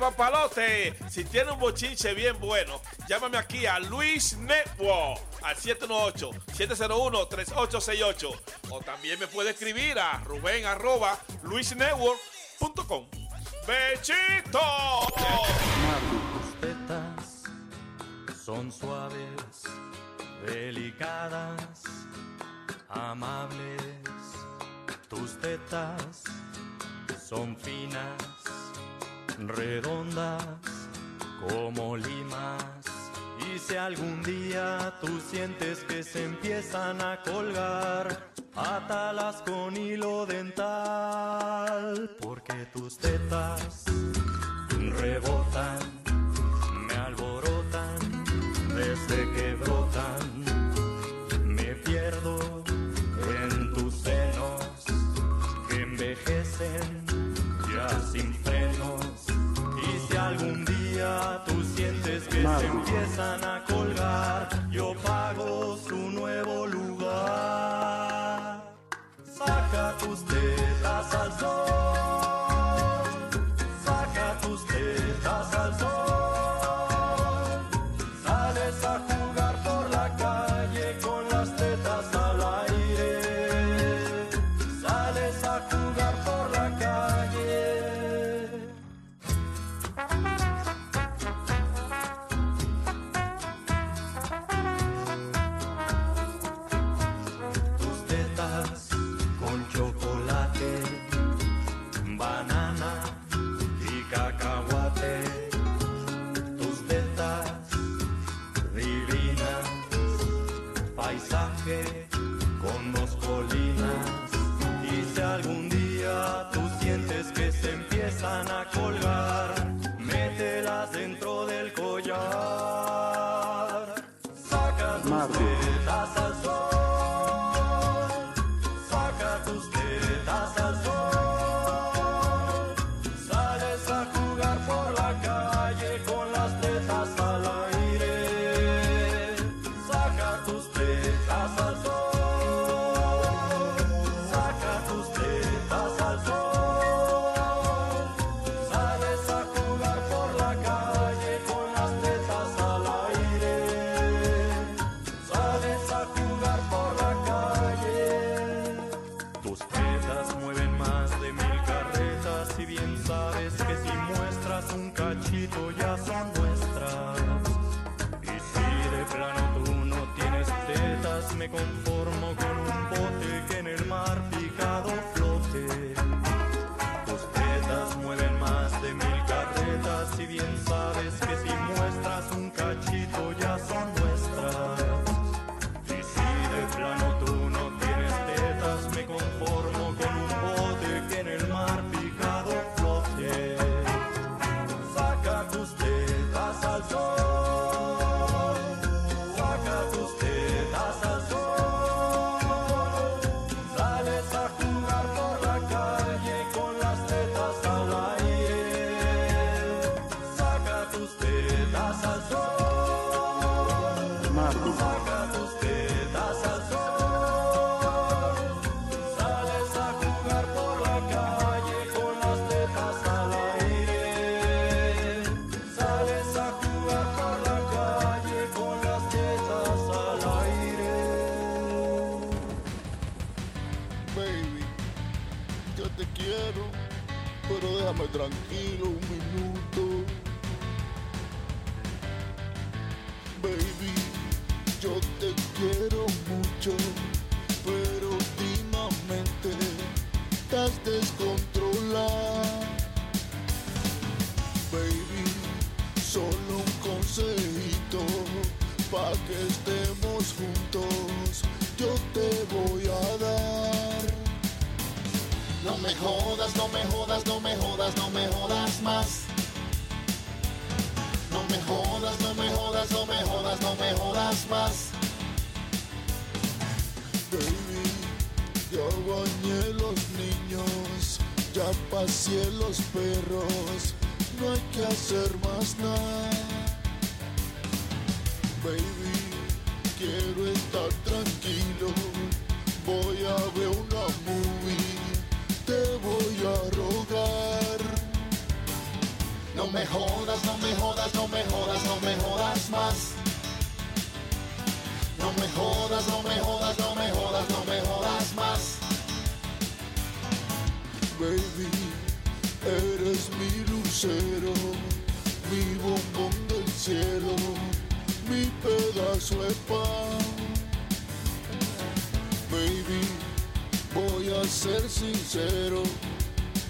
papalote. Si tiene un bochinche bien bueno, llámame aquí a Luis Network al 718-701-3868. O también me puede escribir a Rubén arroba luisnetwork.com. ¡Bechito! Tus tetas son suaves, delicadas, amables. Tus tetas son finas redondas como limas. Y si algún día tú sientes que se empiezan a colgar, atalas con hilo dental, porque tus tetas rebotan, me alborotan desde que brotan. Me pierdo en tus senos que envejecen ya sin Que se empiezan a colgar, yo pago su nuevo lugar. Saca tus. Hacer más nada. Baby, quiero estar tranquilo, voy a ver una movie, te voy a rogar. No me jodas, no me jodas, no me jodas, no me jodas más. No me jodas, no me jodas, no me jodas, no me jodas más. Baby, eres mi lucero, mi bombón del cielo, mi pedazo de pan. Baby, voy a ser sincero,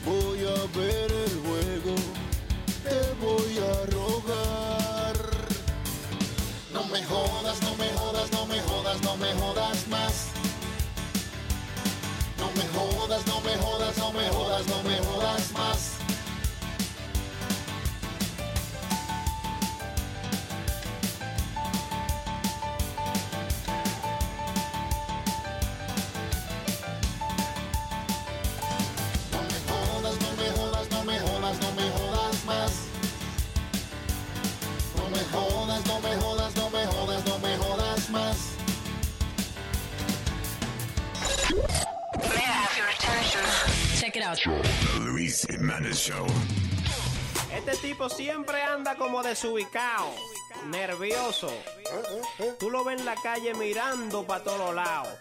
voy a ver el juego, te voy a rogar. No me jodas, no me jodas, no me jodas, no me jodas más. No me jodas, no me jodas, no me jodas, no me jodas más. Luis Show. Este tipo siempre anda como desubicado, nervioso. Tú lo ves en la calle mirando para todos lados.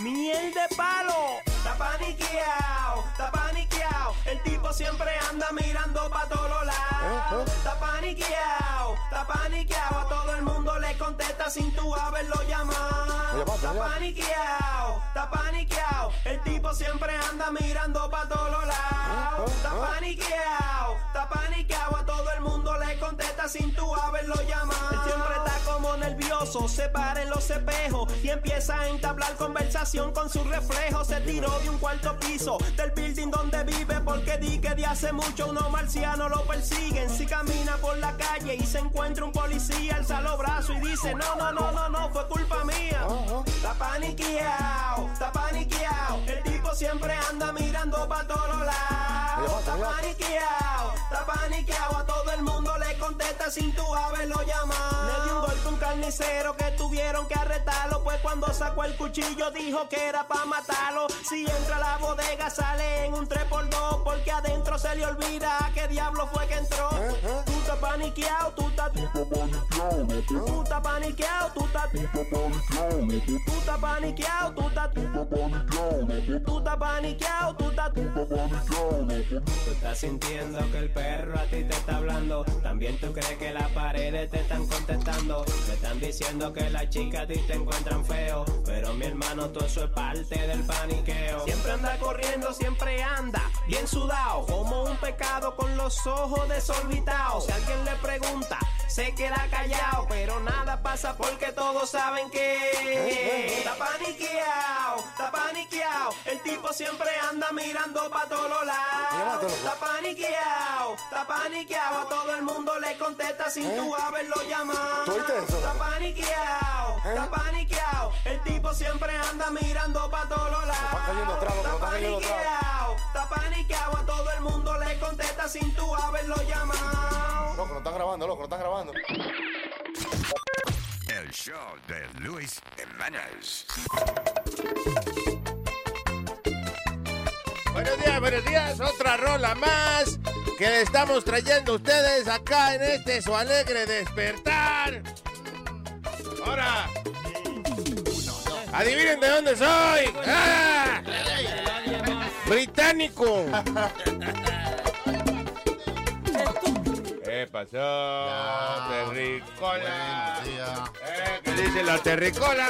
¡Miel de palo! Está paniqueado, está paniqueado. El tipo siempre anda mirando para todos lados. Está paniqueado, está paniqueado. A todo el mundo le contesta sin tú haberlo llamado. Está paniqueado, está paniqueado. El tipo siempre anda mirando para todos lados. Está paniqueado, está paniqueado. A todo el mundo le contesta sin tú haberlo llamado. Él siempre está como nervioso, se para en los espejos y empieza a entablar conversación con su reflejo. Se tiró de un cuarto piso del building donde vive porque di que de hace mucho unos marcianos lo persiguen. Si camina por la calle y se encuentra un policía, alza los brazos y dice, no, no, no, no, no, fue culpa mía. Está paniqueado, está paniqueado. El tipo siempre anda mirando para todos lados. Está paniqueado, está paniqueado. A todo el mundo le contesta sin tú haberlo llamado. Le dio un golpe a un carnicero que tuvieron que arrestarlo. Pues cuando sacó el cuchillo dijo que era para matarlo. Si entra a la bodega sale en un 3x2 porque adentro se le olvida a qué diablo fue que entró. Tú estás paniqueado, tú estás Tú estás paniqueado, tú estás Tú estás paniqueado, tú estás Tú estás paniqueado, tú estás Tú estás sintiendo que el perro a ti te está hablando. También tú crees que las paredes te están contestando. Me están diciendo que las chicas a ti te encuentran feo. Pero mi hermano, todo eso es parte del paniqueo. Siempre anda corriendo, siempre anda bien sudado. Como un pecado con los ojos desorbitados. Si alguien le pregunta, se queda callado. Pero nada pasa porque todos saben que está paniqueado, está paniqueado. El tipo siempre anda mirando para todos lados. Está paniqueado, está paniqueado. A todo el mundo le contesta sin tú haberlo llamado. Está paniqueado, está paniqueado. El tipo siempre anda mirando para todos lados. Está paniqueado, está paniqueado. A todo el mundo le contesta sin tú haberlo llamado. Loco, no están grabando, loco, no están grabando. El show de Luis Jimenez. Buenos días, buenos días. Otra rola más que le estamos trayendo a ustedes acá en este su alegre despertar. Ahora, adivinen de dónde soy. ¡Ah! Británico. ¿Qué pasó, terricola? ¿Eh? ¿Qué dice la terricola?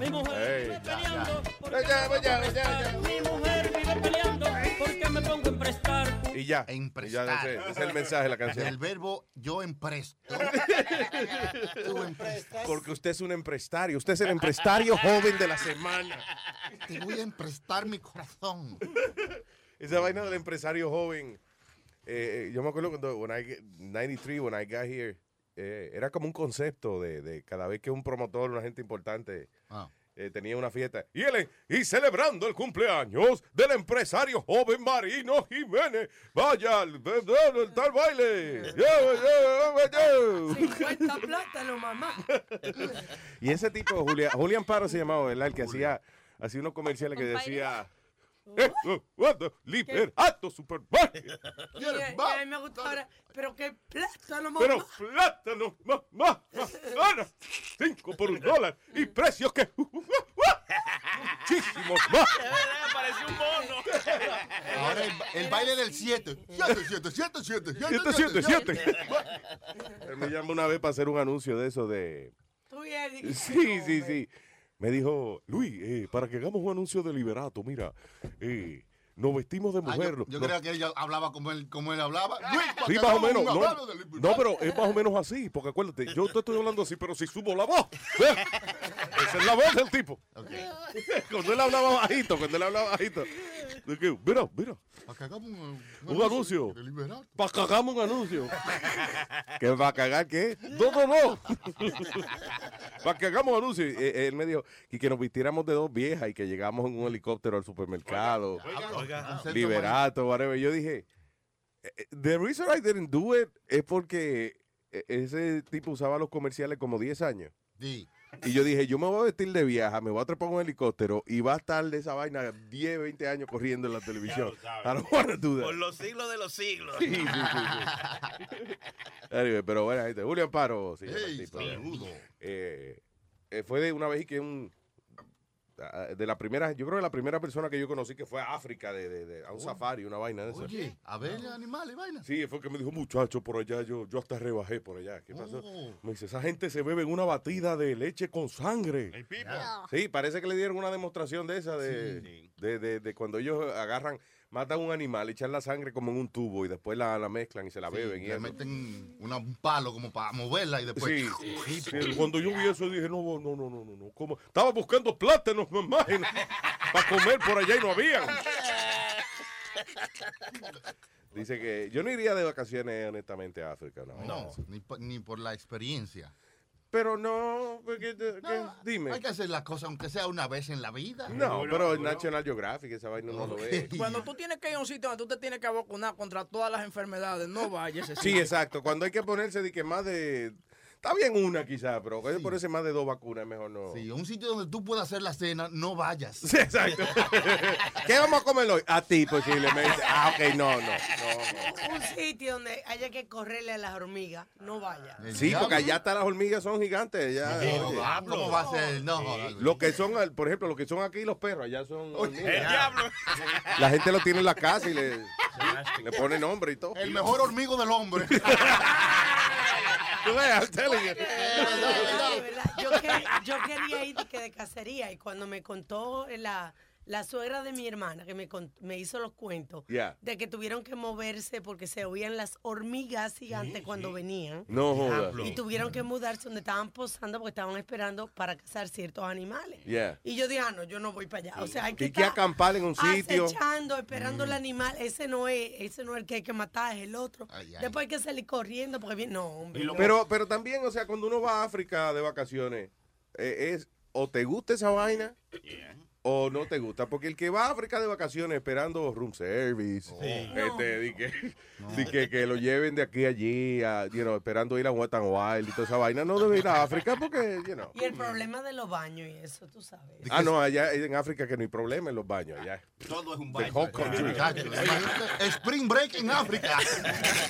Mi mujer vive peleando Ya, ya, ya, ya, ya. Mi mujer vive peleando porque me pongo a prestar. Y ya. En Y ya, ese, ese es el mensaje de la canción. El verbo yo empresto. Tú emprestas. Porque usted es un empresario. Usted es el empresario joven de la semana. Te voy a emprestar mi corazón. esa vaina del empresario joven. eh, eh, yo me acuerdo cuando, when I, get- 93, when I got here, eh, era como un concepto de, de cada vez que un promotor, una gente importante, Ah. Eh, tenía una fiesta. Y él, y celebrando el cumpleaños del empresario joven Marino Jiménez. Vaya, al- al- al tal baile. Yo, yo, yo, yo. 50 plátanos, mamá. Y ese tipo, Julia, Julián Paro se llamaba, ¿verdad? El que hacía, hacía unos comerciales que decía... Eh, oh, what, liberato supermarket. Y, y a mí me ahora, pero qué plátano, mamá. Pero plátano, mamá, manzana, cinco por un dólar y precios que muchísimos más. Pareció un mono. Ahora el, el baile del 7. 7, 7, 7, 7, 7, Siete, siete, siete. Él me llamó una vez para hacer un anuncio de eso de... Sí, sí, sí. Me dijo, Luis, eh, para que hagamos un anuncio de Liberato, mira, eh, nos vestimos de Ah, mujer. yo yo nos- creía que ella hablaba como él, como él hablaba. Sí, más o menos. No, no, pero es más o menos así, porque acuérdate, yo te estoy hablando así, pero si subo la voz. ¿eh? Esa es la voz del tipo. Cuando él hablaba bajito, cuando él hablaba bajito. de que, mira, mira, Para que hagamos un, un anuncio. libertad. Para que hagamos un anuncio. ¿Que va a cagar qué? No, no, no. Para que hagamos un anuncio. Y, eh, él me dijo y que nos vistiéramos de dos viejas y que llegamos en un helicóptero al supermercado. Oiga, oiga. Liberato, whatever. Yo dije, eh, eh, the reason I didn't do it es porque eh, ese tipo usaba los comerciales como 10 años. Sí. Y yo dije, yo me voy a vestir de vieja, me voy a trepar en un helicóptero y va a estar de esa vaina 10, 20 años corriendo en la televisión. I don't wanna do that. Por los siglos de los siglos. Sí, sí, sí, sí. Anyway, pero bueno, gente, Julio Amparo, sí, Hey, el tipo, saludo. eh, eh, fue de una vez que un de la primera, yo creo que la primera persona que yo conocí que fue a África de, de- de- a un safari, una vaina de eso. Oye, a ver animales, vaina. Sí, fue que me dijo, muchacho, por allá, yo, yo hasta rebajé por allá. ¿Qué pasó? Oh. Me dice, esa gente se bebe una batida de leche con sangre. Sí, parece que le dieron una demostración de esa, de, de, de- de cuando ellos agarran, matan un animal, echan la sangre como en un tubo y después la, la mezclan y se la Sí, beben. y le eso. meten una- un palo como para moverla y después. Sí, sí, cuando yo vi eso dije, no, no, no, no, no, no, ¿cómo? Estaba buscando plátanos, mamá, para comer por allá y no habían. Dice que yo no iría de vacaciones, honestamente, a África. No, No, ni, po- ni por la experiencia. Pero no, porque, que- dime. Hay que hacer las cosas aunque sea una vez en la vida. No, pero en National Geographic esa vaina no lo ve. Cuando tú tienes que ir a un sitio donde tú te tienes que vacunar contra todas las enfermedades, no vayas Sí, exacto. Cuando hay que ponerse de que más de... Está bien una quizá, pero que ponerse más de dos vacunas, mejor no. Sí, un sitio donde tú puedas hacer la cena, no vayas. Sí, exacto. ¿Qué vamos a comer hoy? A ti posiblemente. Ah, ok, no, no. no, Un sitio donde haya que correrle a las hormigas, no vaya. no. Sí, porque allá están las hormigas, son gigantes. Ya, No, ah, ¿Cómo va a ser? No, Lo que son, por ejemplo, lo que son aquí los perros, allá son hormigas. El diablo. La gente lo tiene en la casa y le, le pone nombre y todo. el mejor hormigo del hombre. Tú ves, I'm telling you. Yo quería ir de, que de cacería y cuando me contó la, la suegra de mi hermana, que me, me hizo los cuentos, Yeah. de que tuvieron que moverse porque se oían las hormigas gigantes cuando venían. No jodas. Y tuvieron que mudarse donde estaban posando porque estaban esperando para cazar ciertos animales. Yeah. Y yo dije, ah, no, yo no voy para allá. O sea, hay que acampar en un sitio. acechando, esperando el animal. Ese no es, ese no es el que hay que matar, es el otro. Después hay que salir corriendo porque viene, no, hombre. no. Pero, pero también, o sea, cuando uno va a África de vacaciones, eh, es o te gusta esa vaina o no te gusta. Porque el que va a África de vacaciones esperando room service, este, di que, di que, que lo lleven de aquí a allí, a, you know, esperando ir a Wet n Wild y toda esa vaina, no debe ir a África porque, you know. Y el problema de los baños y eso, tú sabes. Ah, no, allá en África que no hay problema en los baños, allá. Todo es un The baño. Spring break en África.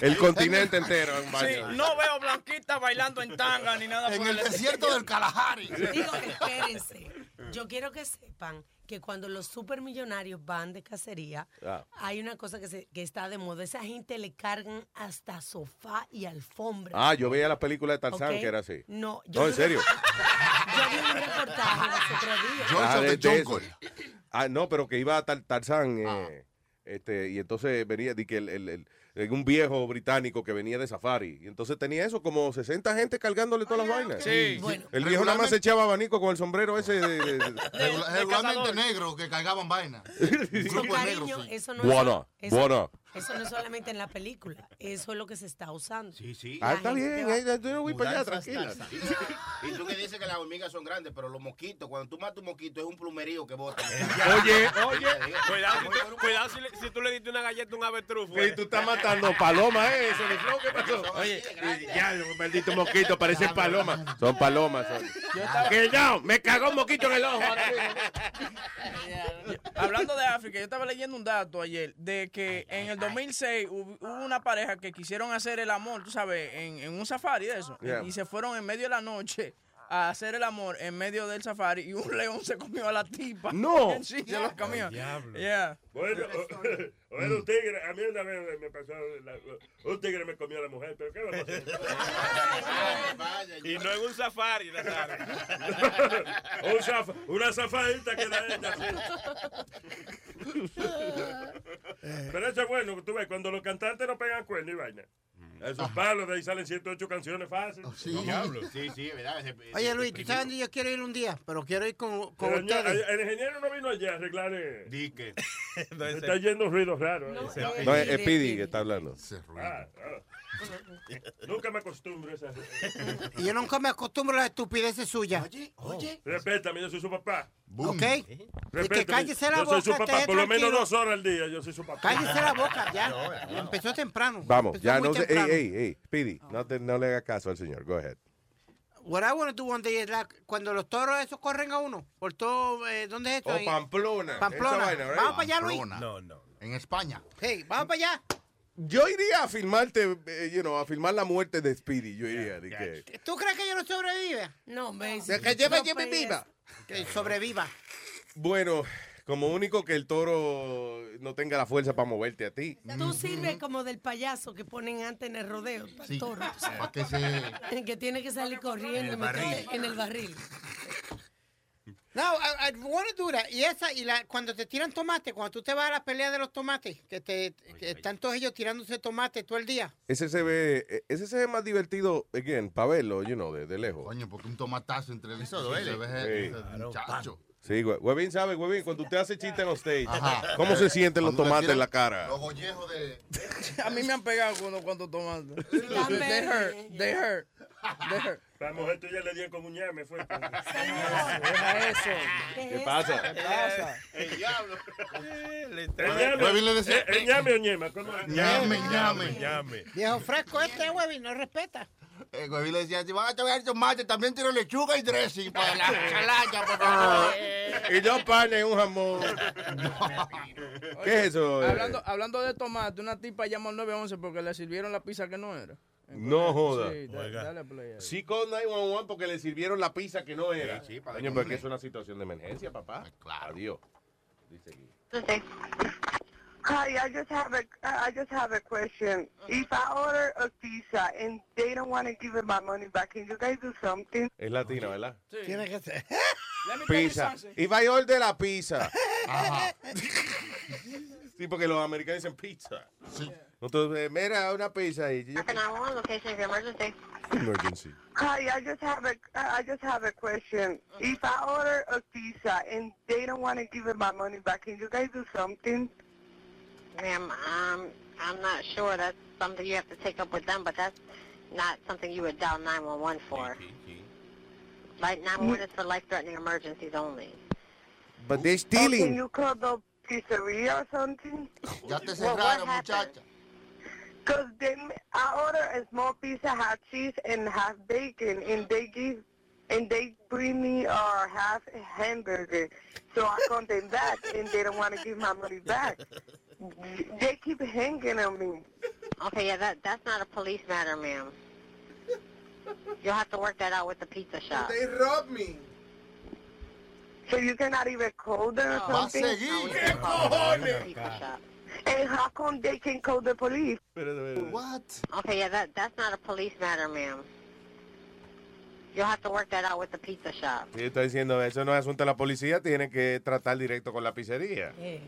El continente entero en Sí, baño. no veo blanquita bailando en tanga ni nada En por el desierto del Kalahari. Digo, espérense. Yo quiero que sepan que cuando los supermillonarios van de cacería, Ah. hay una cosa que, se, que está de moda. Esa gente le cargan hasta sofá y alfombra. Ah, yo veía la película de Tarzán que era así. No, No, en serio. Yo vi un reportaje los otros días. Ah, de-. Ah, no, pero que iba a Tar- Tarzán, eh, este, y entonces venía, di que el, el- el- un viejo británico que venía de safari. Y entonces tenía eso, como 60 gente cargándole todas las vainas. Sí. Bueno. El viejo nada más se echaba abanico con el sombrero ese de... de- de- Regula- Regularmente negros que cargaban vaina. Un Pero, grupo de negros, cariño, sí. eso no, Buena, es, eso, buena. Eso no es solamente en la película, eso es lo que se está usando. Sí, sí. Ah, está bien, va- eh, yo voy para allá, tranquila. Y tú que dices que las hormigas son grandes, pero los mosquitos, cuando tú matas un mosquito es un plumerío que bota. Oye, Oye, cuidado, si, tú, cuidado si, le- si tú le diste una galleta a un avetrufo. que tú estás matando palomas, ¿eh? Eso ¿qué pasó? Oye, Ya, los malditos mosquitos parecen palomas. Son palomas, son. Que no, me cagó un mosquito en el ojo. Hablando de África, yo estaba leyendo un dato ayer de que en el 2006 hubo una pareja que quisieron hacer el amor, tú sabes, en, en un safari de eso. Yeah. Y se fueron en medio de la noche a hacer el amor en medio del safari y un león se comió a la tipa. No. sí, se lo comió. Yeah. Bueno, bueno, un tigre, a mí una vez me pasó, la- un tigre me comió a la mujer, pero ¿qué va a hacer? Y no en un safari, Nazario. Un zafa- una zafadita que da ella, sí. Pero eso es bueno, tú ves, cuando los cantantes no pegan cuerno y vaina. Esos palos, de ahí salen 108 canciones fáciles. Sí. Diablo. Sí, sí, ¿verdad? Ese- Oye, Luis, ¿tú sabes dónde yo quiero ir un día? Pero quiero ir con, con ustedes. el ingeniero no vino allá a arreglar. eh, Dique. se está yendo ruidos raros. eh. No, es es Speedy que está hablando. Ese ruido. Nunca me acostumbro a esa. Y yo nunca me acostumbro a las estupideces suyas. Oye, oye. Respétame, yo soy su papá. ¿Ok? Y que cállese la yo soy su boca, papá, por lo menos dos horas al día, yo soy su papá. Cállese la boca, ya. Empezó temprano. Vamos, Empezó ya no sé. Ey, ey, ey, Speedy, no, te- no le hagas caso al señor. Go ahead. What I want to do one day is like, cuando los toros esos corren a uno. Por todo, eh, ¿dónde es esto? Oh. Pamplona. Pamplona. Esa vaina, right? Vamos para allá, Luis. No, no. En España. Hey, vamos para allá. Yo iría a filmarte, eh, you know, a filmar la muerte de Speedy. Yo iría. de que- ¿Tú crees que yo no sobrevive? No, me De que lleve, lleve viva. Que sobreviva. Bueno, como único que el toro no tenga la fuerza para moverte a ti. Tú sirves como del payaso que ponen antes en el rodeo, para el Sí. toro, tú sabes. Para que se. que tiene que salir corriendo En el y meterse barril. en el barril. No, I, I want to do that. Y esa, y la, cuando te tiran tomate, cuando tú te vas a la pelea de los tomates, que, te, que están todos ellos tirándose tomate todo el día. Ese se ve, eh, ese se ve más divertido, again, para verlo, you know, de, de lejos. Coño, porque un tomatazo entre el Eso duele. se ve Sí. ese muchacho. Sí, güey. Huevín sabe, Huevín, cuando usted hace chiste en los stage, Ajá. ¿cómo se sienten los tomates en la cara? Los gollejos de. A mí me han pegado cuando, cuando. Dame. They hurt, they hurt, they hurt. La mujer tuya le dio con un ñame, fue. Deja eso. ¿Qué pasa? ¿Qué pasa? El diablo. ¿El ñame, Huevín le decía- ¿Eh, ¿El ñame o ñema? Ñame, ñame. Llame. Viejo fresco este, Webby, no respeta. El Huevín le decía: Si van a tomar tomate, también tiro lechuga y dressing para la ensalada, por favor. Y dos panes y un jamón. ¿Qué es eso? eh? Hablando, hablando de tomate, una tipa llamó al 911 porque le sirvieron la pizza que no era. No joda. Sí, da- dale play ahí. Sí, con 911 porque le sirvieron la pizza que no era. Sí, sí, para comer. porque es una situación de emergencia, papá. Claro. Adiós. Dice aquí. Hi, I just have a I just have a question. If I order a pizza and they don't want to give me my money back, can you guys do something? Es latina, ¿verdad? Tiene que ser. Pizza. va a ordenar la pizza. Ajá. Sí, porque los americanos dicen pizza. Sí. Entonces, mira, una pizza y yo, one location emergency. emergency. Hi, I just have a I just have a question. If I order a pizza and they don't want to give me my money back, can you guys do something? Ma'am, um, I'm not sure. That's something you have to take up with them, but that's not something you would dial 911 for. Like 911 is for life-threatening emergencies only. But they're Or can you call the pizzeria or something? Ya te Well, what cerraron, happened? muchacha. Cause they, I order a small pizza, half cheese and half bacon, and they give, and they bring me uh, half hamburger. So I call them back, and they don't want to give my money back. They keep hanging on me. Okay, yeah, that that's not a police matter, ma'am. You'll have to work that out with the pizza shop. They robbed me. So you cannot even call them or Va a something. seguir. ¿Qué cojones? Pizza shop. And how come they can call the police? What? Okay, yeah, that that's not a police matter, ma'am. You'll have to work that out with the pizza shop. Sí, estoy diciendo, eso no es asunto de la policía, tienen que tratar directo con la pizzería. Eh,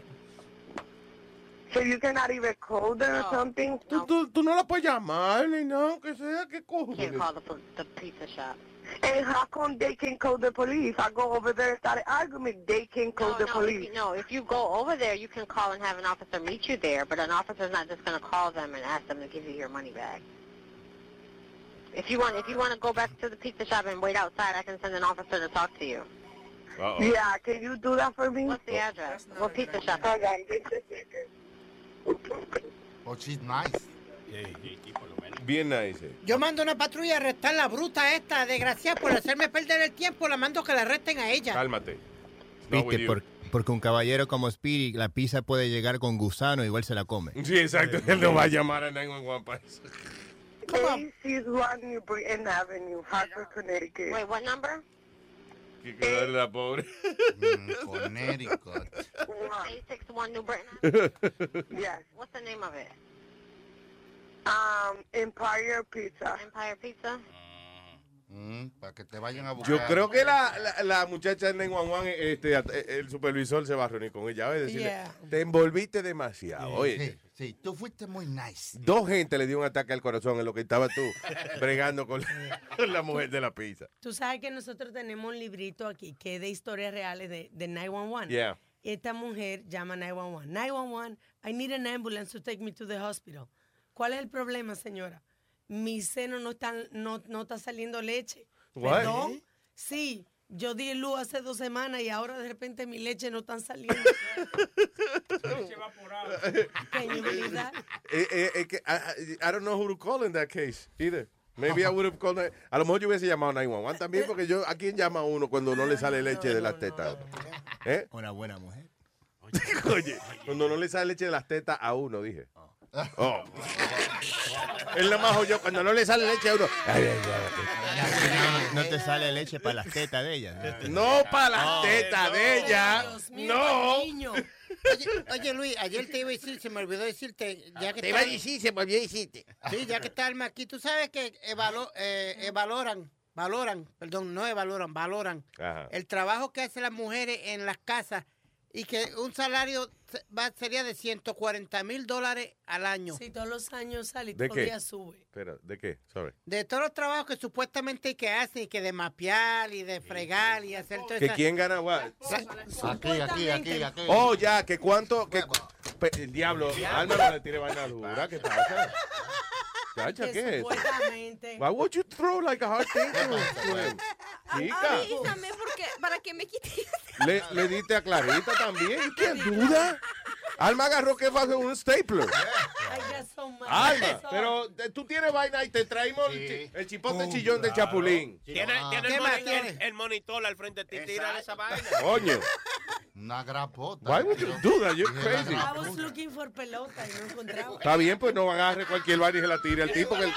So you cannot even call them or something? Tú, tú, tú no la puedes llamar ni nada, que sea, que cojones. Can't call the, the pizza shop. And how come they can call the police? I go over there and start an argument. They can call no, the no, police. If you, no, if you go over there, you can call and have an officer meet you there, but an officer's not just going to call them and ask them to give you your money back. If you want, if you want to go back to the pizza shop and wait outside, I can send an officer to talk to you. Uh-oh. Yeah, can you do that for me? What's the address? What pizza shop? Hold on, just a second. Oh, she's nice. Bien nice. Yo mando una patrulla a arrestar la bruta esta, desgraciada, por hacerme perder el tiempo. La mando que la arresten a ella. Cálmate. No Viste, por- porque un caballero como Speedy, la pizza puede llegar con gusano, igual se la come. Sí, exacto. Él no va a llamar a 911 para eso. Macy's One New Britain Avenue, Hartford, Connecticut. Wait, what number? Que la pobre. Connecticut. 861 New Britain. yes. What's the name of it? Um, Empire Pizza. Empire Pizza. Mm, para que te vayan a buscar. Yo creo que la, la, la muchacha del 911, este, at- el supervisor se va a reunir con ella. ¿ves? Decirle, Yeah. te envolviste demasiado. Oye, Sí, sí, tú fuiste muy nice. dos gente le dio un ataque al corazón en lo que estaba tú bregando con la, con la mujer de la pizza. Tú sabes que nosotros tenemos un librito aquí que es de historias reales de, de 911. Yeah. Esta mujer llama 911. 911, I need an ambulance to take me to the hospital. ¿Cuál es el problema, señora? Mi seno no está, no, no está saliendo leche. What? ¿Perdón? Sí, yo di luz hace dos semanas y ahora de repente mi leche no está saliendo. Can you believe that? Eh, eh, eh, que- I, I- I don't know who to call in that case either. Maybe I would have called. A lo mejor yo hubiese llamado 911 también, porque yo, ¿a quién llama uno cuando no le sale leche de las tetas? ¿Eh? Una buena mujer. Oye, cuando no le sale leche de las tetas a uno, dije. Oh. Es lo más yo cuando no le sale leche a uno. No te sale leche para las tetas de ella. No para las No. tetas de ella. No. Oye, oye, Luis, ayer te iba a decir, se me olvidó decirte, ya que Te iba a decir, se me olvidó decirte. Sí, ya que está Alma aquí, tú sabes que evalo- eh, eh, valoran, valoran, perdón, no valoran, valoran Ajá. el trabajo que hacen las mujeres en las casas y que un salario va, sería de 140 mil dólares al año. Sí, todos los años sale y ¿De todos días sube. Espera, ¿de qué? Sorry. De todos los trabajos que supuestamente que hacen, y que de mapear y de fregar y hacer todo ¿Que eso. quién gana? Aquí, aquí, aquí, aquí. Oh, ya, que cuánto. Que, el diablo, Alma no le tire vaina dura. ¿Qué pasa? Chacha, ¿qué es? Supuestamente. Why would you throw like a hard thing to, him? Chica, Avísame porque para que me quite. le, le diste a Clarita también. ¿Quién duda? Alma agarró que fue un stapler. Alma, pero eh, tú tienes vaina y te traímos el, chi- el chipote chillón del chapulín. Tiene, tiene ¿Qué el, más moni- tiene? el- el monitor al frente de ti. Tírale esa vaina. Coño. Una grapota. Why would you do that? You're crazy. I was looking for pelota y no encontraba. Está bien, pues no agarre cualquier vaina y se la tire al tipo. Que el-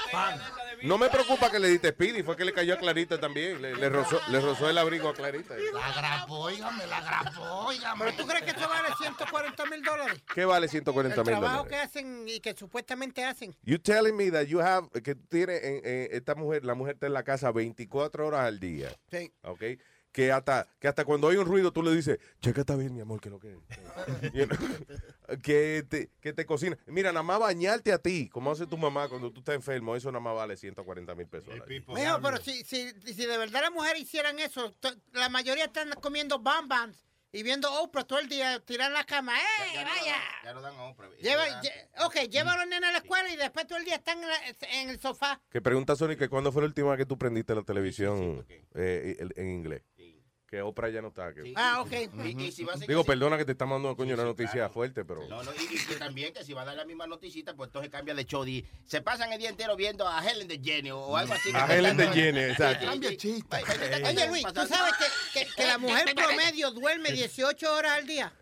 no me preocupa que le diste speedy, fue que le cayó a Clarita también. Le, le rozó, le rozó el abrigo a Clarita. La grapó, óigame, la grapó. ¿Pero tú crees que eso vale 140 mil dólares? ¿Qué vale 140 El mil trabajo dólares? que hacen y que supuestamente hacen. You telling me that you have, que tú tienes en- en esta mujer, la mujer está en la casa 24 horas al día. Sí. ¿Ok? Que hasta, que hasta cuando hay un ruido tú le dices, checa está bien, mi amor, que lo que que, te, que te cocina. Mira, nada más bañarte a ti, como hace tu mamá cuando tú estás enfermo, eso nada más vale 140 mil pesos. Mijo, pero si, si, si de verdad las mujeres hicieran eso, la mayoría están comiendo bambams y viendo Oprah todo el día, tirar la cama. ¡Eh, vaya! Ya no dan Oprah. Lleva, lle- ok, lleva a los nenes a la escuela y después todo el día están en, la- en el sofá. Que pregunta Sony que cuándo fue la última vez que tú prendiste la televisión eh, en inglés. Que Oprah ya no está. que- Ah, ok. Y, y si va a ser Digo, que- perdona que te está mandando coño una noticia fuerte, pero. No, no, y, y que también que si va a dar la misma noticita, pues entonces cambia de show. y se pasan el día entero viendo a Helen de Jenny o, algo así. A Helen DeGeneres, exacto. Cambia chiste. Oye, Luis, ¿tú sabes que, que- que la mujer promedio duerme 18 horas al día?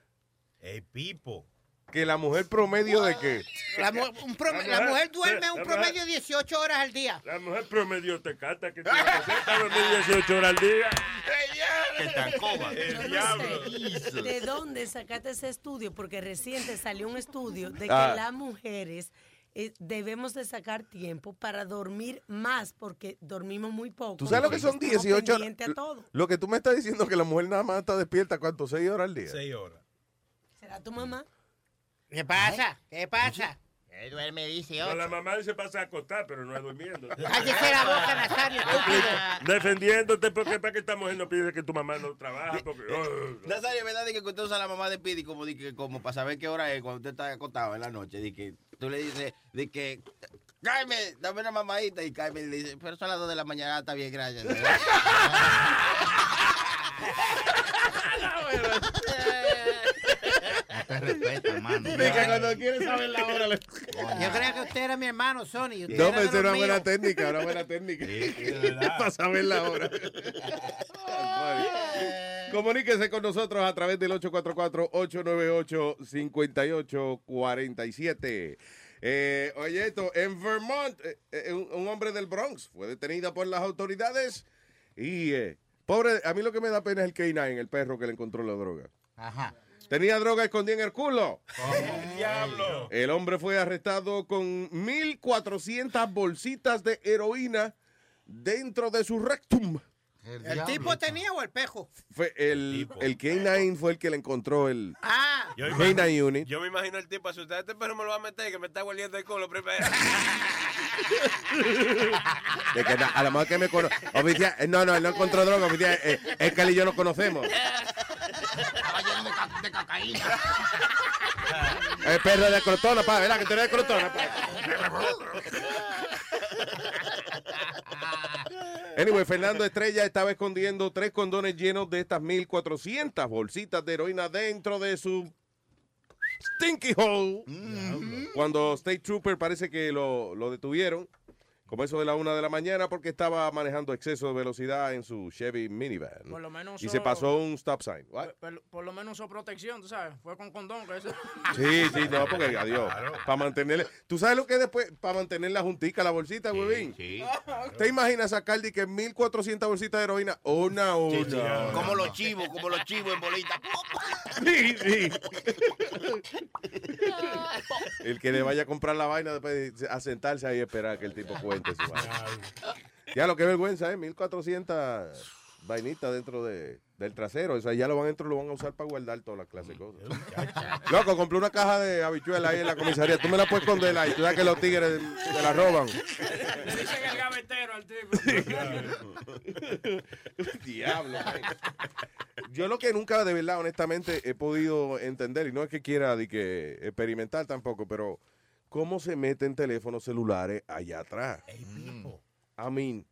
Ey, Pipo. Que la mujer promedio de qué? La, mu- un pro- La la mujer- duerme la un promedio de 18 horas al día. La mujer promedio te canta que tiene que hacer dormir 18 horas al día. Que tan coba. El Yo no diablo. sé de dónde sacaste ese estudio, porque reciente salió un estudio de que Ah. las mujeres eh, debemos de sacar tiempo para dormir más, porque dormimos muy poco. ¿Tú sabes lo que son Estamos 18 horas? Lo que tú me estás diciendo que la mujer nada más está despierta, ¿cuánto? ¿Seis horas al día? Seis horas. ¿Será tu mamá? ¿Qué pasa? ¿Qué pasa? Él duerme, dice No, la mamá se pasa a acostar, pero no es durmiendo. Cállese la boca, Nazario, estúpido. Defendiéndote porque para que esta mujer no pide que tu mamá no trabaja. Porque, oh. Nazario, ¿verdad? De que usted usa a la mamá de Pidi como, de que, como para saber qué hora es cuando usted está acostado en la noche. De que tú le dices, de que, Carmen, dame una mamadita. Y Carmen le dice, pero son las 2 de la mañana, está bien, gracias. Hermano. De que cuando quiere saber la hora le... Yo creía que usted era mi hermano, Sony. usted No, de es una buena técnica, una buena técnica. Para saber la hora. Comuníquese con nosotros a través del 844-898-5847. Eh, oye, esto, en Vermont, eh, eh, un, un hombre del Bronx fue detenido por las autoridades y, eh, pobre, a mí lo que me da pena es el K9, el perro que le encontró la droga. Ajá. Tenía droga escondida en el culo. ¡Diablo! El hombre fue arrestado con 1.400 bolsitas de heroína dentro de su rectum. ¿El tipo tenía o el pejo? Fue el, el K9 fue el que le encontró el Ah. Yo K9 unit. Yo me imagino el tipo, si usted este perro me lo va a meter, que me está hueliendo el culo primero. De que a lo mejor que me conoce. Oficial, eh, no, no, él no encontró droga, oficial. eh, es que él y yo nos conocemos. Estaba lleno de, ca- de cocaína. El perro de crotona, pa, ¿verdad? Que tú eres de crotona, pa. Anyway, Fernando Estrella estaba escondiendo tres condones llenos de estas 1400 bolsitas de heroína dentro de su stinky hole. Cuando State Trooper parece que lo, lo detuvieron, como eso de la una de la mañana, porque estaba manejando exceso de velocidad en su Chevy minivan. Por lo menos y se pasó un stop sign. What? Por, por lo menos usó protección, tú sabes. Fue con condón. Que eso. Sí, sí, no, porque adiós. Para mantenerle. ¿Tú sabes lo que es después? Para mantener la juntica, la bolsita, huevín. Sí. ¿Te imaginas sacar de que 1400 bolsitas de heroína? Una una. Como los chivos, como los chivos en bolita. Sí, sí. El que le vaya a comprar la vaina después de- a sentarse ahí y esperar que el tipo cuente su vaina. Ya lo que vergüenza, ¿eh? 1400 vainitas dentro de, del trasero. O sea, ya lo van dentro, lo van a usar para guardar todas las clases de cosas. Loco, compré una caja de habichuelas ahí en la comisaría. Tú me la puedes esconder ahí. Tú sabes que los tigres te la roban. Dicen el gavetero al tipo. Diablo. man. Yo lo que nunca, de verdad, honestamente, he podido entender, y no es que quiera de que experimentar tampoco, pero cómo se meten teléfonos celulares allá atrás. I mean,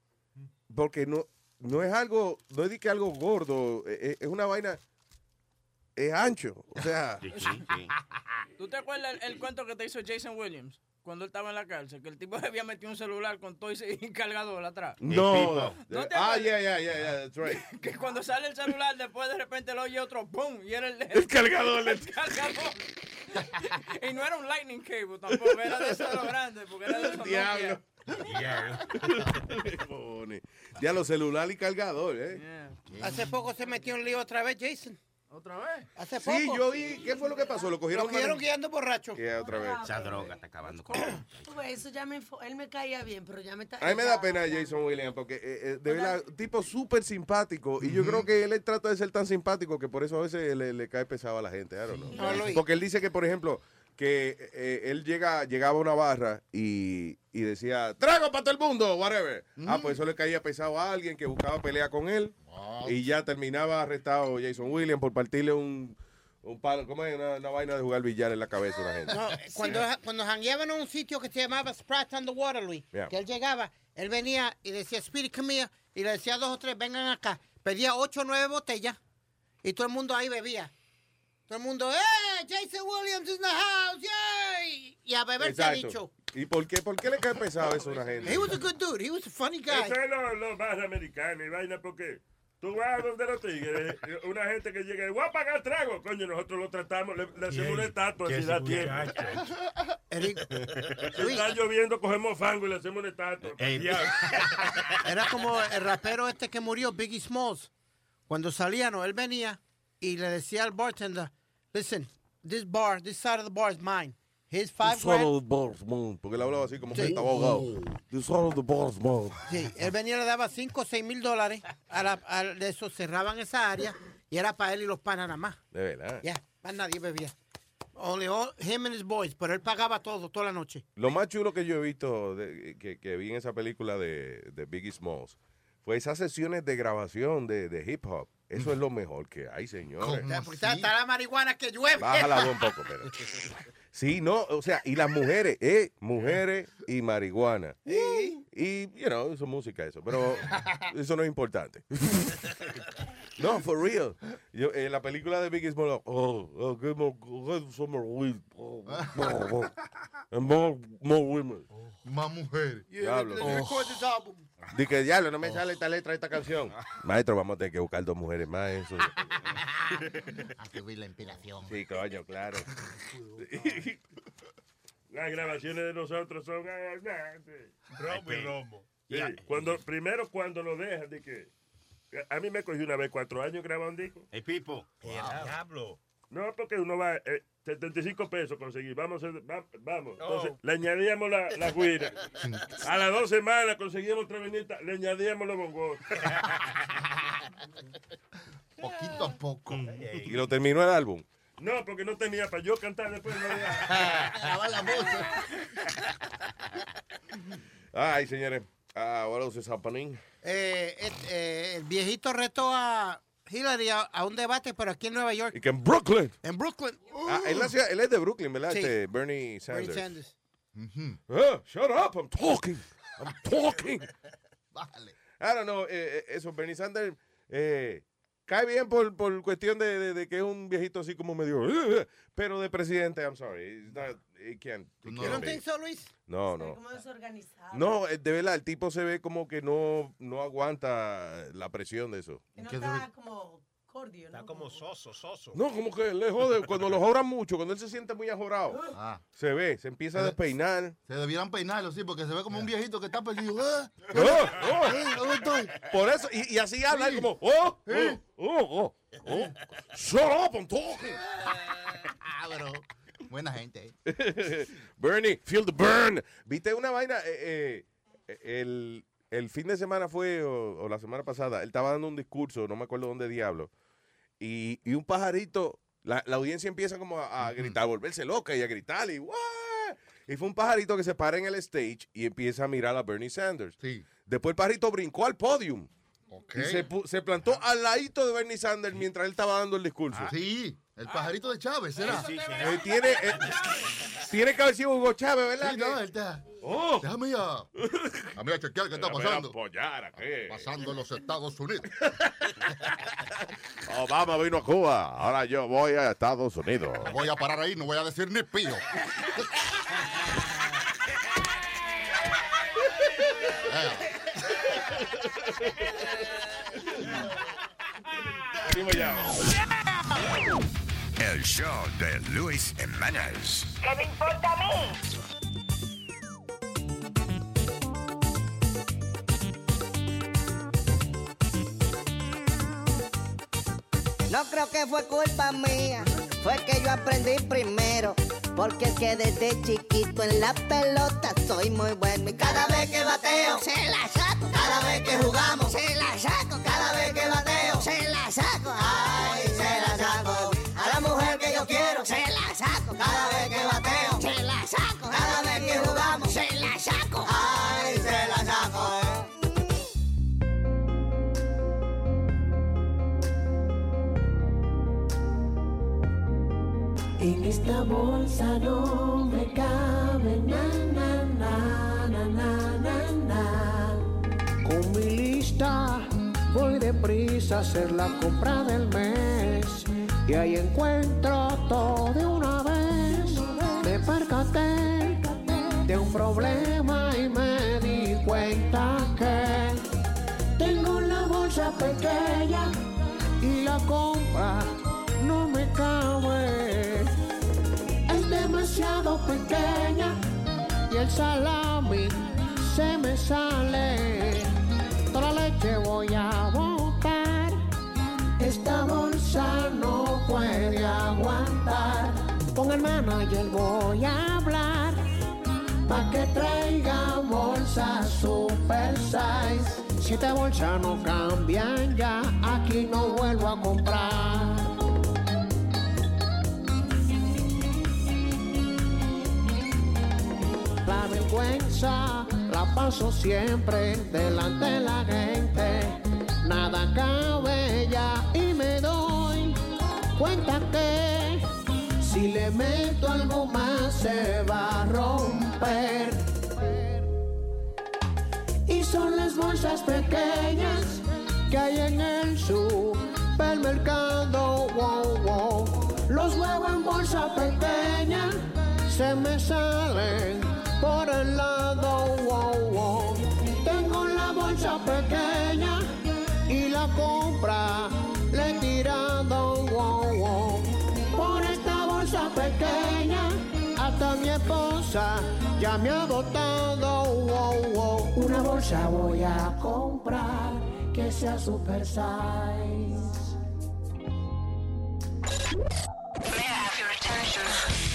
porque no, no es algo, no es de que algo gordo, es, es una vaina, es ancho. O sea, ¿Tú te acuerdas el, el cuento que te hizo Jason Williams? Cuando él estaba en la cárcel, que el tipo había metido un celular con todo ese cargador atrás. no. ¿No te ah, yeah, yeah, yeah, yeah, that's right. Que cuando sale el celular, después de repente lo oye otro, ¡pum! Y era el, El cargador. El cargador. y no era un lightning cable tampoco, era de esos de los grandes, porque era de esos Diablo. Ya los celular y cargador, ¿eh? Hace poco se metió en lío otra vez, Jason. ¿Otra vez? Hace poco. Sí, yo vi, ¿qué fue lo que pasó? Lo cogieron. Lo cogieron guiando borracho. Yeah, otra vez. Esa droga está acabando con ves, Eso ya me, él me caía bien, pero ya me está. A mí me da pena Jason Williams porque eh, eh, de verdad, tipo súper simpático. Y yo creo que él trata de ser tan simpático que por eso a veces le, le cae pesado a la gente. I don't know. Porque él dice que, por ejemplo, que eh, él llega, llegaba a una barra y, y decía, trago para todo el mundo, whatever. Ah, pues eso le caía pesado a alguien que buscaba pelea con él. Y ya terminaba arrestado Jason Williams por partirle un, un palo, ¿cómo es? Una, una vaina de jugar billar en la cabeza a una gente. No, cuando, cuando jangueaban en un sitio que se llamaba Sprat on the Water, Luis, Yeah. que él llegaba, él venía y decía, Spirit, come here", y le decía a dos o tres, vengan acá. Pedía ocho o nueve botellas y todo el mundo ahí bebía. Todo el mundo, ¡eh! Jason Williams in the house, yay! Y a beber se ha dicho. ¿Y por qué, por qué le cae pesado eso a una gente? He was a good dude, he was a funny guy. Eso es los lo más americanos y vaina porque tú vas donde los tigres, una gente que llega, voy a pagar trago, coño, nosotros lo tratamos, le, le hacemos una estatua si da tiempo. Está lloviendo, cogemos fango y le hacemos una estatua. Era como el rapero este que murió, Biggie Smalls. Cuando salía, no, él venía y le decía al bartender, listen, this bar, this side of the bar is mine. Here's five Solo grand. the boss, man, Porque él hablaba así como que Sí. estaba ahogado. The son of the boss, man. Sí, él venía y le daba 5 o 6 mil dólares. A la, a- de eso cerraban esa área y era para él y los panas nada más. De verdad. Ya, más nadie bebía. Only all, him and his boys, pero él pagaba todo, toda la noche. Lo más chulo que yo he visto, de- que, que vi en esa película de, de Biggie Smalls, fue esas sesiones de grabación de, de hip hop. Eso es lo mejor que hay, señores. Está, está la marihuana que llueve. Bájala un poco, pero. Sí, no, o sea, y las mujeres, eh, mujeres y marihuana. Y, you know, eso es música eso, pero eso no es importante. No, for real. Yo, en la película de Biggie Smalls, oh, oh, get more, get some more weed. Oh, oh, oh. And more, more women. Más mujeres. Diablo. album. Dice que diablo, no me sale esta letra de esta canción. Maestro, vamos a tener que buscar dos mujeres más. Eso. Hay que ver la inspiración. Sí, coño, claro. Las grabaciones de nosotros son. Romo y romo. Sí, Cuando, primero cuando lo dejan, de que. A mí me cogió una vez cuatro años grabar un disco. El Pipo. Diablo. No, porque uno va, eh, 75 pesos conseguir. Vamos, a hacer- va- vamos. Oh. Entonces, le añadíamos la, la guira. A las dos semanas conseguimos otra venita, le añadíamos los bongos. Poquito a poco. Y lo terminó el álbum. No, porque no tenía para yo cantar después. No había- la voz. Ay, señores. Ah, what else is happening? Eh, eh, eh, el viejito retó a Hillary a, a un debate, pero aquí en Nueva York. Y que en Brooklyn. En Brooklyn. Ah, él, nació- él es de Brooklyn, ¿verdad? Sí. Este Bernie Sanders. Bernie Sanders. Ah, shut up, I'm talking. I'm talking. I don't know, eh, eh, eso, Bernie Sanders eh, cae bien por, por cuestión de, de- de que es un viejito así como medio, pero de presidente, I'm sorry. He's not- can't- he You can't don't be. think so, Luis? No, no. Como desorganizado. No, eh, de verdad, el tipo se ve como que no, no aguanta la presión de eso. Que no está como cordio, ¿no? Está como soso, soso. No, como que le jode, cuando lo joran mucho, cuando él se siente muy ajorado, Ah. se ve, se empieza a despeinar. Se debieran peinarlo, sí, porque se ve como un viejito que está perdido. ¿Eh? Oh, oh. ¿Eh? ¿Dónde estoy? Por eso, y, y así habla, él como, oh, oh, oh, oh, oh, shut up, I'm talking. Buena gente. Bernie, feel the burn. ¿Viste una vaina? Eh, eh, el, el fin de semana fue, o, o la semana pasada, él estaba dando un discurso, no me acuerdo dónde diablo, y, y un pajarito, la, la audiencia empieza como a, a gritar, a volverse loca y a gritar, y ¡guau! Y fue un pajarito que se para en el stage y empieza a mirar a Bernie Sanders. Después el pajarito brincó al podium. Y se, se plantó al ladito de Bernie Sanders mientras él estaba dando el discurso. Sí, el pajarito de Chávez, ¿será? Eh, tiene, eh, tiene que haber sido Hugo Chávez, ¿verdad? Sí, no, él está. Oh. Déjame ir a, a mí a chequear qué está pasando. apoyar aquí. Pasando en los Estados Unidos. Obama vino a Cuba, ahora yo voy a Estados Unidos. Voy a parar ahí, no voy a decir ni pío. El show de Luis Jiménez. ¿Qué me importa a mí? No creo que fue culpa mía, fue que yo aprendí primero. Porque es que desde chiquito en la pelota soy muy bueno. Y cada vez que bateo, se la saco. Cada vez que jugamos, se la saco. Cada vez que bateo, Cada vez que bateo, se la saco. Cada vez que jugamos, se la saco. Ay, se la saco. En esta bolsa no me cabe na, na, na, na, na, na, na. Con mi lista voy deprisa a hacer la compra del mes y ahí encuentro todo de una vez. Percaté de un problema y me di cuenta que tengo la bolsa pequeña y la compra no me cabe. Es demasiado pequeña y el salami se me sale. Toda la leche voy a botar. Esta bolsa hermano yo voy a hablar pa' que traiga bolsa super size. Si esta bolsa no cambian ya, aquí no vuelvo a comprar. La vergüenza la paso siempre delante de la gente. Nada cabe ya y me doy cuenta que si le meto algo más se va a romper. Y son las bolsas pequeñas que hay en el supermercado. Los huevos en bolsa pequeña se me salen por el lado. Tengo la bolsa pequeña y la compra le he tirado. Wow. Pequeña hasta mi esposa ya me ha botado. Wow, wow. Una bolsa voy a comprar que sea super size.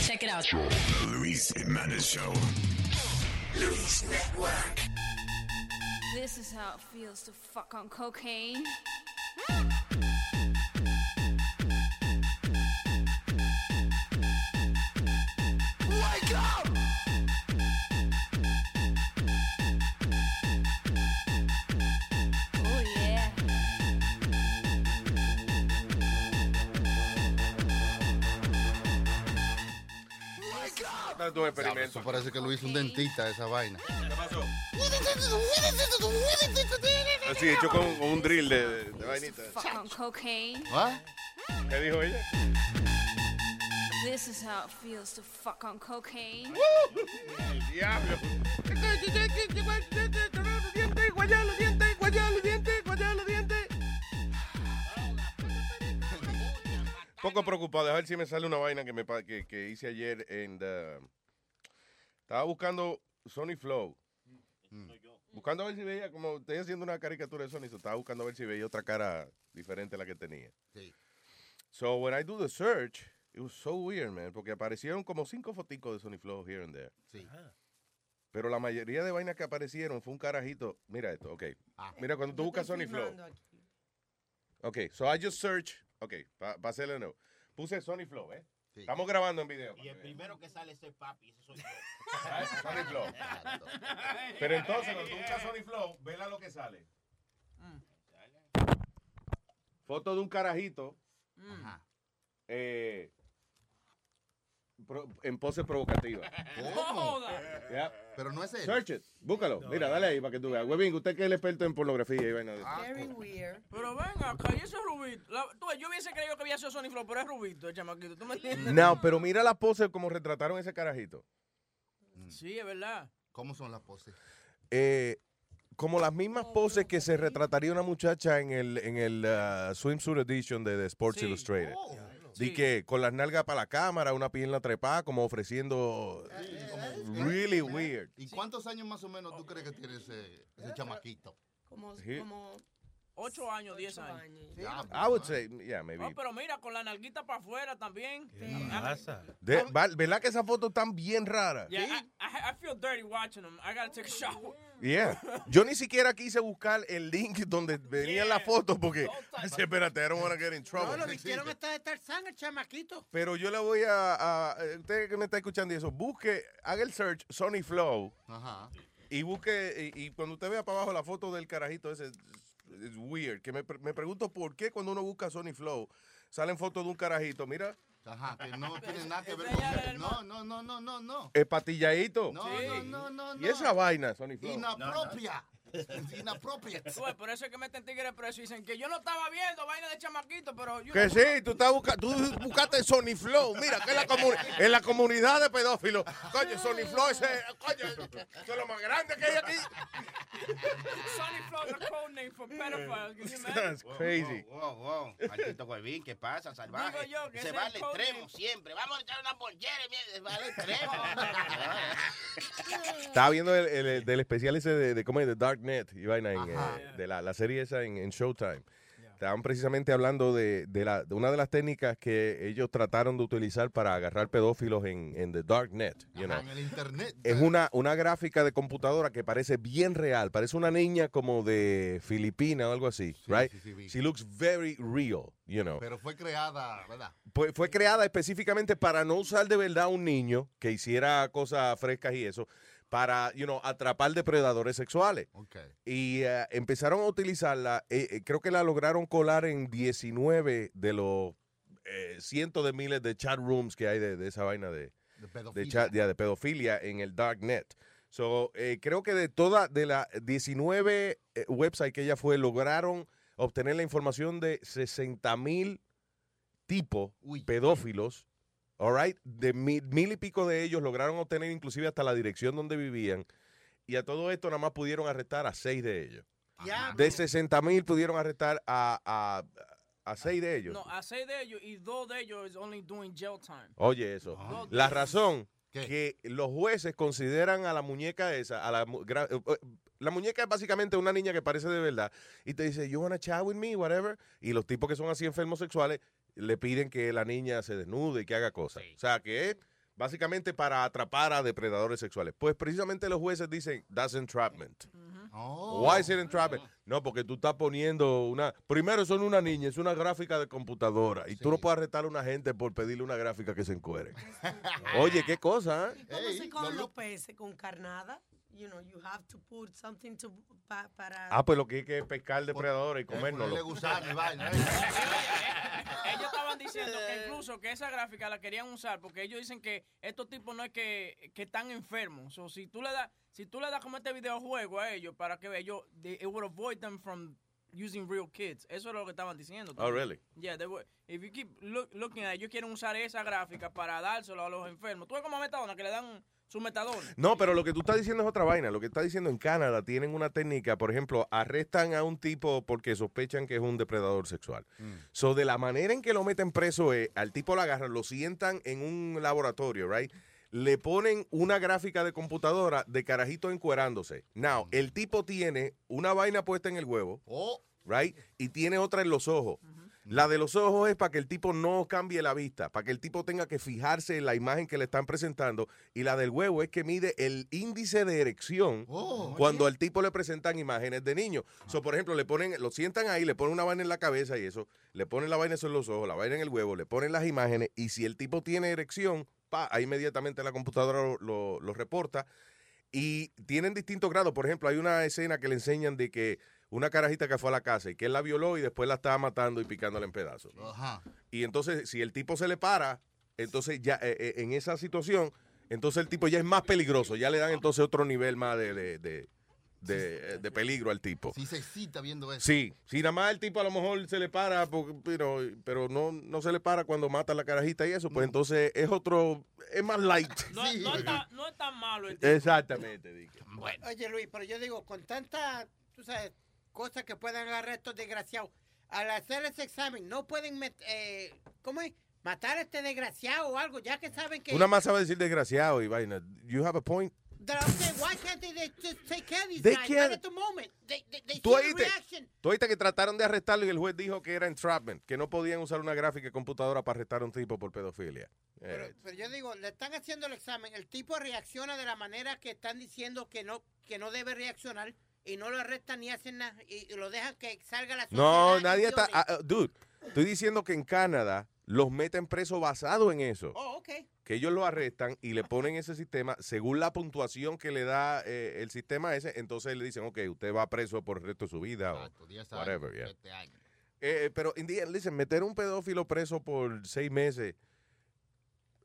Check it out. The Luis Jimenez Show. Luis Network. This is how it feels to fuck on cocaine. Date un experimento. Eso parece que lo hizo un dentista esa vaina. ¿Qué pasó? Así, hecho con, con un drill de, de vainita. Fuck on cocaine. ¿Qué dijo ella? This is how it feels to fuck on cocaine. Diablo. Poco preocupado, a ver si me sale una vaina que me que, que hice ayer en the- estaba buscando Sony Flow. Buscando a ver si veía, como estoy haciendo una caricatura de Sony, so estaba buscando a ver si veía otra cara diferente a la que tenía. So when I do the search, it was so weird, man, porque aparecieron como cinco foticos de Sony Flow here and there. Pero la mayoría de vainas que aparecieron fue un carajito. Mira esto, ok. Mira, cuando tú buscas Sony Flow. Ok, so I just search. Ok, para hacerlo de nuevo. Puse Sony Flow, ¿eh? Estamos grabando en video. Y el primero que sale ese papi, ese soy yo. Sony Flow. Pero entonces, cuando tú buscas Sony Flow, vela lo que sale. Foto de un carajito. eh, pro- en pose provocativa. ¿Cómo? Yeah. Pero no es él. Search it. Búscalo. Mira, dale ahí para que tú veas. Webin, usted que es el experto en pornografía y vaina de eso. Very weird. Pero venga, ese es Rubito. La- tú yo hubiese creído que había sido Sony Flow, pero es Rubito, el chamaquito. ¿Tú me entiendes? No, pero mira la pose como retrataron ese carajito. Sí, es verdad. ¿Cómo son las poses? Eh, como las mismas poses que se retrataría una muchacha en el, en el uh, swimsuit edition de, de Sports Illustrated. Di que con las nalgas para la cámara, una pierna trepada, como ofreciendo. Really weird. ¿Y cuántos años más o menos tú crees que tiene ese, ese chamaquito? Como, Sí. como Ocho años, diez años. I would say, yeah, maybe. No, pero mira, con la nalguita para afuera también. De- va- ¿Verdad que esa foto tan bien rara? Yeah, I, I, I feel dirty watching them. I gotta take a shower. Yeah. Yo ni siquiera quise buscar el link donde venían las fotos porque, Ay, espérate, I don't want to get in No, trouble. lo vistieron hasta de Tarzán, el chamaquito. Pero yo le voy a, a- eh, usted que me está escuchando y eso, busque, haga el search Sony Flow Ajá. y busque, y, y cuando usted vea para abajo la foto del carajito ese, es weird, que me, me pregunto por qué cuando uno busca Sony Flow salen fotos de un carajito, mira, Ajá, que no tiene nada que ver con él. No, no, no, no, no, no. es patilladito. No, no, no, no, no. Y esa vaina, Sony Flow. Inapropia. Inapropia. Tú, por eso es que meten tigres presos y dicen que yo no estaba viendo vaina de chamaquito, pero yo. Que sí, tú, estás busca- tú buscaste Sony Flow. Mira, que en la, en la comunidad de pedófilos. Coño, Sony Flow, ese, coño, eso es lo más grande que hay aquí. Sony Flow a code name for pedophiles. That's crazy. Wow, wow. Maldito Huevín, ¿qué pasa, salvaje? Digo yo que se va al es extremo siempre. Vamos a echar una mierda, se va al extremo. Estaba viendo el, el- el del especial ese de, de, ¿cómo es? de Darknet y vaina, en, eh, de la, la serie esa en, en Showtime. Estaban precisamente hablando de, de la, de una de las técnicas que ellos trataron de utilizar para agarrar pedófilos en, en the Darknet. You know. En el internet. Es una, una gráfica de computadora que parece bien real. Parece una niña como de Filipina o algo así, right? sí, sí. She looks very real, you know. Pero fue creada, ¿verdad? Pues fue creada específicamente para no usar de verdad a un niño que hiciera cosas frescas y eso, para, you know, atrapar depredadores sexuales. Y eh, empezaron a utilizarla, eh, eh, creo que la lograron colar en 19 de los eh, cientos de miles de chat rooms que hay de, de esa vaina de, De chat- ya, de pedofilia en el darknet. So, creo que de todas, de las 19 eh, websites que ella fue, lograron obtener la información de 60 mil tipos pedófilos. All right? De mil, mil y pico de ellos lograron obtener inclusive hasta la dirección donde vivían. Y a todo esto nada más pudieron arrestar a seis de ellos. De 60 mil pudieron arrestar a, a, a seis de ellos. No, a seis de ellos y dos de ellos is only doing jail time. Oye, eso. Ah. La razón que los jueces consideran a la muñeca esa, a la, eh, eh, la muñeca es básicamente una niña que parece de verdad y te dice, you wanna chat with me, whatever. Y los tipos que son así enfermos sexuales le piden que la niña se desnude y que haga cosas. O sea, que es básicamente para atrapar a depredadores sexuales. Pues precisamente los jueces dicen, that's entrapment. Why is it entrapment? No, porque tú estás poniendo una. Primero, son una niña, es una gráfica de computadora. Y tú no puedes arrestar a una gente por pedirle una gráfica que se encuere. Oye, qué cosa, ¿eh? ¿Cómo se con los peces? ¿Con carnada? You know, you have to put something to, pa- para... Ah, pues lo que hay que es pescar depredadores y comérnoslo. Ellos estaban diciendo que incluso que esa gráfica la querían usar porque ellos dicen que estos tipos no es que, que están enfermos. O si tú le das si tú le das como este videojuego a ellos para que ellos they- it would avoid them from using real kids. Eso es lo que estaban diciendo. Oh, really? Yeah, they would- if you keep look- looking at it, ellos quieren usar esa gráfica para dárselo a los enfermos. Tú ves como a metadona que le dan su metadona. No, pero lo que tú estás diciendo es otra vaina. Lo que estás diciendo en Canadá tienen una técnica, por ejemplo, arrestan a un tipo porque sospechan que es un depredador sexual. So, de la manera en que lo meten preso es, al tipo lo agarran, lo sientan en un laboratorio, right? Le ponen una gráfica de computadora de carajito encuerándose. Now, el tipo tiene una vaina puesta en el huevo, right? Y tiene otra en los ojos. La de los ojos es para que el tipo no cambie la vista, para que el tipo tenga que fijarse en la imagen que le están presentando. Y la del huevo es que mide el índice de erección cuando al tipo le presentan imágenes de niños. So, por ejemplo, le ponen, lo sientan ahí, le ponen una vaina en la cabeza y eso, le ponen la vaina en los ojos, la vaina en el huevo, le ponen las imágenes y si el tipo tiene erección, pa, ahí inmediatamente la computadora lo, lo- lo reporta. Y tienen distintos grados. Por ejemplo, hay una escena que le enseñan de que una carajita que fue a la casa y que él la violó y después la estaba matando y picándola en pedazos. Ajá. Y entonces, si el tipo se le para, entonces ya eh, eh, en esa situación, entonces el tipo ya es más peligroso. Ya le dan entonces otro nivel más de, de, de- de- de peligro al tipo. Sí se excita viendo eso. Sí, si nada más el tipo a lo mejor se le para, pero, pero no, no se le para cuando mata a la carajita y eso, pues entonces es otro, es más light. No, no está- no es tan malo el tipo. Exactamente, Dick. Oye, Luis, pero yo digo, con tanta, tú sabes, cosas que pueden agarrar estos desgraciados, al hacer ese examen, no pueden, met- eh, ¿cómo es? Matar a este desgraciado o algo, ya que saben que... Una más sabe decir desgraciado y vaina. You have a point. I'm saying, why can't they, they just take care of these They guys can't- right at the moment? They, they, they Tú oíste, reaction. tú oíste que trataron de arrestarlo y el juez dijo que era entrapment, que no podían usar una gráfica de computadora para arrestar a un tipo por pedofilia. Eh, Pero yo digo, le están haciendo el examen, el tipo reacciona de la manera que están diciendo que no, que no debe reaccionar y no lo arrestan ni hacen nada y, y lo dejan que salga a la no, sociedad nadie está... ah, ah, dude, estoy diciendo que en Canadá los meten preso basado en eso. Oh, ok. Que ellos lo arrestan y le ponen ese sistema, según la puntuación que le da eh, el sistema ese, entonces le dicen, ok, usted va preso por el resto de su vida o 10 años, whatever, yeah. 7 años. Eh, pero, the end, listen, meter un pedófilo preso por seis meses,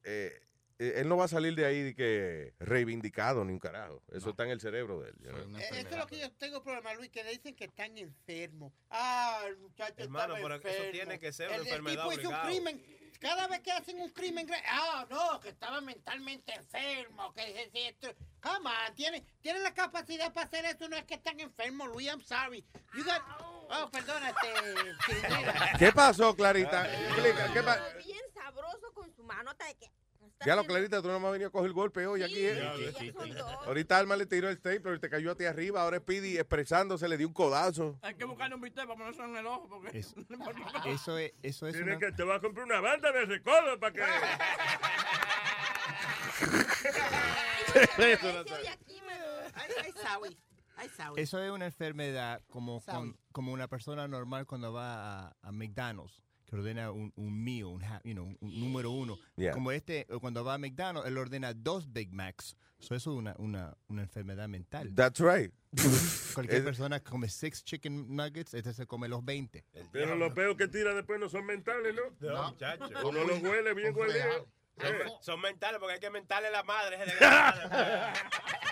eh, eh, él no va a salir de ahí de que reivindicado ni un carajo. Eso está en el cerebro de él. know. Eh, Eso es lo que yo tengo problema, Luis, que le dicen que están enfermos. Ah, el muchacho Hermano, pero eso enfermo. tiene que ser una El- el enfermedad tipo hizo un crimen. Cada vez que hacen un crimen, ah, no, que estaba mentalmente enfermo, que es esto. Come on, tienen, tienen la capacidad para hacer eso, no es que están enfermos, Luis, I'm sorry. You got, oh, perdónate. ¿Qué pasó, Clarita? Explica, ¿qué pa- Bien sabroso con su mano que... Ya lo, Clarita, tú no me has venido a coger el golpe hoy aquí, ¿eh? Sí, sí, sí, sí. Ahorita Alma le tiró el stapler te cayó a ti arriba. Ahora Speedy expresándose le dio un codazo. Hay que buscarle un bistec para ponerse en el ojo porque... Eso es, eso es Tiene una... que te va a comprar una banda de recodo para que. Eso no Sawi. Eso es una enfermedad como, Sabe. con- como una persona normal cuando va a, a McDonald's, que ordena un, un meal, un, you know, un número uno. Yeah. Como este, eh, cuando va a McDonald's, él ordena dos Big Macs. So eso es una, una, una enfermedad mental. That's right. Cualquier persona come six chicken nuggets, este se come los 20. Pero los peos que tira después no son mentales, ¿no? No, muchacho. Uno los huele bien huele. Son, son mentales porque hay que mentarle la madre.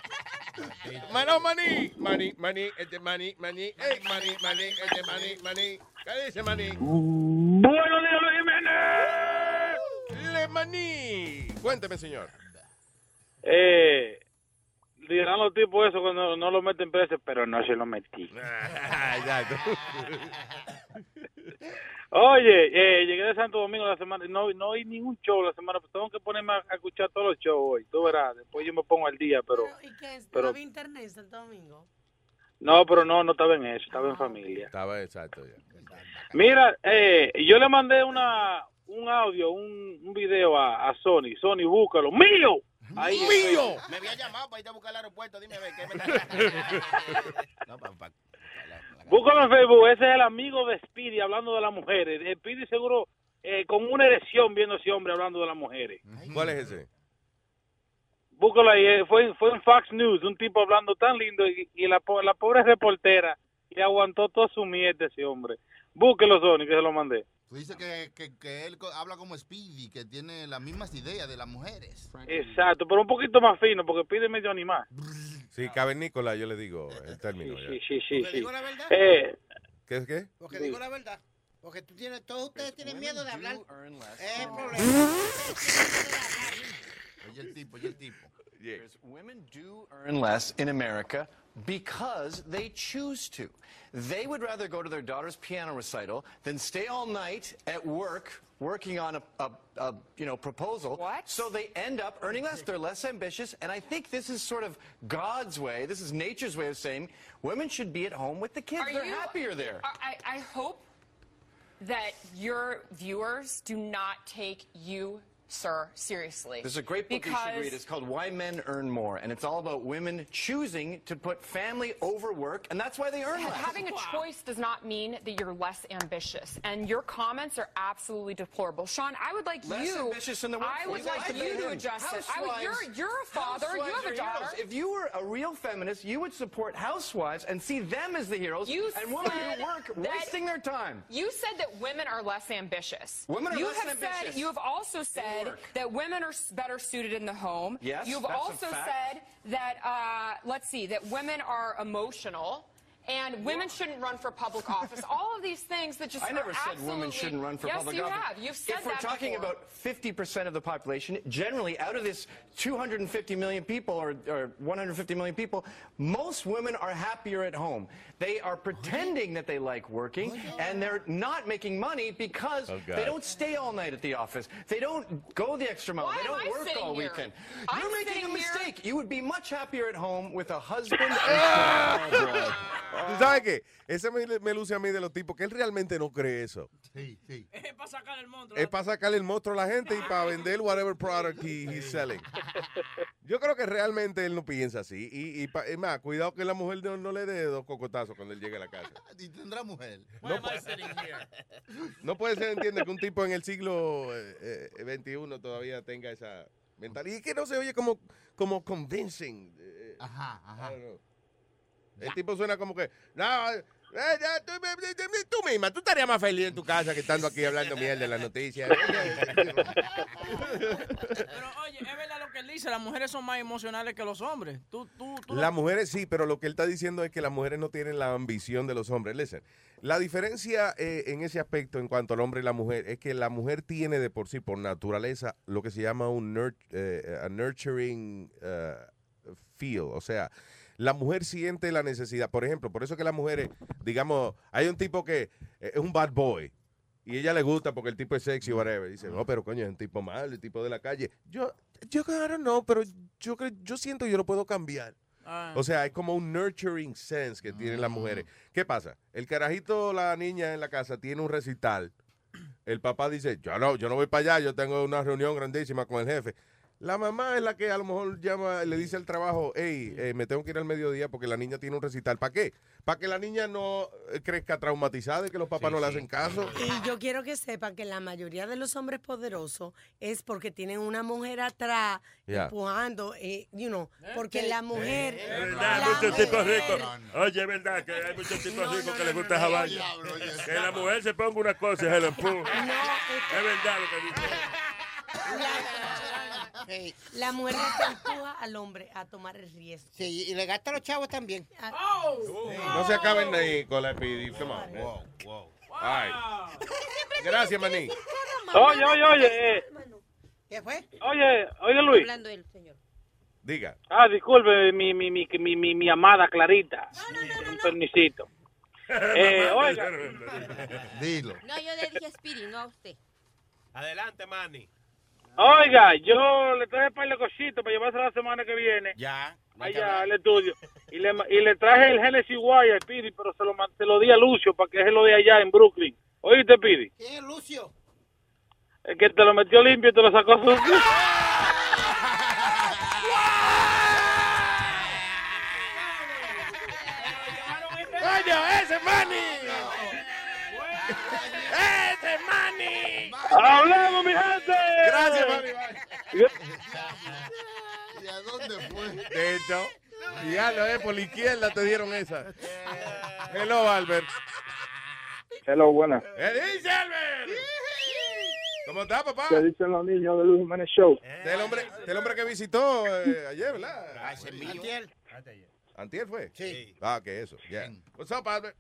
Mano, maní, maní, maní, este maní, maní, eh, maní, maní, este maní, maní. ¿Qué dice maní? Buenos días, Luis Jiménez. Le maní. Cuénteme, señor. Eh, dirán los tipos eso cuando no lo meten preso, pero no se lo metí. Oye, eh, llegué de Santo Domingo la semana, no, no oí ningún show la semana, pues tengo que ponerme a, a escuchar todos los shows hoy, tú verás, después yo me pongo al día, pero, ¿Y qué es? pero ¿No había internet en Santo Domingo? no, pero no, no estaba en eso, estaba en familia. Estaba exacto ya. Mira, eh, yo le mandé una un audio, un, un video a, a Sony, Sony, búscalo, mío, ahí Facebook. Me había llamado para irte a buscar al aeropuerto. Dime, a ver, ¿qué me No, pa- pa- Búscalo en Facebook, ese es el amigo de Speedy hablando de las mujeres. Speedy seguro eh, con una erección viendo a ese hombre hablando de las mujeres. ¿Cuál es ese? Búscalo ahí, eh, fue, fue en Fox News, un tipo hablando tan lindo y, y la, po- la pobre reportera le aguantó toda su mierda ese hombre. Búsquelo, Sony, que se lo mandé. Tú dices que, que, que él co- habla como Speedy, que tiene las mismas ideas de las mujeres. Exacto, pero un poquito más fino, porque pide medio animal. Sí, cavernícola, yo le digo el término. Sí, sí, sí. Porque digo la verdad. Eh, ¿Qué es qué? Porque digo la verdad. Porque tú tienes, todos ustedes tienen miedo de hablar. Es el problema. Oye el tipo, oye el tipo. Women do earn less in America because they choose to. They would rather go to their daughter's piano recital than stay all night at work working on a, a, a you know proposal. What? So they end up earning less. They're less ambitious, and I think this is sort of God's way. This is nature's way of saying women should be at home with the kids. Are They're you- happier there. I, I hope that your viewers do not take you, sir, seriously. There's a great book you should read. It's called Why Men Earn More, and it's all about women choosing to put family over work, and that's why they earn ha- less. having a choice does not mean that you're less ambitious. And your comments are absolutely deplorable. Sean, I would like Less you. ambitious in the I would workforce. like you to in adjust it. I would, you're, Housewives- you're a father. You Housewives have a are daughter. heroes. If you were a real feminist, you would support housewives and see them as the heroes You and women who work wasting their time. You said that women are less ambitious. Women are you less have ambitious. Said, you have also said work. that women are better suited in the home. Yes, You've also said that, uh, let's see, that women are emotional. And women shouldn't run for public office. All of these things that just I never are said women shouldn't run for yes, public you office. have. You've said if we're talking before. about 50% of the population, generally out of this 250 million people or, or 150 million people, most women are happier at home. They are pretending that they like working, and they're not making money because Oh, they don't stay all night at the office. They don't go the extra mile. Why they don't I work all here? weekend. I'm You're making a sitting here- mistake. You would be much happier at home with a husband. and ¿Tú sabes qué? Ese me, me luce a mí de los tipos que él realmente no cree eso. Sí, sí. Es para sacar el monstruo. Es para sacarle el monstruo a la gente y para vender whatever product he- he's selling. Yo creo que realmente él no piensa así. Y, y pa- es más, cuidado que la mujer no, no le dé dos cocotazos cuando él llegue a la casa. Y tendrá mujer. No, no puede ser, entiende, que un tipo en el siglo eh, eh, XXI todavía tenga esa mentalidad. Y que no se oye como, como convincing. eh, Ajá, ajá. I don't know. El tipo suena como que, no, eh, tú, misma, tú estarías más feliz en tu casa que estando aquí hablando mierda de las noticias. Pero oye, es verdad lo que él dice, las mujeres son más emocionales que los hombres. Tú, tú, tú Las mujeres sí, pero lo que él está diciendo es que las mujeres no tienen la ambición de los hombres. Listen, la diferencia eh, en ese aspecto en cuanto al hombre y la mujer es que la mujer tiene de por sí, por naturaleza, lo que se llama un nur- eh, a nurturing eh, feel. O sea, la mujer siente la necesidad. Por ejemplo, por eso que las mujeres, digamos, hay un tipo que eh, es un bad boy. Y ella le gusta porque el tipo es sexy o whatever. Dice, no, pero coño, es un tipo malo, el tipo de la calle. Yo, yo, claro, no, pero yo, creo- yo siento yo lo puedo cambiar. Ah. O sea, es como un nurturing sense que tienen las mujeres. ¿Qué pasa? El carajito, la niña en la casa tiene un recital. El papá dice, yo no, yo no voy para allá, yo tengo una reunión grandísima con el jefe. La mamá es la que a lo mejor llama, le dice al trabajo, hey, eh, me tengo que ir al mediodía porque la niña tiene un recital. ¿Para qué? Para que la niña no eh, crezca traumatizada y que los papás no le hacen caso. Y yo quiero que sepan que la mayoría de los hombres poderosos es porque tienen una mujer atrás Ya. empujando, eh, you know, porque la mujer... Es verdad, hay muchos tipos ricos. Oye, es verdad que hay muchos tipos ricos que les gusta esa vaina. Que la mujer se ponga una cosa y se la empuja. Es verdad lo que dice. La mujer empuja al hombre a tomar el riesgo. Sí, y le gasta a los chavos también. No se acaben ahí con la epidemia. Come on. Gracias, maní. Oye, oye, oye. eh, ¿Qué fue? Oye, oye, Luis. Hablando él, señor. Diga. Ah, disculpe, mi, mi, mi, mi, mi, mi amada Clarita. Un permisito. Eh, oiga. Dilo. No, yo le dije a Spiri, no a usted. Adelante, Manny. Oiga, yo le traje para el cositos para llevarse la semana que viene. Ya. Allá al estudio. Y le, y le traje el Genesis Wire, Pidi, pero se lo, se lo di a Lucio para que se lo dé allá en Brooklyn. Oíste, Pidi. ¿Quién es Lucio? El que te lo metió limpio y te lo sacó sucio. ¡Coño, ese Manny! ¡Ese Manny! ¡Hablamos, mi gente! Gracias, Manny. ¿Y a dónde fue? De hecho, ya lo es, por la izquierda te dieron esa. Hello, Albert. Hello, buenas. ¿Qué dice Albert? ¿Cómo está, papá? ¿Qué dicen los niños de Luis Jiménez Show? Del hombre, del hombre que visitó eh, ayer, ¿verdad? Antier. ¿Antier fue? Sí. Ah, que eso, ya. What's up, Albert?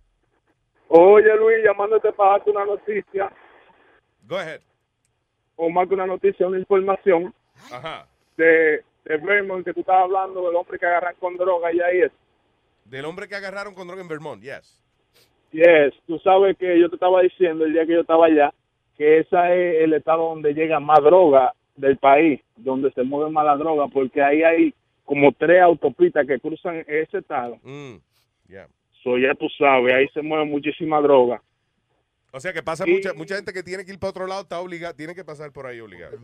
Oye, Luis, llamándote para darte una noticia, Go ahead. o más que una noticia, una información Ajá. de, de Vermont que tú estabas hablando del hombre que agarran con droga y ahí es. Del hombre que agarraron con droga en Vermont, yes. Yes, tú sabes que yo te estaba diciendo el día que yo estaba allá que ese es el estado donde llega más droga del país, donde se mueve más la droga, porque ahí hay como tres autopistas que cruzan ese estado. Mm, yeah. So, ya tú sabes, ahí se mueve muchísima droga. O sea que pasa Y- mucha mucha gente que tiene que ir para otro lado, está obligada, tiene que pasar por ahí obligado.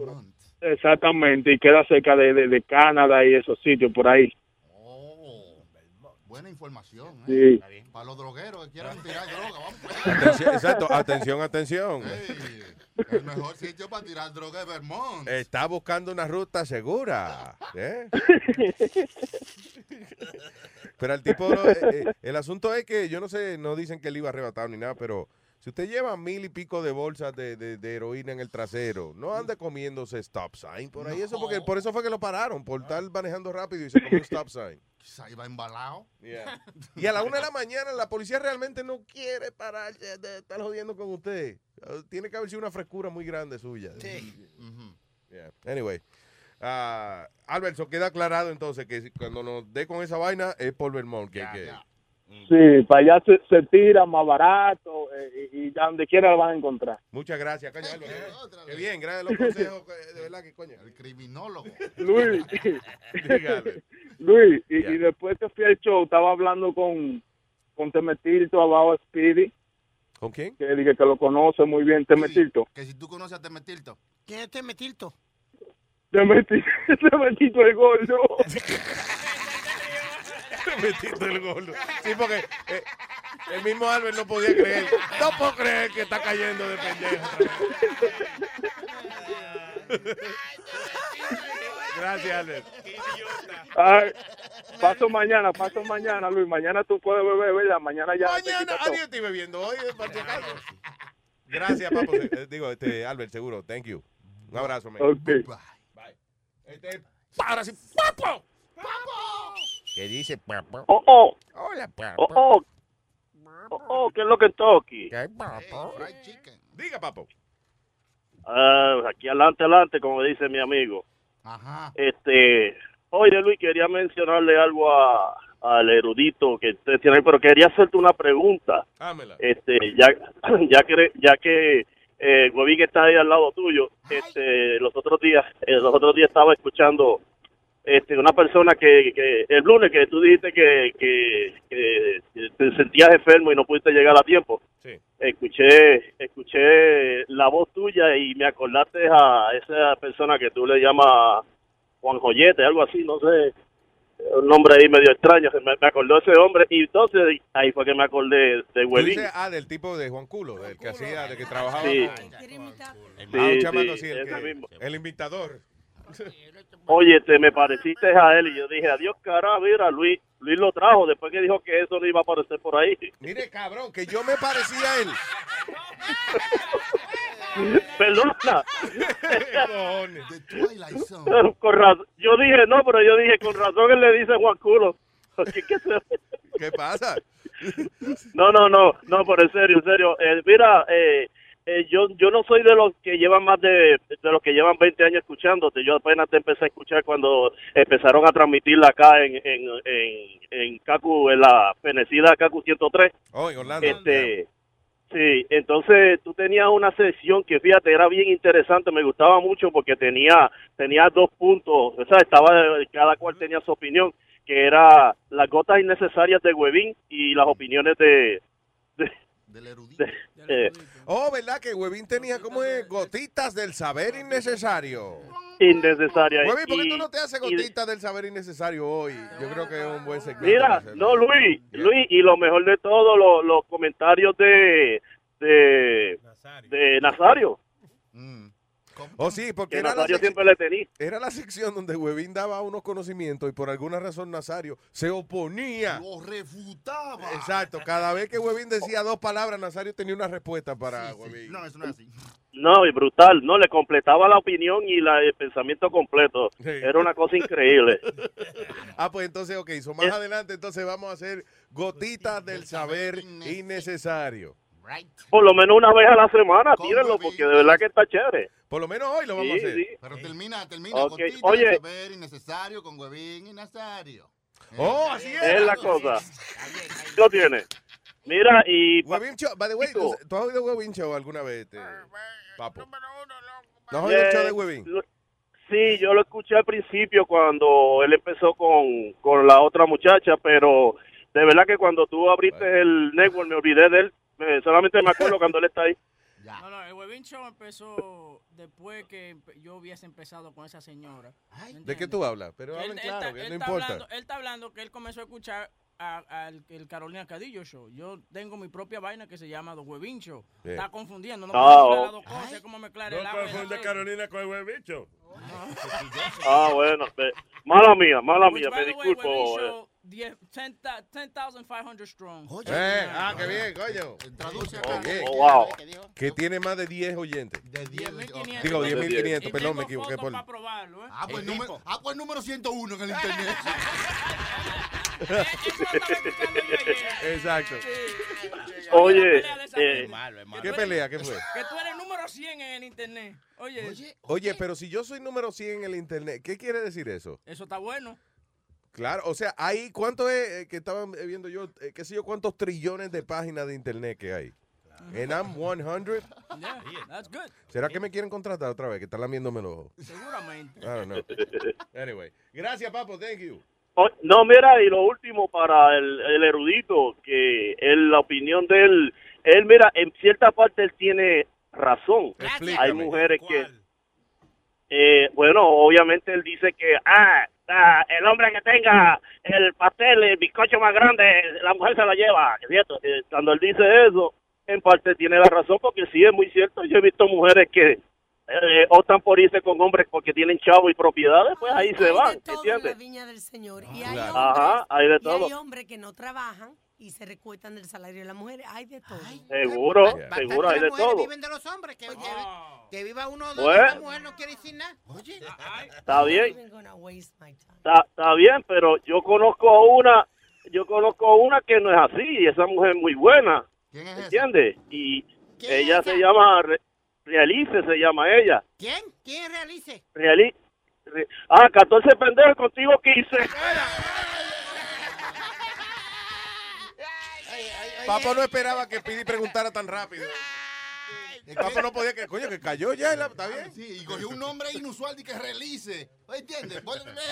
Exactamente, y queda cerca de, de, de Canadá y esos sitios por ahí. Buena información, Sí. ¿eh? Para los drogueros que quieran tirar droga, vamos. Atención, exacto, atención, atención. El mejor sitio para tirar droga es Vermont. Está buscando una ruta segura. ¿eh? Pero el tipo, eh, eh, el asunto es que yo no sé, no dicen que él iba arrebatado ni nada, pero si usted lleva mil y pico de bolsas de, de- de heroína en el trasero, no ande comiéndose stop sign por ahí. Eso porque por eso fue que lo pararon, por estar manejando rápido y se comió stop sign. Quizá iba embalado. Yeah. Y a la una de la mañana la policía realmente no quiere parar de, estar jodiendo con usted. Uh, Tiene que haber sido una frescura muy grande suya. Yeah. Anyway. ah, Albert, eso queda aclarado entonces que cuando nos dé con esa vaina es por Vermont. Que, que- Sí, para allá se, se tira más barato eh, y, y donde quiera lo van a encontrar. Muchas gracias, coño. Qué bien, gracias a los consejos. De verdad que coño. El criminólogo. Luis, Dígale. Luis, y después que fui al show, estaba hablando con, con Temetilto abajo Speedy, ¿Con quién? que dije que lo conoce muy bien, Temetilto. Que si tú conoces a Temetilto. ¿Quién es Temetilto? Temetilto, Temetilto el gordo. Metito el gordo. Sí, porque eh, el mismo Albert no podía creer. No puedo creer que está cayendo de pendejo. Gracias, Albert. Ay, paso mañana, paso mañana, Luis. Mañana tú puedes beber, ¿verdad? Mañana ya. Mañana, todo. adiós, estoy bebiendo hoy, eh, para. Gracias, papo. Eh, digo, este, Albert, seguro. Thank you. Un abrazo, man. Ok. Bye. Este, ahora sí, papo. ¿Qué dice, papo? Oh, oh. Hola, Oh, papo. oh. Oh, oh, ¿qué es lo que toqui? ¿Qué hay, papo? Diga, papo. Ah, aquí adelante, adelante, como dice mi amigo. Ajá. Este, oye Luis, quería mencionarle algo a, al erudito que usted tiene, pero quería hacerte una pregunta. Dámela. Este, ya, ya que, ya que eh, Huevín está ahí al lado tuyo, este, los otros días, eh, los otros días estaba escuchando este, una persona que, que el lunes que tú dijiste que, que, que te sentías enfermo y no pudiste llegar a tiempo. Sí. Escuché, escuché la voz tuya y me acordaste a esa persona que tú le llamas Juan Joyete, algo así, no sé, un nombre ahí medio extraño, me, me acordó ese hombre y entonces ahí fue que me acordé de dices, ah, del tipo de Juan Culo, del que hacía, del que trabajaba. Sí. Ah, Sí, sí, el, el imitador. Oye, te me pareciste a él y yo dije, adiós, cara, mira, Luis, Luis lo trajo después que dijo que eso no iba a aparecer por ahí. Mire, cabrón, que yo me parecía a él. Perdona. Pero con razón- yo dije, no, pero yo dije, con razón él le dice Juan Culo. ¿Qué, qué se- ¿Qué pasa? No, no, no, no, pero en serio, en serio. Eh, mira, eh, eh, yo yo no soy de los que llevan más de, de los que llevan 20 años escuchándote. Yo apenas te empecé a escuchar cuando empezaron a transmitirla acá en en en, en Cacu, en la fenecida Cacu 103. Oh, en Orlando. Este, sí, entonces tú tenías una sesión que fíjate era bien interesante, me gustaba mucho porque tenía tenía dos puntos, o sea, estaba cada cual tenía su opinión, que era las gotas innecesarias de Huevín y las opiniones de, de- de- eh, Oh, ¿verdad? Que Huevín tenía como es? gotitas del saber innecesario. innecesarias. Huevín, ¿por qué Y- tú no te haces y gotitas del saber innecesario hoy? Yo creo que es un buen segmento. Mira, no Luis, Luis, y lo mejor de todo, lo- los comentarios de de de Nazario. Oh, sí, porque Que era la, Nazario sec- siempre le tenía. era la sección donde Huevín daba unos conocimientos y por alguna razón Nazario se oponía. Lo refutaba. Exacto, cada vez que Huevín decía dos palabras, Nazario tenía una respuesta para Huevín. No, eso no es así. No, y brutal, no, le completaba la opinión y la, el pensamiento completo. Era una cosa increíble. Ah, pues entonces, ok, so más adelante entonces vamos a hacer gotitas del saber innecesario. Por lo menos una vez a la semana, tírenlo, porque de verdad que está chévere. Por lo menos hoy lo vamos a Sí, hacer. sí. Pero termina, termina. Ok, Gotita, oye. saber innecesario con Huevín y Nazario. Oh, así es. Es la cosa. Lo tiene. Mira, y... Huevín Show, by the way, ¿tú, tú has oído Huevín Show alguna vez, este, Papo? ¿No has oído el show de Eh, Huevín? Sí, yo lo escuché al principio cuando él empezó con, con la otra muchacha, pero de verdad que cuando tú abriste el network me olvidé de él. Eh, solamente me acuerdo cuando él está ahí. No, no, el Webin Show empezó después que yo hubiese empezado con esa señora. ¿me ¿De qué tú hablas? Pero Él- hablen él claro, está- que él no está importa. hablando- él está hablando que él comenzó a escuchar a- al el Carolina Cadillo Show. Yo tengo mi propia vaina que se llama Show. Bien. Está confundiendo, no Ah, oh. las dos cosas, es como mezclar No el agua confunde. Carolina con el huevicho. Ah, bueno. eh, mala mía, mala Which, mía, me way, disculpo. Webin eh. Show, 10 10,000 10,500 strong. Eh, ah, qué bien, coño. Traduce Oye, Oh, wow. Que tiene más de 10 oyentes. De 10.500. Digo, De 10.500, 10. perdón, me equivoqué por... Para probarlo, ¿eh? Ah, pues, número, ah, pues número 101 en el internet. Exacto. Oye, eh, ¿Qué pelea? ¿Qué fue? Que tú eres número 100 en el internet. Oye, Oye, pero si yo soy número 100 en el internet, ¿qué quiere decir eso? eso está bueno. Claro, o sea, hay, ¿cuánto es eh, que estaban viendo yo? Eh, ¿Qué sé yo? ¿Cuántos trillones de páginas de internet que hay? En I'm 100. Yeah, that's good. ¿Será que me quieren contratar otra vez? Que están lamiéndome los ojos. Seguramente. I don't know. Anyway. Gracias, papo. Thank you. Oh, no, mira, y lo último para el, el erudito, que él, la opinión de él, él, mira, en cierta parte él tiene razón. Hay mujeres que, eh, bueno, obviamente él dice que, ah, el hombre que tenga el pastel, el bizcocho más grande, la mujer se lo lleva, ¿es cierto? Eh, cuando él dice eso, en parte tiene la razón, porque sí es muy cierto. Yo he visto mujeres que eh, optan por irse con hombres porque tienen chavo y propiedades, pues ahí se Hay van, de todo en ¿entiendes? la viña del Señor. Y hay, Claro. hombres, Ajá, hay de y hay todo. hombres que no trabajan y se recuestan del salario de la mujer. Hay de todo. Seguro, Bastante seguro, hay de las mujeres todo. viven de los hombres. Que, viva uno o dos y la mujer no quiere decir nada. Oye. Está bien. Está, está bien, pero yo conozco una, yo conozco una que no es así, y esa mujer es muy buena, ¿Quién es esa? ¿entiendes? Y ¿Quién ella es se llama, Re- Realice se llama ella. ¿Quién? ¿Quién realice? Reali Re- ah, 14 pendejos, contigo 15. Papo no esperaba que Pidi preguntara tan rápido. El Papo no podía que, coño, que cayó ya, la- ¿está bien? Sí, y cogió un nombre inusual de que Relice. ¿Entiendes?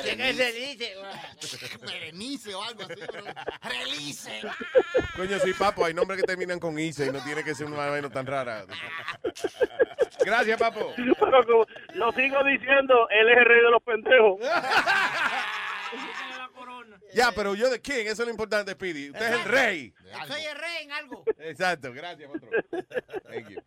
¿Qué es Relice? Berenice o algo así. pero- Relice. Coño, sí, Papo, hay nombres que terminan con Ise y no tiene que ser una vaina tan rara. Gracias, Papo. Lo sigo diciendo, él es el rey de los pendejos. Ya, pero yo de king, eso es lo importante, Speedy. Usted es el rey. Soy el rey en algo. Exacto, gracias, otro. Thank you.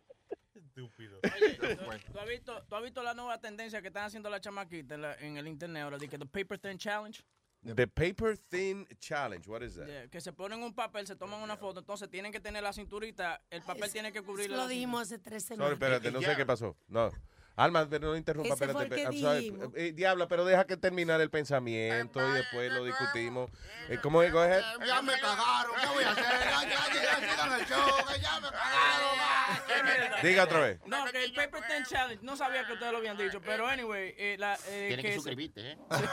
Estúpido. ¿tú, has visto, ¿Tú has visto la nueva tendencia que están haciendo las chamaquitas en, la- en el internet ahora? De que the paper thin challenge. The Paper Thin Challenge, what is that? Yeah, que se ponen un papel, se toman una foto, entonces tienen que tener la cinturita, el papel tiene que cubrir Eso lo dijimos hace tres Sorry, semanas. espérate, no sé qué pasó. No. Alma, pero no interrumpa, Ese espérate. el que I'm sorry. dijimos. Eh, diabla, pero deja que terminar el pensamiento y después lo discutimos. Eh, ¿Cómo es? Go ahead. Ya me cagaron, ¿qué voy a hacer? Ya, ya, ya, ya, sigan el show, que ya me cagaron. Diga otra vez. No, que el Paper Thin Challenge, no sabía que ustedes lo habían dicho, pero anyway, eh, la, eh, Tienes que se- suscribirte, ¿eh? no, no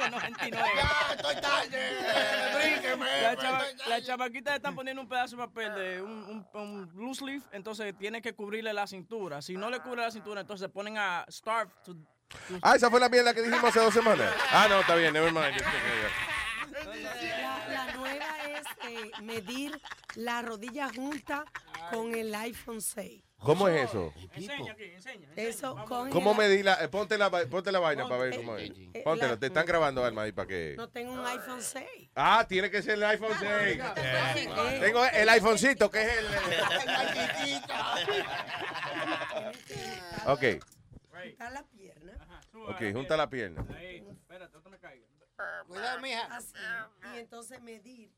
tengo 5.99. Ya, estoy tarde. La chava- Las chamaquitas están poniendo un pedazo de papel de un, un, un loose leaf, entonces tienen que cubrirle la cintura. Si no le cubre la cintura, entonces se ponen a starve to, to- Ah, esa fue la mierda que dijimos hace dos semanas. Ah, no, está bien, never mind. La, la nueva es eh, medir la rodilla junta con el iPhone 6. ¿Cómo es eso? Enseña aquí, enseña. Eso con ¿Cómo la, eh, ponte la, ponte la vaina para ver Eh, cómo es? eh, Póntela, la- te están grabando, Alma, ahí para que... No tengo un iPhone 6. Ah, tiene que ser el iPhone 6. Eh. Tengo el iPhonecito, que es el... Ok, Está la pierna. ok, junta la pierna. Ahí, espérate, no me caiga. Cuidado, mija. Así. Y entonces medir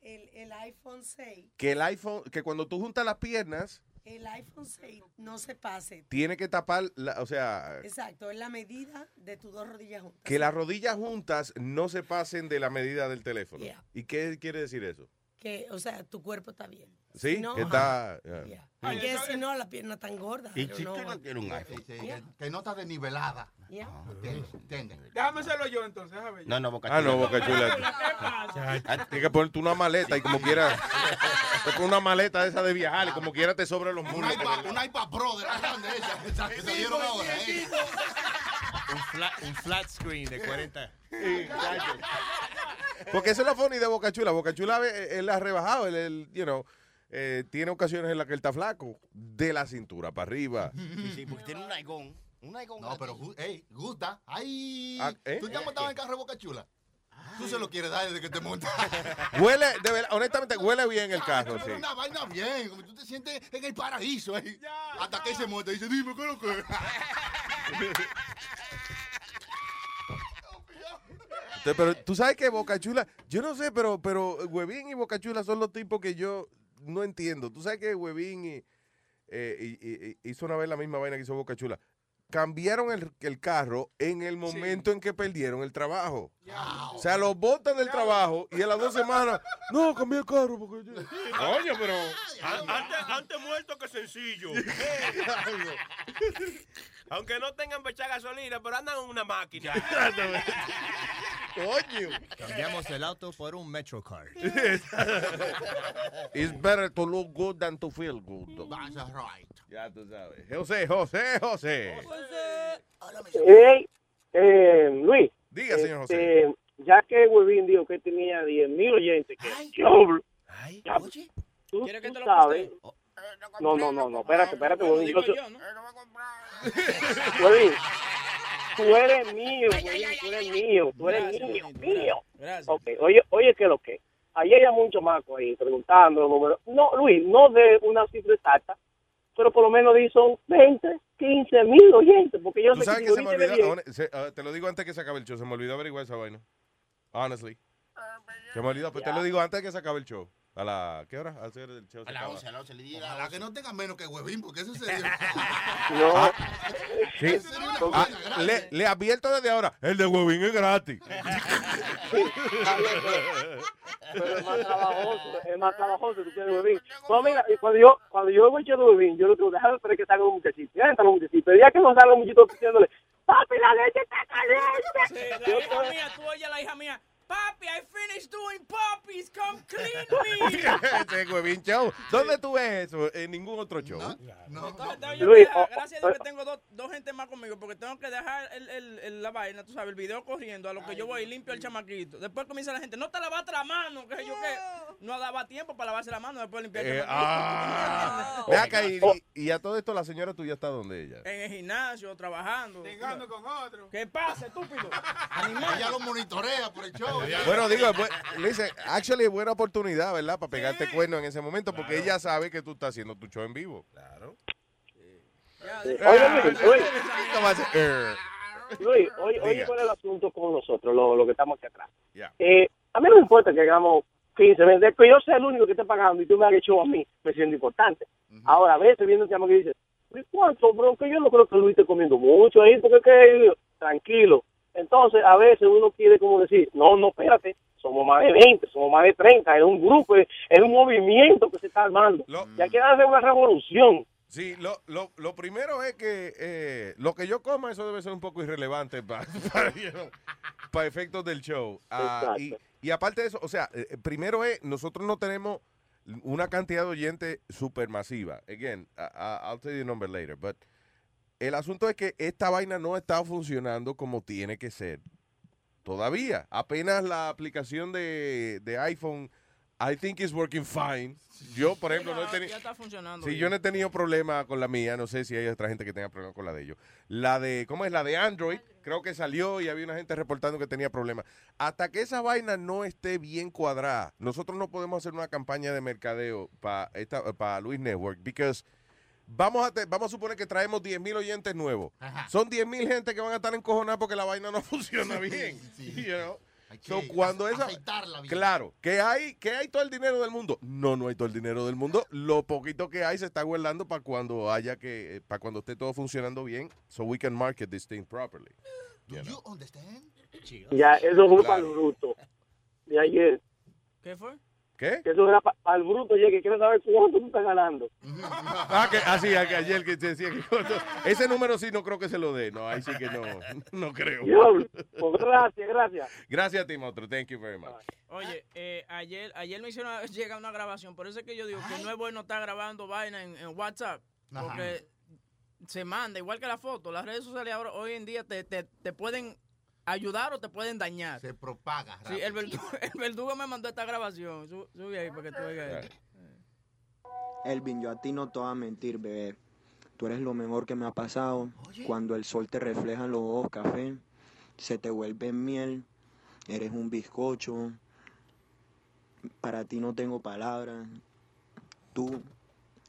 el, el iPhone 6. Que el iPhone, que cuando tú juntas las piernas, El iPhone 6 no se pase. tiene que tapar, la- o sea, Exacto, es la medida de tus dos rodillas juntas. que las rodillas juntas no se pasen de la medida del teléfono. Yeah. ¿Y qué quiere decir eso? Que, o sea, tu cuerpo está bien. ¿Sí? Si no, que está... yeah. Porque si no, la pierna tan gorda. Y si no tienes un iPhone. Que, que no está desnivelada. Yeah. ¿Entiendes? ¿Entiendes? Déjame hacerlo yo entonces, déjame yo. No, no, Boca Ah, no, Chula. Boca Chula. ¿Qué pasa? Tienes que ponerte una maleta y como quiera, te pones una maleta de esa de viajar y como quiera te sobran los Un muslos. iPad, un iPad Pro de la grande esa, que se dieron ahora. ¿eh? Un flat, un flat screen de 40. Porque esa es la funny de Boca Chula. Boca Chula, eh, él ha rebajado, él, él, you know, eh, tiene ocasiones en las que él está flaco, de la cintura para arriba. Sí, sí, porque tiene un naigón. Un naigón. No, pero, gu- ey, gusta. Ay, Ah, ¿eh? ¿tú te has montado en el carro de Boca Chula? Tú se lo quieres dar desde que te montas. Huele, de verdad, honestamente, huele bien el carro, sí. una vaina bien, como tú te sientes en el paraíso. ahí. Hasta que él se monta y dice, dime, ¿qué es lo que es? Entonces, Pero tú sabes que Boca Chula, yo no sé, pero, pero Huevín y Boca Chula son los tipos que yo no entiendo. Tú sabes que Huevín y, eh, y- y- y hizo una vez la misma vaina que hizo Boca Chula. Cambiaron el, el carro en el momento en que perdieron el trabajo. O sea, los botan del trabajo y a las dos semanas, no, cambié el carro porque yo... Coño, pero... An- Antes, antes muerto que sencillo. Aunque no tengan fecha gasolina, pero andan en una máquina. Coño. Cambiamos el auto por un Metrocard. It's better to look good than to feel good. That's right. Ya tú sabes. José, José, José. Hey, eh, Luis. Diga, señor este, José. Ya que Webin dijo que tenía 10 mil oyentes, que ya, tú, ¿Quieres que tú te lo sabes. postee? No, no, no, no, espérate, espérate, Webin. Yo, yo, ¿no? Webin, tú eres mío, Webin, tú eres mío, tú eres Gracias, mío, mío. Gracias. Ok, oye, oye, ¿qué es lo que? Ayer hay mucho maco ahí preguntando los números. No, Luis, no de una cifra exacta, pero por lo menos di son 20, 15 mil oyentes, porque yo Tú sé sabes que que se me olvidó, ah, te lo digo antes que se acabe el show, se me olvidó averiguar esa vaina. Honestly. Se me olvidó, pero te lo digo antes de que se acabe el show. ¿A la qué hora? A hacer el show. A acaba. 11, a las 11 le diga. Ojalá que no tenga menos que huevín, porque eso sería. Ah, sí. Eso sería una Ah, le, le advierto desde ahora, el de Huevín es gratis. pero es más trabajoso, es más trabajoso que tiene Webin. No, mira, cuando yo, cuando yo voy a de Webin, yo lo tengo dejar esperar que salga un muchachito. Ya entra un muchachito. Pero ya que no salga un muchachito diciéndole, papi, la leche está Sí, caliente. la hija mía, tú oyes a la hija mía. Papi, I finished doing puppies, come clean me. Ese huevín show. ¿Dónde tú ves eso? En ningún otro show. Entonces, tengo yo Luis, que dejar- oh, gracias a Dios que tengo dos, dos gente más conmigo, porque tengo que dejar el, el- el- la vaina, tú sabes, el video corriendo, a lo que yo voy y limpio el chamaquito. Después comienza la gente, no te lavaste la mano, que sé yo qué. No daba tiempo para lavarse la mano, después limpiar el Eh, chamaquito. ah. Ve acá, y, y- a todo esto la señora tuya está donde ella. En el gimnasio, trabajando. Ligando con otro. ¿Qué pasa, estúpido? Ella lo monitorea por el show. Bueno, digo, es bu- le dice, actually es buena oportunidad, ¿verdad? Para pegarte cuerno en ese momento, porque ella sabe que tú estás haciendo tu show en vivo. Claro. Oye, Luis, Luis. ¿Cómo hace? Luis, oye, oye cuál es el asunto con nosotros, lo, lo que estamos aquí atrás. Ya. Eh, a mí no me importa que hagamos 15, 20, que yo sea el único que esté pagando y tú me hagas show a mí, me siento importante. Ahora, a veces viene un chamo que dice, "Luis, ¿cuánto, bro? Que yo no creo que Luis esté comiendo mucho ahí, porque que tranquilo. Entonces, a veces uno quiere como decir, no, no, espérate, somos más de 20, somos más de 30, es un grupo, es, un movimiento que se está armando. Y hay que hacer una revolución. Sí, lo, lo, lo primero es que eh, lo que yo coma, eso debe ser un poco irrelevante para, para, you know, para efectos del show. Ah, y, y aparte de eso, o sea, eh, primero es, nosotros no tenemos una cantidad de oyentes supermasiva. Again, I- I'll tell you the number later, but el asunto es que esta vaina no está funcionando como tiene que ser. Todavía. Apenas la aplicación de, de iPhone, I think is working fine. Yo, por ejemplo, no he tenido... Ya está funcionando. Sí, yo no he tenido problema con la mía, no sé si hay otra gente que tenga problema con la de ellos. La de, ¿cómo es? La de Android, creo que salió y había una gente reportando que tenía problemas. Hasta que esa vaina no esté bien cuadrada, nosotros no podemos hacer una campaña de mercadeo para para Luis Network, because vamos a, te- vamos a suponer que traemos 10 mil oyentes nuevos. Son 10 mil gente que van a estar encojonadas porque la vaina no funciona bien. you know? So, cuando esa, claro, que hay, que hay todo el dinero del mundo. No, no hay todo el dinero del mundo. Lo poquito que hay se está guardando para cuando haya que, eh, para cuando esté todo funcionando bien, so we can market this thing properly. You know? Ya, eso fue Claro. para el bruto. De ayer. ¿Qué fue? ¿Qué? Que eso era para el bruto, ya que quiere saber cuánto tú estás ganando. Ah, que, así, que ayer que te decía que ese número sí no creo que se lo dé. No, ahí sí que no, no creo. Diablo. Pues gracias, gracias. Gracias, Timotro. Thank you very much. Oye, eh, ayer, ayer me hicieron llega una grabación, por eso es que yo digo que no es bueno estar grabando vaina en, en WhatsApp, Ajá. porque se manda, igual que la foto, las redes sociales ahora, hoy en día te, te, te pueden ayudar o te pueden dañar. Se propaga. Sí, el verdugo, el verdugo me mandó esta grabación, Su- sube ahí para que tú oigas. Elvin, yo a ti no te voy a mentir, bebé. Tú eres lo mejor que me ha pasado. Cuando el sol te refleja en los ojos café, se te vuelve miel. Eres un bizcocho. Para ti no tengo palabras. Tú,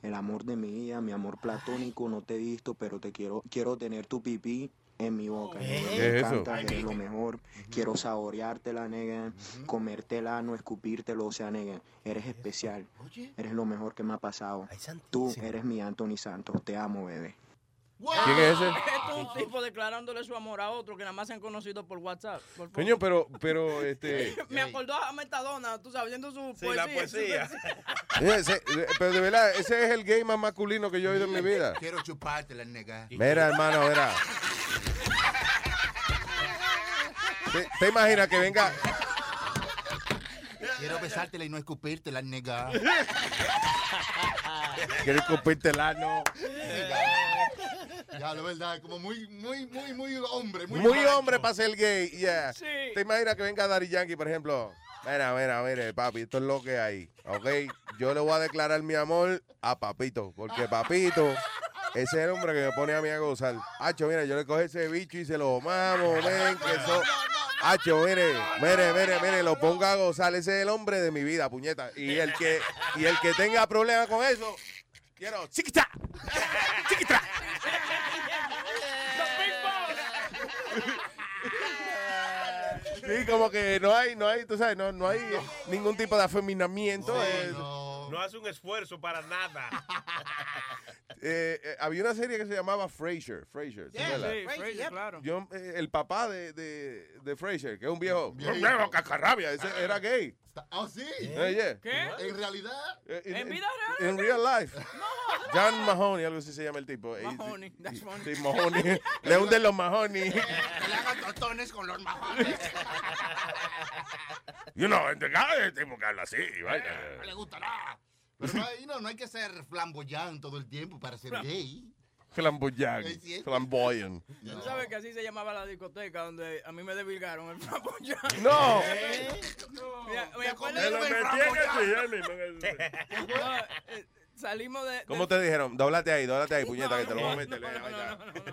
el amor de mi vida, mi amor platónico, no te he visto, pero te quiero, quiero tener tu pipí en mi boca. nega. ¿Qué Me es eso? encanta, eres lo mejor. Quiero saboreártela, nega. Comértela, no escupírtelo, o sea, nega. Eres especial. Eres lo mejor que me ha pasado. Tú eres mi Anthony Santos. Te amo, bebé. ¿Quién es ese? Esto es un tipo declarándole su amor a otro que nada más se han conocido por WhatsApp. por. Coño, pero, pero, este... Me acordó a Metadona, tú sabes, viendo su Sí, poesía. la poesía. Ese- pero de verdad, ese es el gay más masculino que yo he oído en mi vida. Quiero chuparte la nega. Mira, hermano, mira. ¿Te, te imaginas que venga? Quiero besártela y no escupírtela, nega. Quieres escupirte el ano. Ya, la verdad, como muy, muy, muy, muy hombre. Muy, Muy macho. hombre para ser gay, yeah. Sí. ¿Te imaginas que venga Daddy Yankee, por ejemplo? Mira, mira, mira, papi, esto es lo que hay, ¿ok? Yo le voy a declarar mi amor a Papito, porque Papito, ese es el hombre que me pone a mí a gozar. Hacho, mira, yo le cojo ese bicho y se lo mamo, ven, que eso... Hacho, mire, mire, mire, mire, lo pongo a gozar. Ese es el hombre de mi vida, puñeta. Y el que, y el que tenga problemas con eso, quiero chiquita, chiquita. Sí, como que no hay, no hay, tú sabes, no, no hay ningún tipo de afeminamiento. es- No hace un esfuerzo para nada. eh, eh, había una serie que se llamaba Frasier. Frasier. Yo, eh, el papá de, de, de Frasier, que es un viejo, Viejito. un viejo cacarrabia, ese era gay. Ah, sí. Eh, yeah. ¿Qué? En realidad. Eh, ¿En vida real? En real life. John Mahoney, algo así se llama el tipo. Y- Mahoney, that's y- funny. Sí, Mahoney. Le hunden los Mahoney. Que le hagan tostones con los majones. You know, en el tipo que habla así. vaya. No le gusta nada. Pero no, hay- no, no hay que ser flamboyante todo el tiempo para ser gay. Cierto. Flamboyant. Tú sabes que así se llamaba la discoteca donde a mí me desvirgaron el flamboyán. No. Me- me acuerdo Me lo del metí en flamboyán. el el- Salimos de. ¿Cómo te dijeron? Dóblate ahí, dóblate ahí, puñeta, que te lo voy a meter.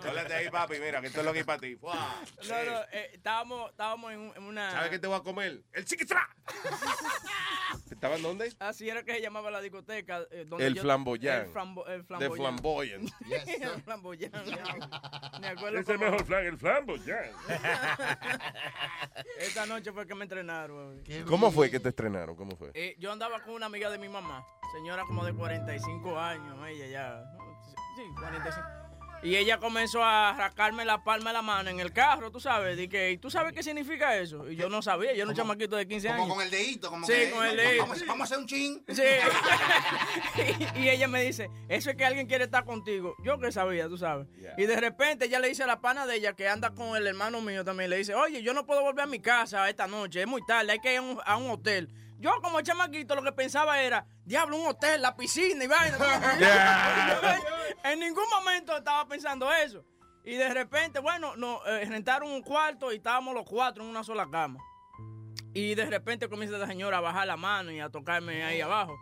Dóblate ahí, papi, mira, que esto es lo que hay para ti. No, no, eh, estábamos, estábamos en, un- en una. ¿Sabes qué te voy a comer? El chiquitra. ¿Estaban dónde? Así era que se llamaba la discoteca. eh, donde El yo- flamboyán. El, el flamboyán. flamboyant. el flamboyán. Me acuerdo Ese es como- mejor flan, el flambo, ya. Esta noche fue que me entrenaron. ¿Cómo fue que te estrenaron? ¿Cómo fue? Eh, yo andaba con una amiga de mi mamá, señora como de 45 años, ella ya. Sí, 45. Y ella comenzó a rascarme la palma de la mano en el carro, tú sabes. Di que, ¿y tú sabes qué significa eso? Y yo no sabía, yo era un chamaquito de 15 Como años. con el dedito, como Sí, que. con el dedito. Vamos, vamos a hacer un chin. Sí. y, y ella me dice, eso es que alguien quiere estar contigo. Yo que sabía, tú sabes. Y de repente ella le dice a la pana de ella que anda con el hermano mío también, le dice, oye, yo no puedo volver a mi casa esta noche, es muy tarde, hay que ir a un, a un hotel. Yo como chamaquito lo que pensaba era, diablo, un hotel, la piscina y vaina. en ningún momento estaba pensando eso. Y de repente, bueno, nos eh, rentaron un cuarto y estábamos los cuatro en una sola cama. Y de repente comienza la señora a bajar la mano y a tocarme ahí abajo.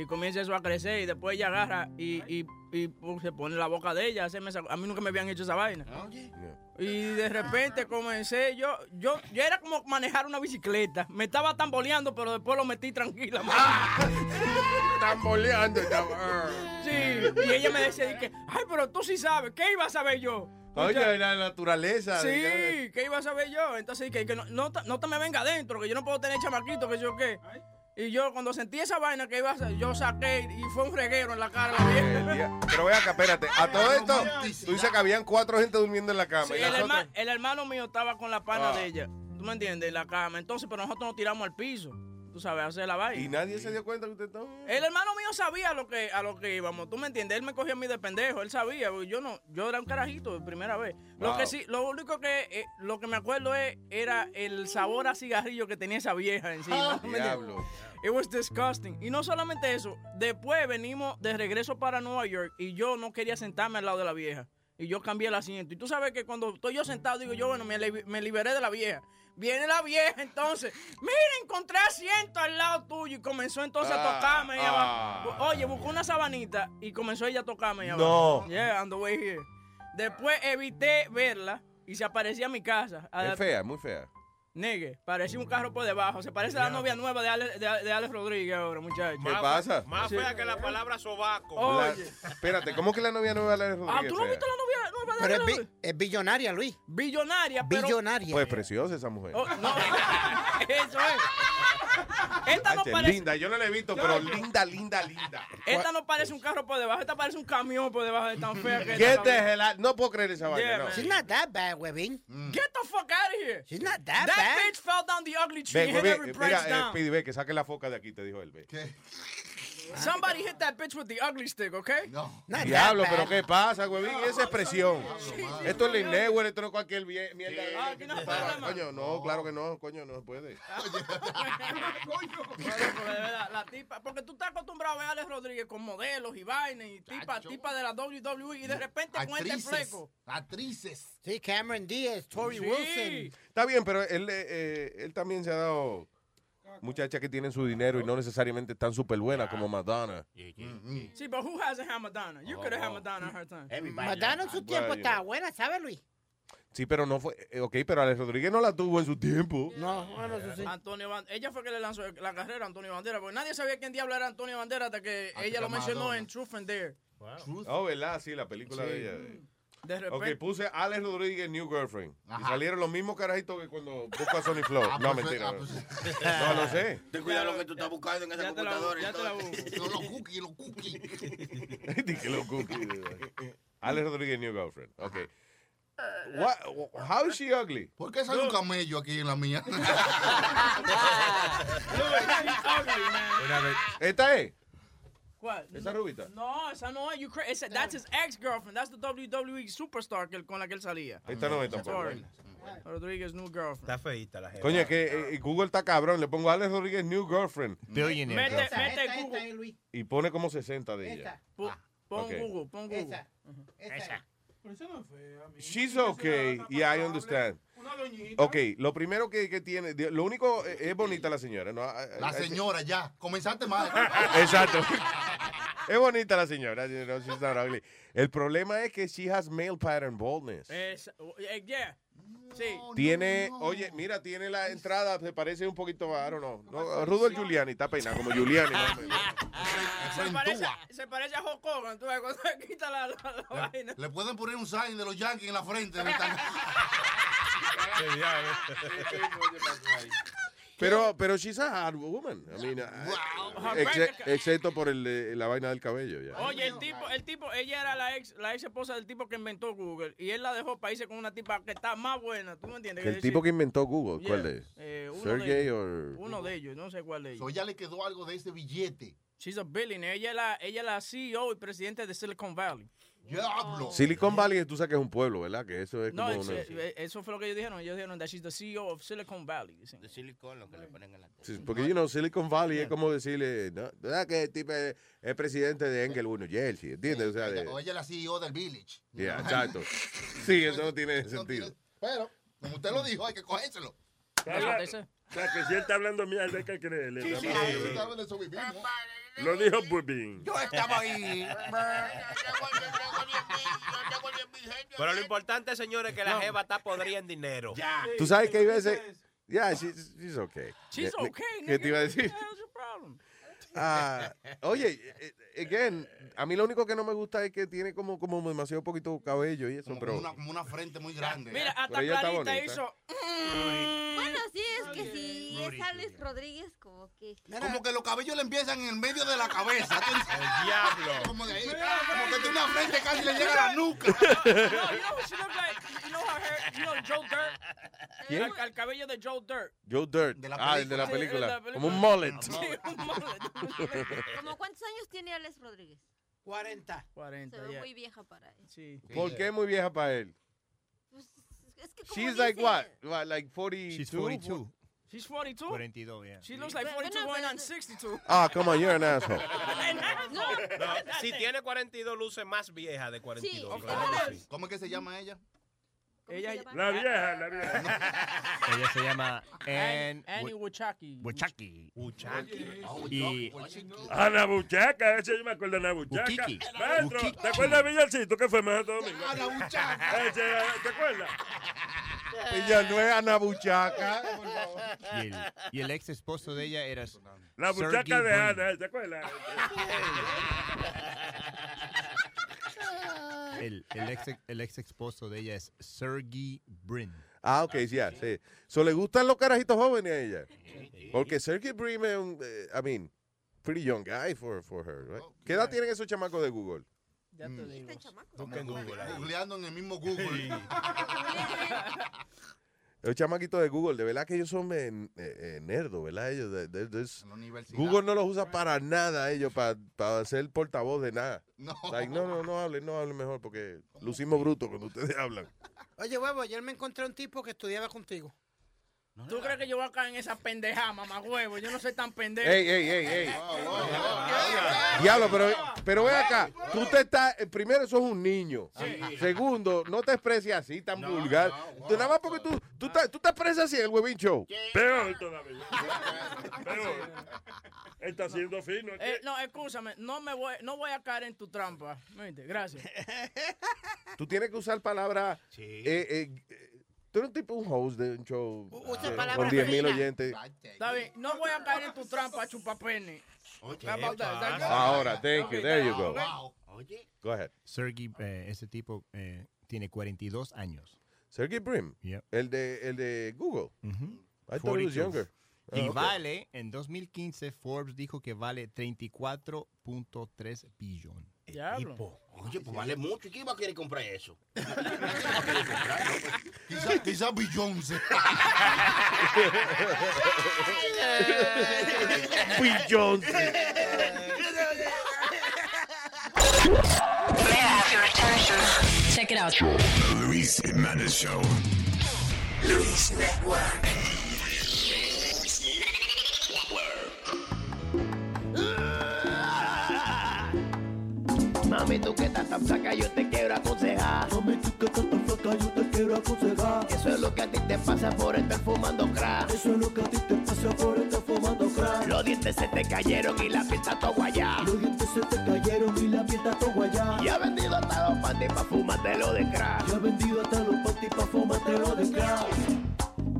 Y comienza eso a crecer y después ella agarra y, y, y, pues, se pone la boca de ella. a hacerme esa- a mí nunca me habían hecho esa vaina. Y de repente comencé, yo, yo, yo era como manejar una bicicleta. Me estaba tamboleando, pero después lo metí tranquila. Tamboleando. Sí, y ella me decía, de que, ay, pero tú sí sabes, ¿qué iba a saber yo? Oye, la naturaleza. Sí, de- ¿qué iba a saber yo? Entonces, que, que no, no, te- no te me venga adentro, que yo no puedo tener chamaquito, que yo qué. Y yo cuando sentí esa vaina que iba a hacer, yo saqué y fue un reguero en la cara de la vieja. Pero ve acá, espérate. A todo esto, tú dices que habían cuatro gente durmiendo en la cama. Sí, y las el, herma- el hermano mío estaba con la pana Ah. de ella. ¿Tú me entiendes? En la cama. Entonces, pero nosotros nos tiramos al piso. Tú sabes, hacer la vaina. Y nadie se dio cuenta que usted estaba. El hermano mío sabía a lo que, a lo que íbamos, ¿tú me entiendes? Él me cogía a mí de pendejo, él sabía, yo no, yo era un carajito de primera vez. Lo que sí, lo único que, eh, lo que me acuerdo es, era el sabor a cigarrillo que tenía esa vieja encima. ¿tú me entiendes? Diablo. It was disgusting. Y no solamente eso, después venimos de regreso para Nueva York y yo no quería sentarme al lado de la vieja. Y yo cambié el asiento. Y tú sabes que cuando estoy yo sentado, digo yo, bueno, me, li- me liberé de la vieja. Viene la vieja entonces, mira, encontré asiento al lado tuyo. Y comenzó entonces a Ah, tocarme ah. abajo. Oye, buscó una sabanita y comenzó ella a tocarme ahí No. Yeah, on the way here. Después evité verla y se aparecía a mi casa. A- Es fea, muy fea. Negue, parecía un carro por debajo. Se parece a la novia nueva de Alex, de, de Alex Rodríguez ahora, muchacho. ¿Qué pasa? Más Sí. fea que la palabra sobaco. Oye. La- espérate, ¿cómo que la novia nueva de Alex Ah, Rodríguez? ¿tú no fea? viste la novia nueva de Pero es, Alex bi- Rodríguez? es billonaria, Luis. Billonaria, pero... Billonaria. Pues preciosa esa mujer. Oh, no, eso es. Esta no parece... linda, yo no la he visto, pero linda, linda, linda. Esta no parece un carro por debajo, esta parece un camión por debajo de tan fea que ¿Qué esta te novia. hela- No puedo creer esa vaina, Yeah, no. She's not that bad, Webin. Get the fuck out of here. She's not that, That bad. bitch fell down the ugly tree, Ven, hit ve, every mira, eh, down. Speedy, ve, que saque la foca de aquí, te dijo él. Ve. Somebody hit that bitch with the ugly stick, okay? No. Not Diablo, pero. ¿qué pasa, güey? Esa expresión. Esto es Lin Network, esto no es cualquier mierda. Ah, no Ah. Coño, no, claro que no, coño, no se puede. Porque de verdad, la tipa, porque tú estás acostumbrado a ver a Alex Rodríguez con modelos y vainas y tipa, tipa de la WWE y de repente con este Actrices. fleco. Actrices. Sí, Cameron Díaz, Tori Sí. Wilson. Está bien, pero él, eh, eh, él también se ha dado muchachas que tienen su dinero y no necesariamente están súper buenas como Madonna. Sí, but who hasn't had Madonna? You could have had Madonna at her time. Madonna en su tiempo estaba buena, ¿sabes, Luis? Sí, pero no fue. eh, Ok, pero Alex Rodríguez no la tuvo en su tiempo. No, bueno, eso sí. Antonio Ban- ella fue que le lanzó la carrera a Antonio Bandera, porque nadie sabía quién diablo era Antonio Bandera hasta que ella lo mencionó en Truth and Dare. Oh, ¿verdad? Sí, la película Sí. de ella. De- De Ok, repente. puse Alex Rodríguez New Girlfriend. Y salieron los mismos carajitos que cuando busco a Sony Flow. Ah, no, pues, mentira. ah, pues. No, no sé. Ten cuidado lo que tú estás buscando en esa Ya te la computadora. bu- ya te la. Los los cookies, los cookies. Dije los cookies. Alex Rodríguez New Girlfriend. Ok. What, how is she ugly? ¿Por qué sale un camello aquí en la mía? Esta es. ¿Cuál? ¿Esa rubita? No, esa no es. You cra- esa- that's his ex-girlfriend. That's the WWE superstar que, él- con la que él salía. Esta no es tampoco. Sorry. Rodríguez, new girlfriend. Está feita la jeva. Coño, es que eh, Google está cabrón. Le pongo Alex Rodríguez New Girlfriend. Billionaire Mete, mete Google. Y pone como 60 de ella. Pu- Pon Ok. Google, pon Google. Esa. Esa. Pero esa no es fea, She's okay. Yeah, I understand. Ok, lo primero que, que tiene, lo único, eh, es bonita la señora, ¿no? Ah, La ah, señora, ya. Comenzaste mal. Exacto. es bonita la señora, you know, she's not ugly. El problema es que she has male pattern baldness. Eh, yeah. Sí. Tiene, oye, mira, tiene la entrada, se parece un poquito, I don't know. No, Rudolph Giuliani, está peinado como Giuliani. Se parece, se parece a Hulk Hogan, tú ves, cuando se quita la, la, la vaina. Le pueden poner un sign de los Yankees en la frente. Pero, pero she's a hard woman. I mean, uh, exce- excepto por el, eh, la vaina del cabello. ya. Oye, el tipo, el tipo, ella era la ex, la ex esposa del tipo que inventó Google y él la dejó para irse con una tipa que está más buena, ¿tú me entiendes? El tipo que inventó Google, ¿cuál Yeah. es? Eh, uno Sergey de ellos. o... Uno de ellos, no sé cuál de ellos. So, ella le quedó algo de ese billete. She's a billionaire. Ella es la, ella es la CEO y presidente de Silicon Valley. Diablo. Silicon Valley, tú sabes que es un pueblo, ¿verdad? Que eso es No, como una... eh, eso fue lo que ellos dijeron. Ellos dijeron that she's the CEO of Silicon Valley. dicen. De silicón, lo que le ponen en la Sí, porque, you know, Silicon Valley es como decirle, ¿no? ¿verdad que el tipo es, es presidente de Englewood, New Jersey? ¿Entiendes? O sea, de... O ella es la CEO del Village. Yeah, exacto. Sí, eso no tiene sentido. Pero, como usted lo dijo, hay que cogérselo. O sea, que si él está hablando mierda, hay que creerle. Sí, sí, más. sí, sí, Lo dijo Bubín. Yo estaba ahí. Pero lo importante, señores, es que la jeva está podrida en dinero. Tú sabes que hay veces... Yeah, she's, she's okay. She's okay, ¿Qué te iba a decir? Ah, oye, eh, eh, again, a mí lo único que no me gusta es que tiene como, como demasiado poquito cabello y eso, Como, pero... una, como una frente muy grande. Mira, hasta Clarita bonita. hizo. Bueno, sí, es que si es Alex Rodríguez, como que. Como que los cabellos le empiezan en el medio de la cabeza. El diablo. Como de ahí. Como que tiene una frente casi le llega a la nuca. No, you know what she look like? You know her hair? You know Joe Dirt? Al cabello de Joe Dirt. Joe Dirt. De la ah, el de la Sí, película. de la película. Como un mullet. Sí, un mullet. ¿Como cuántos años tiene Alex Rodríguez? 40. 40, Se ve ya. muy vieja para él. Sí. ¿Por qué muy vieja para él? Pues, es que como She's dice- like what? What, like 42? She's 42. She's 42? 42, yeah. She looks like Pero 42 no, going on 62. Ah, come on, you're an asshole. No, si tiene 42, luce más vieja de 42. Sí, claro. ¿Cómo es que se llama ella? Ella, La vieja, la vieja. Ella se llama Anne Annie Wachaki. Wachaki. Oh, Y Ana Buchaca, ese yo me acuerdo de Ana Buchaca. Maestro. ¿te acuerdas de Villalcito que fue más domingo? Ana Buchaca. Ese, ¿Te acuerdas? Ella no es Ana Buchaca. y el, y el ex esposo de ella era La Sergey buchaca de Brin. Ana, ¿te acuerdas? El, el ex, el ex esposo de ella es Sergey Brin. Ah, ok, sí, ya, sí. So, ¿Le gustan los carajitos jóvenes a ella? Porque Sergey Brin es un, eh, I mean, pretty young guy for, for her, right? ¿Qué edad tienen esos chamacos de Google? Ya te digo. Busquen Google. Googleando en el mismo Google. Los chamaquitos de Google, de verdad que ellos son eh, eh, nerdos, ¿verdad? Ellos, de- de- de-. Google no los usa para nada ellos, para, para ser portavoz de nada. No. Like, no, no, no hablen, no hablen mejor porque lucimos brutos cuando ustedes hablan. Oye, huevo, ayer me encontré un tipo que estudiaba contigo. ¿Tú crees que yo voy a caer en esa pendejada, mamá huevo? Yo no soy tan pendejo. Ey, ey, ey, ey. Diablo, pero, pero ve acá. Tú te estás. eh, Primero, sos un niño. Segundo, no te expreses así tan vulgar. Tú, nada más porque tú, tú, te, tú te expresas así en el Webin Show. Peor todavía. Peor. Él está siendo fino. Eh, no, escúchame, no me voy, no voy a caer en tu trampa. Gracias. Tú tienes que usar palabras. eh, eh, eh, tú eres un tipo, un host de un show usa eh, palabras con 10 mil oyentes. Está bien, no voy a caer en tu trampa, chupapene. Good? Ahora, thank you. There you go. Okay. Go ahead. Sergey, eh, ese tipo eh, tiene 42 años. Sergey Brim. Yep. El de, el de Google. I thought he was 42. younger. Y Ah, okay. vale, en 2015 Forbes dijo que vale 34.3 billón. Diablo. Oye, pues vale mucho. ¿Y quién va a querer comprar eso? Quizás quizá Beyoncé. May I have your attention? Check it out. The Luis Jimenez Show. Luis Network. Mami, tú que estás tan flaca, yo te quiero aconsejar. Mami, tú que estás tan flaca, yo te quiero aconsejar. Eso es lo que a ti te pasa por estar fumando crack. Eso es lo que a ti te pasa por estar fumando crack. Los dientes se te cayeron y la piel está todo guayá. Los dientes se te cayeron y la piel está todo guayá. Y ha vendido hasta los panties pa' fumártelo de crack. Y ha vendido hasta los panties pa' fumártelo de crack.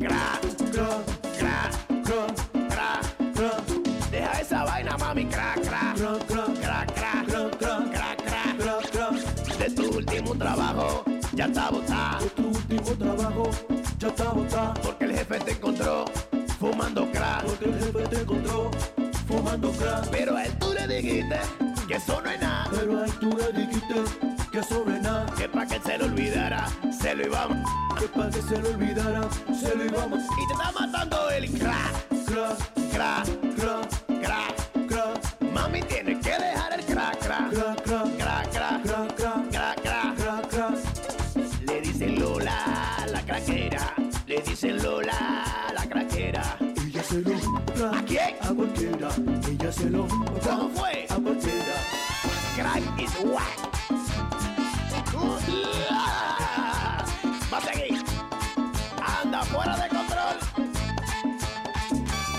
Crack, crack, crack, crack, crack, crack. Deja esa vaina, mami, crack, ya está botado. De tu último trabajo, ya está botado. Porque el jefe te encontró fumando crack. Porque el jefe te encontró fumando crack. Pero a él tú le dijiste que eso no es nada. Pero a él tú le dijiste que eso no es nada. Que para que se lo olvidara, se lo íbamos. Que para que se lo olvidara, se lo íbamos. Y te está matando el. Crack, crack, crack, crack, crack. Dicen Lola, la craquera. Ella se lo ¿A quién? A cualquiera. Ella se lo ¿Cómo fue? A cualquiera. Crack is whack. Va a seguir. Anda fuera de control.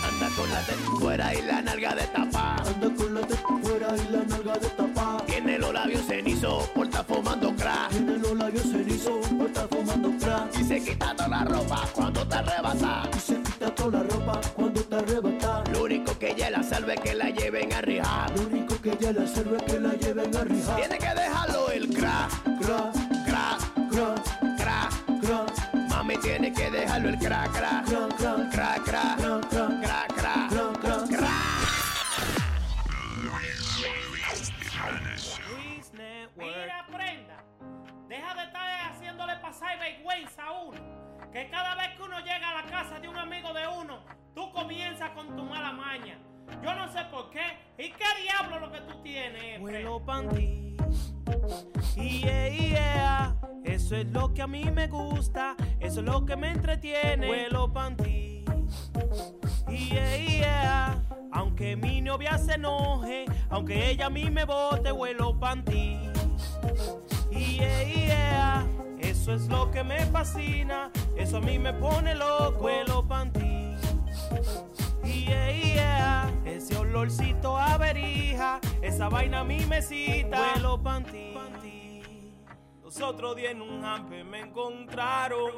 Anda con la teta fuera y la nalga de tapa. Anda con la teta fuera y la nalga de tapa. Tiene los labios cenizo por estar fumando crack. Tiene los labios cenizo por estar fumando crack. Y se quita toda la ropa cuando te arrebata. Y se quita toda la ropa cuando te arrebata. Lo único que ella la salve es que la lleven a rijar. Lo único que ella la salve es que la lleven a rijar. Tiene que dejarlo el crack. Crack, crack, crack, crack, crack. Mami tiene que dejarlo el crack, crack, crack, crack, crack. crack, crack. Pasar vergüenza a uno. Que cada vez que uno llega a la casa de un amigo de uno, tú comienzas con tu mala maña. Yo no sé por qué. ¿Y qué diablo lo que tú tienes? Huelo panty. Yeah, yeah. Eso es lo que a mí me gusta. Eso es lo que me entretiene. Huelo panty. Yeah, yeah. Aunque mi novia se enoje, aunque ella a mí me bote, huelo panty. Yeah, yeah. Eso es lo que me fascina. Eso a mí me pone loco. Huelo panty. Yeah, yeah. Ese olorcito a verija, esa vaina a mí me cita. Huelo panty. Los otros días en un hamper me encontraron.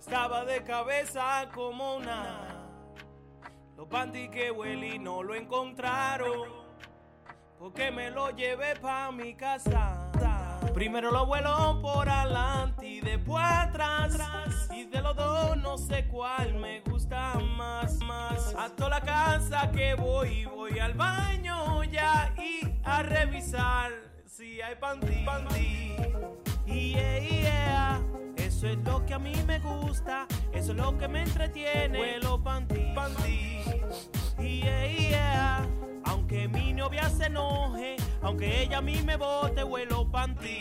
Estaba de cabeza como una. Los panty que huele y no lo encontraron. Porque me lo llevé pa' mi casa. Primero lo vuelo por adelante y después atrás. Y de los dos no sé cuál me gusta más, más. A toda la casa que voy, voy al baño ya y a revisar si hay panty. panty. Yeah, yeah. Eso es lo que a mí me gusta, eso es lo que me entretiene. Huelo panty, panty. Yeah, yeah. Aunque mi novia se enoje, aunque ella a mí me bote, huelo panty.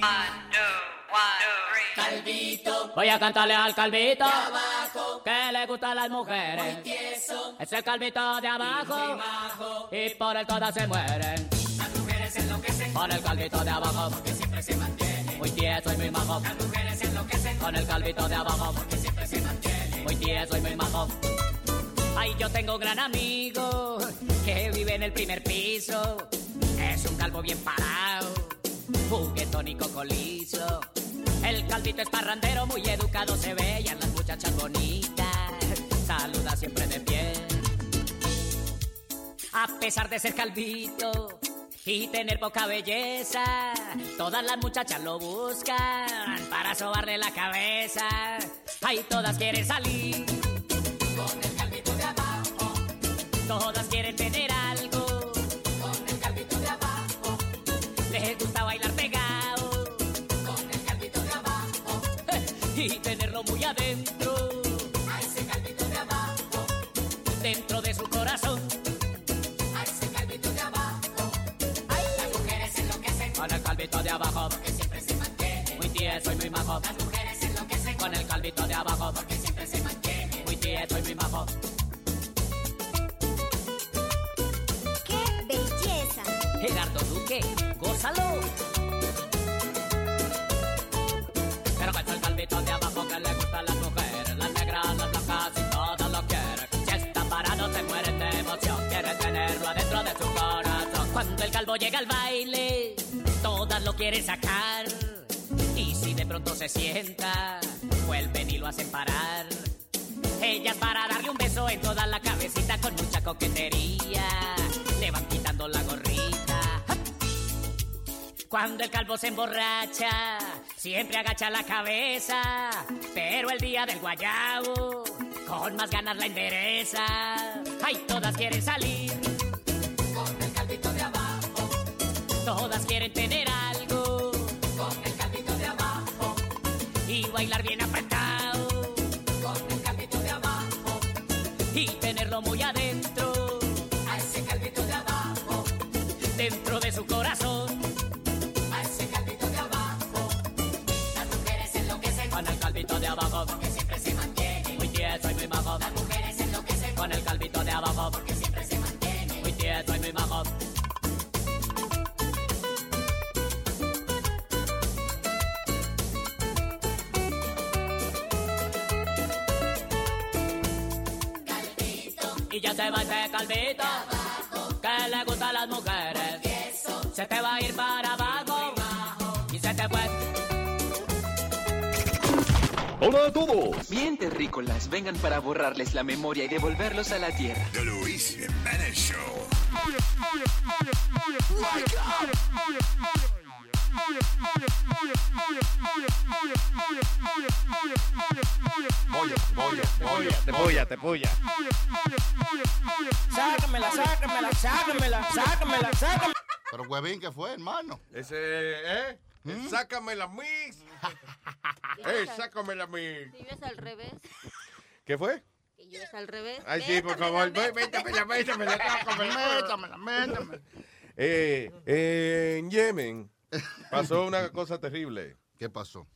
Calvito. Voy a cantarle al calvito. Que le gustan las mujeres. Es el calvito de abajo. Y por él todas se mueren. Las mujeres enloquecen Por el calvito de abajo. porque siempre se mantiene. Muy tieso y muy majo. Las mujeres enloquecen Con el calvito de abajo. porque siempre se mantiene. Muy tieso y muy majo. Ay, yo tengo un gran amigo que vive en el primer piso. Es un calvo bien parado, juguetón y cocolizo. El calvito es parrandero, muy educado se ve y a las muchachas bonitas saluda siempre de pie. A pesar de ser calvito y tener poca belleza, todas las muchachas lo buscan para sobarle la cabeza. Ay, todas quieren salir Con el calvito Todas quieren tener algo, con el calvito de abajo, les gusta bailar pegado con el calvito de abajo. y tenerlo muy adentro, A ese calvito de abajo, dentro de su corazón. a ese calvito de abajo. Las mujeres enloquecen Con calvito de abajo, porque siempre se mantiene. Muy tieso y muy majo. Las mujeres enloquecen con el calvito de abajo, gózalo. Pero con el calvito de abajo que le gustan las mujeres, las negras, las blancas y todas lo quieren. Si está parado se muere de emoción, quiere tenerlo adentro de su corazón. Cuando el calvo llega al baile, todas lo quieren sacar. Y si de pronto se sienta, vuelven y lo hacen parar. Ellas para darle un beso en toda la cabecita con mucha coquetería. Le van quitando la gorrita. Cuando el calvo se emborracha, siempre agacha la cabeza. Pero el día del guayabo, con más ganas la endereza. Ay, todas quieren salir. Con el calvito de abajo. Todas quieren tener algo. Con el calvito de abajo. Y bailar bien apretado. Con el calvito de abajo. Y tenerlo muy Se va ese calvito que le gusta a las mujeres. Se te va a ir para abajo y se te fue. Hola a todos. Bien, terrícolas, vengan para borrarles la memoria y devolverlos a la tierra. The Luis Jimenez Show. Te puya, te puya. Sácamela, sácamela, sácamela, sácamela, sácamela. Pero huevín, ¿qué fue, hermano? Ese, ¿eh? Sácame la mix. eh, sácame la mix. Si yo es al revés. ¿Qué fue? Que yo es al revés. Ay, sí, por favor, métamela, métamela, sácamela. Métamela, métamela. Eh, eh, en Yemen pasó una cosa terrible. ¿Qué pasó?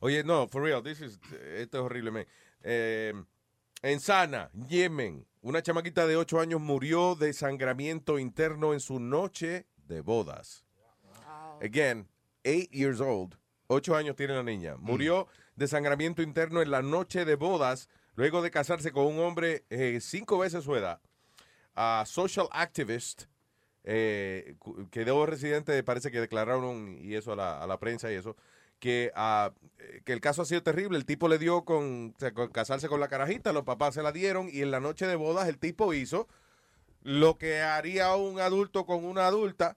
Oye, no, for real, this is, esto es horrible, man. Eh, en Sana, Yemen, una chamaquita de 8 años murió de sangramiento interno en su noche de bodas. Again, 8 years old, 8 años tiene la niña. Murió de sangramiento interno en la noche de bodas luego de casarse con un hombre eh, cinco veces su edad. A social activist eh, que dos parece que declararon y eso a la, a la prensa y eso que, ah, eh, que el caso ha sido terrible. El tipo le dio con casarse con la carajita los papás se la dieron y en la noche de bodas el tipo hizo lo que haría un adulto con una adulta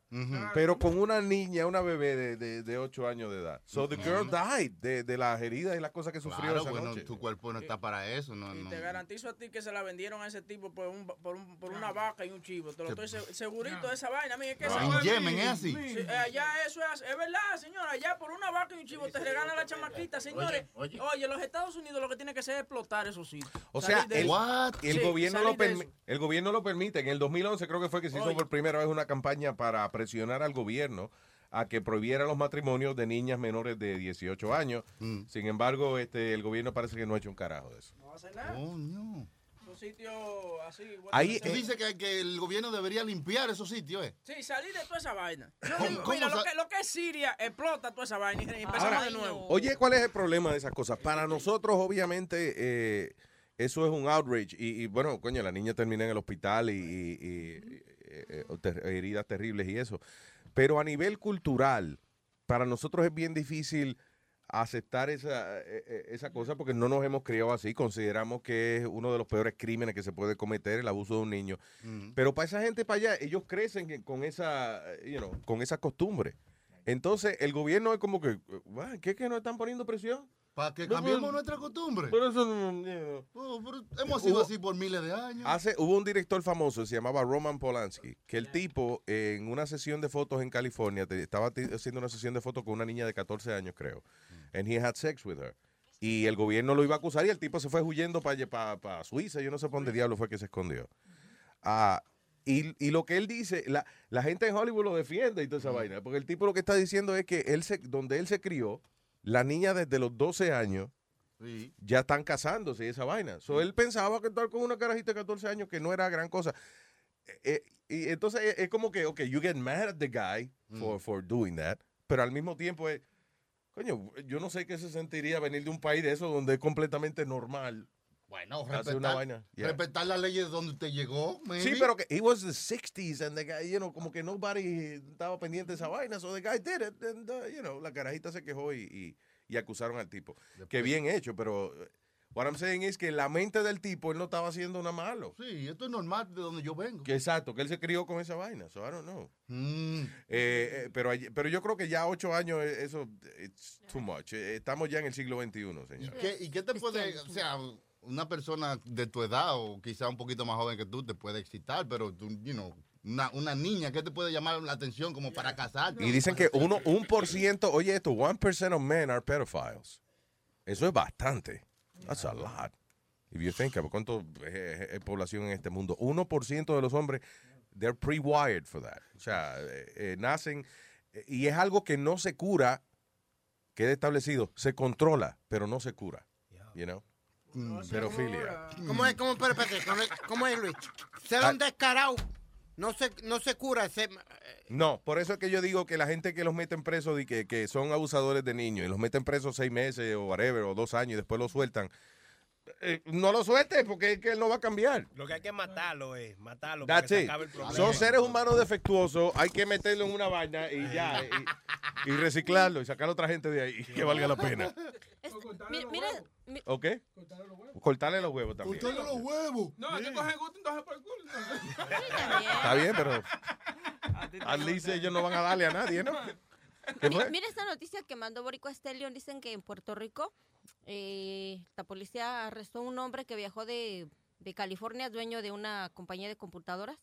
pero con una niña una bebé de, de, de 8 años de edad so the girl died de, de las heridas y las cosas que sufrió Claro, esa bueno, noche tu cuerpo no está para eso. No, Y no. te garantizo a ti que se la vendieron a ese tipo por, un, por, un- por una vaca y un chivo. Te lo estoy se- segurito de esa vaina. Mira, es que No, esa en Yemen es así. Sí, allá eso es, es verdad, señora. Allá por una vaca y un chivo te regalan la chamaquita, señores. Oye, los Estados Unidos lo que tiene que hacer es explotar esos sitios. O sea, el, el Sí, gobierno lo permi- el gobierno lo permite. En el 2011 creo que fue que se hizo Oye. por primera vez una campaña para presionar al gobierno a que prohibiera los matrimonios de niñas menores de 18 años. Sin embargo, este el gobierno parece que no ha hecho un carajo de eso. No va a hacer nada. Coño. Un sitio así. bueno, Ahí, Tú dices que, que el gobierno debería limpiar esos sitios, ¿eh? Sí, salir de toda esa vaina. Yo ¿Cómo- digo, cómo mira, lo que, lo que es Siria, explota toda esa vaina y empezamos Ahora, de nuevo. Oye, ¿cuál es el problema de esas cosas? Para nosotros, obviamente, eh, eso es un outrage. Y, y, bueno, coño, la niña termina en el hospital y, y- y- eh, eh, ter- heridas terribles y eso. Pero a nivel cultural, para nosotros es bien difícil aceptar esa, eh, esa cosa porque no nos hemos criado así. Consideramos que es uno de los peores crímenes que se puede cometer el abuso de un niño. Pero para esa gente para allá, ellos crecen con esa, you know, con esa costumbre. Entonces, el gobierno es como que, "Guau, ¿qué es que nos están poniendo presión? Para que No, cambiemos pero- nuestra costumbre. pero eso no- know. Oh, pero hemos sido Hubo- así por miles de años. Hace, hubo un director famoso, se llamaba Roman Polanski, que el tipo eh, en una sesión de fotos en California, te- estaba haciendo una sesión de fotos con una niña de 14 años, creo. And he had sex with her. Y el gobierno lo iba a acusar y el tipo se fue huyendo para Suiza. Yo no sé por dónde diablo fue que se escondió. Ah, Y, y lo que él dice, la, la gente en Hollywood lo defiende y toda esa vaina. Porque el tipo lo que está diciendo es que él se, donde él se crió, la niña desde los 12 años ya están casándose y esa vaina. So, él pensaba que estar con una carajita de 14 años que no era gran cosa. Eh, eh, y entonces es, es como que, ok, you get mad at the guy for, for doing that, pero al mismo tiempo es, coño, yo no sé qué se sentiría venir de un país de eso donde es completamente normal. Bueno, hacer respetar, una vaina. Yeah. respetar las leyes donde usted llegó. Sí, pero que it was the 60s and the guy, you know, como que nobody estaba pendiente de esa vaina, so the guy did it and, uh, you know, la carajita se quejó y, y, y acusaron al tipo. Que bien hecho, pero uh, what I'm saying es que en la mente del tipo él no estaba haciendo nada malo. Sí, esto es normal de donde yo vengo. Que exacto, que él se crió con esa vaina, so I don't know. Mm. Eh, eh, pero, pero yo creo que ya ocho años, eh, eso, it's too much. Eh, Estamos ya en el siglo XXI, ¿Y señor. qué, ¿Y qué te puede, o sea, una persona de tu edad o quizá un poquito más joven que tú te puede excitar, pero tú, you know, una, una niña, ¿qué te puede llamar la atención como para casarte? Y dicen que uno, un por ciento, oye esto, one percent of men are pedophiles. Eso es bastante. That's a lot. If you think about cuánto es, es- es población en este mundo. 1% de los hombres, they're pre-wired for that. O sea, eh, eh, nacen, eh, y es algo que no se cura, queda establecido, se controla, pero no se cura. You know? Pedofilia. ¿Cómo es? ¿Cómo, pero, espérate, ¿cómo es, cómo es, Luis? Ser un descarado no se, no se cura. Se, No, por eso es que yo digo que la gente que los meten presos y que, que son abusadores de niños y los meten presos seis meses o whatever, o dos años y después lo sueltan, eh, no lo suelte porque es que él no va a cambiar. Lo que hay que matarlo es matarlo para That's que se it. acabe el problema. Son seres humanos defectuosos, hay que meterlo en una vaina y ya, y, y reciclarlo y sacar a otra gente de ahí que valga la pena. Mi- Mira, mi- ¿Ok? Cortarle los huevos también. Cortarle los huevos. No, yo coge gusto entonces por el culo. Está bien, pero al least ellos no van a darle a nadie, ¿no? ¿Qué mira esta noticia que mandó Boricua Stallion. Dicen que en Puerto Rico eh, la policía arrestó a un hombre que viajó de, de California, dueño de una compañía de computadoras,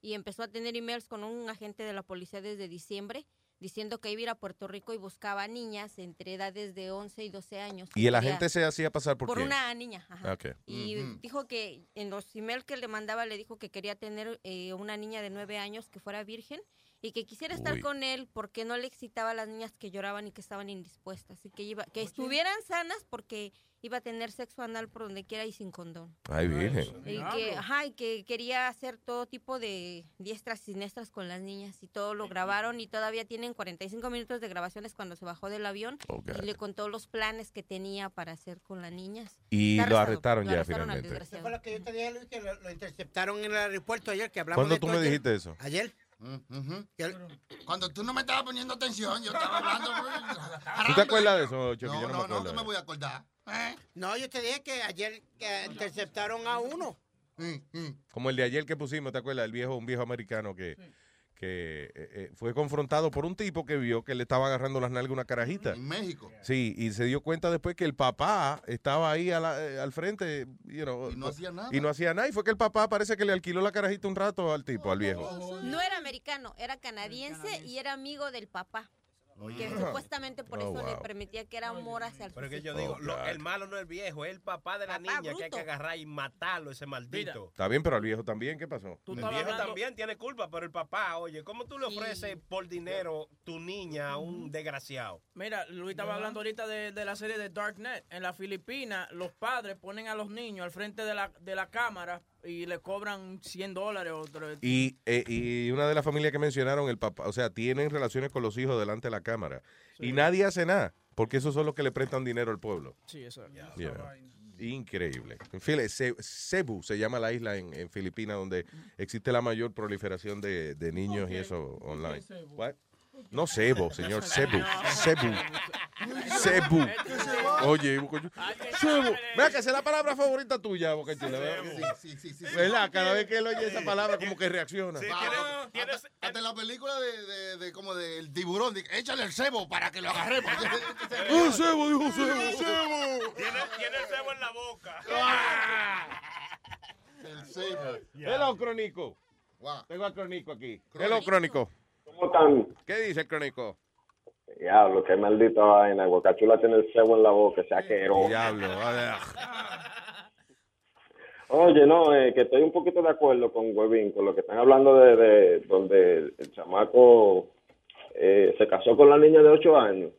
y empezó a tener emails con un agente de la policía desde diciembre diciendo que iba a ir a Puerto Rico y buscaba niñas entre edades de 11 y 12 años. Y el agente se hacía pasar por, por quién? una niña. Ajá. Ok. Y dijo que en los emails que le mandaba le dijo que quería tener eh, una niña de nueve años que fuera virgen y que quisiera estar Uy. con él porque no le excitaba a las niñas que lloraban y que estaban indispuestas. Y que, iba, que estuvieran sanas porque iba a tener sexo anal por donde quiera y sin condón. Ay, virgen. Y que, ajá, y que quería hacer todo tipo de diestras y siniestras con las niñas y todo lo grabaron y todavía tienen 45 minutos de grabaciones cuando se bajó del avión Oh, y le contó los planes que tenía para hacer con las niñas. Y lo arrestaron lo ya arrestaron finalmente. fue lo que yo te dije, Luis, que lo, lo interceptaron en el aeropuerto ayer, que hablamos ¿Cuándo de tú me ayer. dijiste eso? Ayer. Cuando tú no me estabas poniendo atención, yo estaba hablando. ¿Tú te acuerdas de eso, Chucky? No, Yo no, no, me no, me voy a acordar. ¿Eh? No, yo te dije que ayer que interceptaron a uno. Como el de ayer que pusimos, ¿te acuerdas? El viejo, un viejo americano que, que eh, eh, fue confrontado por un tipo que vio que le estaba agarrando las nalgas una carajita. En México. Sí, y se dio cuenta después que el papá estaba ahí a la- eh, al frente, you know, Y no hacía nada. Y no hacía nada. Y fue que el papá parece que le alquiló la carajita un rato al tipo, al viejo. No era americano, era canadiense y era amigo del papá. Que supuestamente por Oh, eso le permitía que era amor hacia el Pero es que yo digo, Oh, el malo no es el viejo, es el papá de la niña que hay que agarrar y matarlo, ese maldito. Está bien, pero al viejo también, ¿qué pasó? El viejo también tiene culpa, pero el papá, oye, ¿cómo tú le ofreces por dinero tu niña a un desgraciado? Mira, Luis estaba hablando ahorita de, de la serie de Darknet. En la Filipina, los padres ponen a los niños al frente de la, de la cámara y le cobran 100 dólares o Y, eh, y una de las familias que mencionaron, el papá, o sea, tienen relaciones con los hijos delante de la cámara. Y nadie hace nada, porque esos son los que le prestan dinero al pueblo. Sí, eso. Yeah. Increíble. En Cebu se llama la isla en, en Filipinas donde existe la mayor proliferación de, de niños y eso online. What? No Cebu, señor, Cebu. Cebu. Cebu. Oye, Boca Chula. Cebu. Vea que esa es la palabra favorita tuya, Boca Chula, ¿verdad? Sí, sí, sí, sí. ¿Verdad? Cada vez que él oye esa palabra, como que reacciona. Ah, hasta, hasta en la película de, de, de como del tiburón, de, échale el cebo para que lo agarremos. ¡Oh, cebo, dijo cebo! Tiene, tiene el cebo en la boca. El cebo. Hello, Crónico. Tengo al Crónico aquí. Hello, Crónico. ¿Cómo están? ¿Qué dice el Crónico? Diablo, qué maldita vaina. Guacachula tiene el cebo en la boca, ese asqueroso. Diablo. Oye, no, eh, que estoy un poquito de acuerdo con Webin, con lo que están hablando de, de donde el, el chamaco eh, se casó con la niña de 8 años.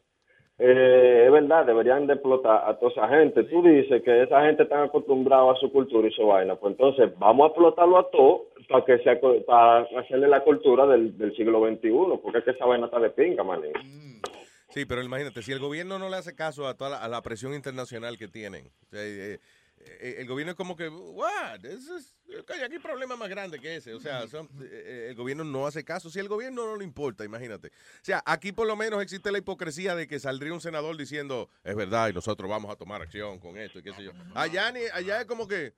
Eh, es verdad, deberían de explotar a toda esa gente. Tú dices que esa gente está acostumbrada a su cultura y su vaina. Pues entonces vamos a explotarlo a todos para que sea, para hacerle la cultura del, del siglo XXI, porque es que esa vaina está de pinga, manín. Sí, pero imagínate, si el gobierno no le hace caso a toda la, a la presión internacional que tienen, o sea, eh, eh, el gobierno es como que, what, This is- ok, aquí hay problema más grande que ese, o sea, son- eh, eh, el gobierno no hace caso, si el gobierno no le importa, imagínate. O sea, aquí por lo menos existe la hipocresía de que saldría un senador diciendo, es verdad, y nosotros vamos a tomar acción con esto y qué sé yo. Allá, ni, allá es como que, eh,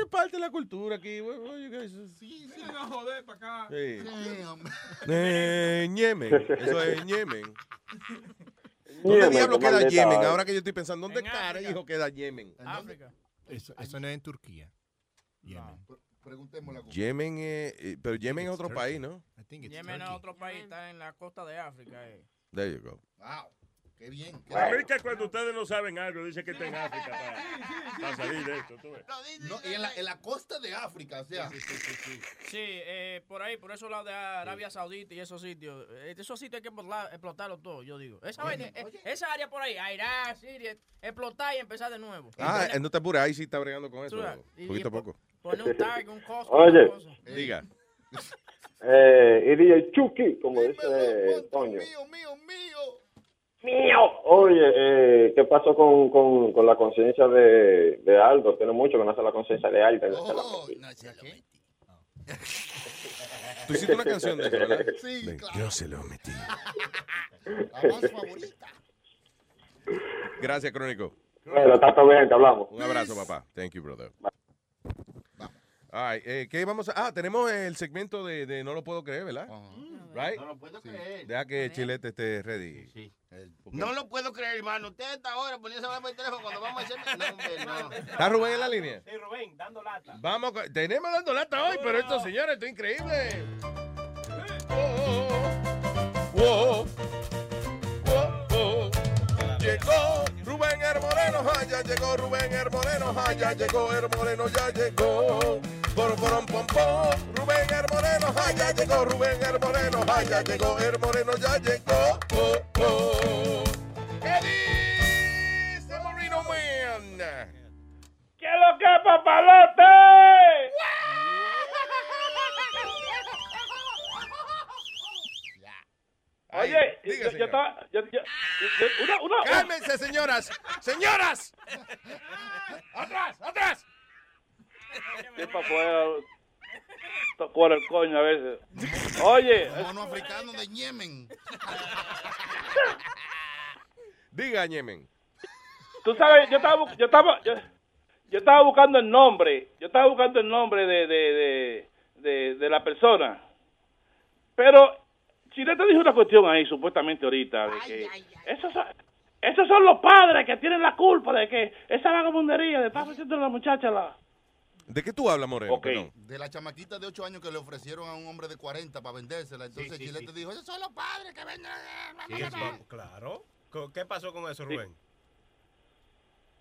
es parte de la cultura aquí. Sí, sí, no joder para acá. Sí. Eh, Yemen, eso es Yemen. ¿Dónde Yemen, diablo queda Yemen? Ahora que yo estoy pensando, ¿dónde carajo queda Yemen? África. Eso, eso no es en Turquía. Yemen. Preguntémosle a. Yemen, eh, pero Yemen es otro Turkey. país, ¿no? Yemen es otro país, está en la costa de África. eh. There you go. Wow, qué bien. qué que cuando ustedes no saben algo, dicen que está en África para, para salir de esto. ¿tú ves? No, y en la, en la costa de África, o sea. Sí, eh, por ahí, por esos lados de Arabia Saudita y esos sitios. eh, esos sitios hay que explotar- explotarlos todos, yo digo. Esa, vaina, eh, esa área por ahí, Irak, Siria, explotar y empezar de nuevo. Ah, no te apures, ahí sí está bregando con eso. Y- Poquito a poco. Poner un tag, un costo. Oye. una cosa. Diga. Eh, y DJ Chucky, como dice Toño. Mío, mío, mío. Mío. Oye, eh, ¿qué pasó con, con, con la conciencia de, de Aldo? Tiene mucho que no hace la conciencia de Aldo. no se la Oh, no se lo metí. Tú hiciste una canción de eso, ¿verdad? Sí, Ven, claro. Yo se lo metí. La más favorita. Gracias, Crónico. Bueno, está todo bien, te hablamos. Un abrazo, papá. Thank you, brother. All right, eh, ¿qué vamos a...? Ah, tenemos el segmento de, de No lo puedo creer, ¿verdad? Right? No lo puedo creer. Deja que Chilete esté ready. No lo puedo creer, hermano. Usted está ahora poniéndose a hablar por el teléfono cuando vamos a hacer... No, hombre, no. ¿Está Rubén en la línea? Sí, Rubén, dando lata. Vamos, tenemos dando lata hoy, pero esto, señores, esto es increíble. Oh, oh, oh. Oh, oh. Llegó Rubén el Moreno, ah, ya llegó Rubén el Moreno, ah, ya llegó el Moreno, ya llegó. Por, por, pom. Rubén el Moreno, ah, ya llegó Rubén el Moreno, ah, ya llegó el Moreno, ya llegó. Oh, oh. ¿Qué dice Moreno Man? ¿Qué es lo que es, papalote? Ay, Oye, diga, yo, estaba. Una, una, Cálmense, señoras. Señoras. ¡Atrás! ¡Atrás! Es para poder tocar el coño a veces. Oye, Mono africano de Yemen. Diga, Yemen. tú sabes, yo estaba, yo estaba, yo, yo estaba buscando el nombre, yo estaba buscando el nombre de, de, de, de, de la persona. Pero Chile te dijo una cuestión ahí, supuestamente ahorita, de que esos son, esos son los padres que tienen la culpa de que esa vagabundería de estar haciendo a la muchacha la... ¿De qué tú hablas, Moreno? De la chamaquita de 8 años que le ofrecieron a un hombre de 40 para vendérsela. Entonces sí, Chilete sí. dijo, esos son los padres que venden. Sí, eso, claro. ¿Qué pasó con eso, Rubén?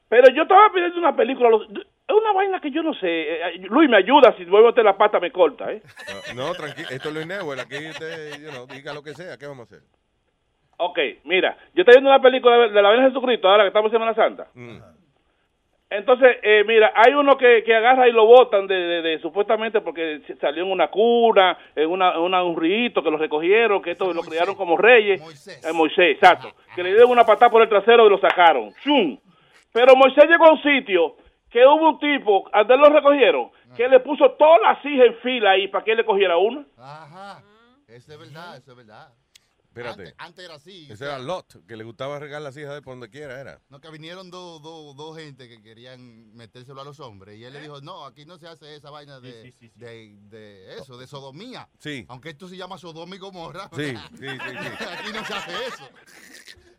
Pero yo estaba pidiendo una película, los- es una vaina que yo no sé. eh, Luis, me ayuda, si vuelvo a meter la pata me corta, ¿eh? No, no, tranquilo. Esto es Luis Network. Aquí usted, you know, diga lo que sea. ¿Qué vamos a hacer? Ok, mira, yo estoy viendo una película de, de la Virgen Jesucristo ahora que estamos en Semana Santa. Mm. Entonces, eh, mira, hay uno que, que agarra y lo botan de, de- de- supuestamente porque salió en una cuna, en una, una- un río que lo recogieron, que esto lo criaron como reyes. Moisés. Moisés, exacto. Que le dieron una patada por el trasero y lo sacaron. ¡Chum! Pero Moisés llegó a un sitio que hubo un tipo, él lo recogieron, que le puso todas las hijas en fila ahí para que él le cogiera una. Ajá. Eso es verdad, eso es verdad. Espérate. Antes, antes era así. Ese era Lot, que le gustaba regar las hijas de por donde quiera, era. No, que vinieron dos dos dos gente que querían metérselo a los hombres. Y él le dijo, no, aquí no se hace esa vaina de, de, de eso, de sodomía. Sí. Aunque esto se llama Sodoma y Gomorra. Sí, sí, sí, sí. aquí no se hace eso.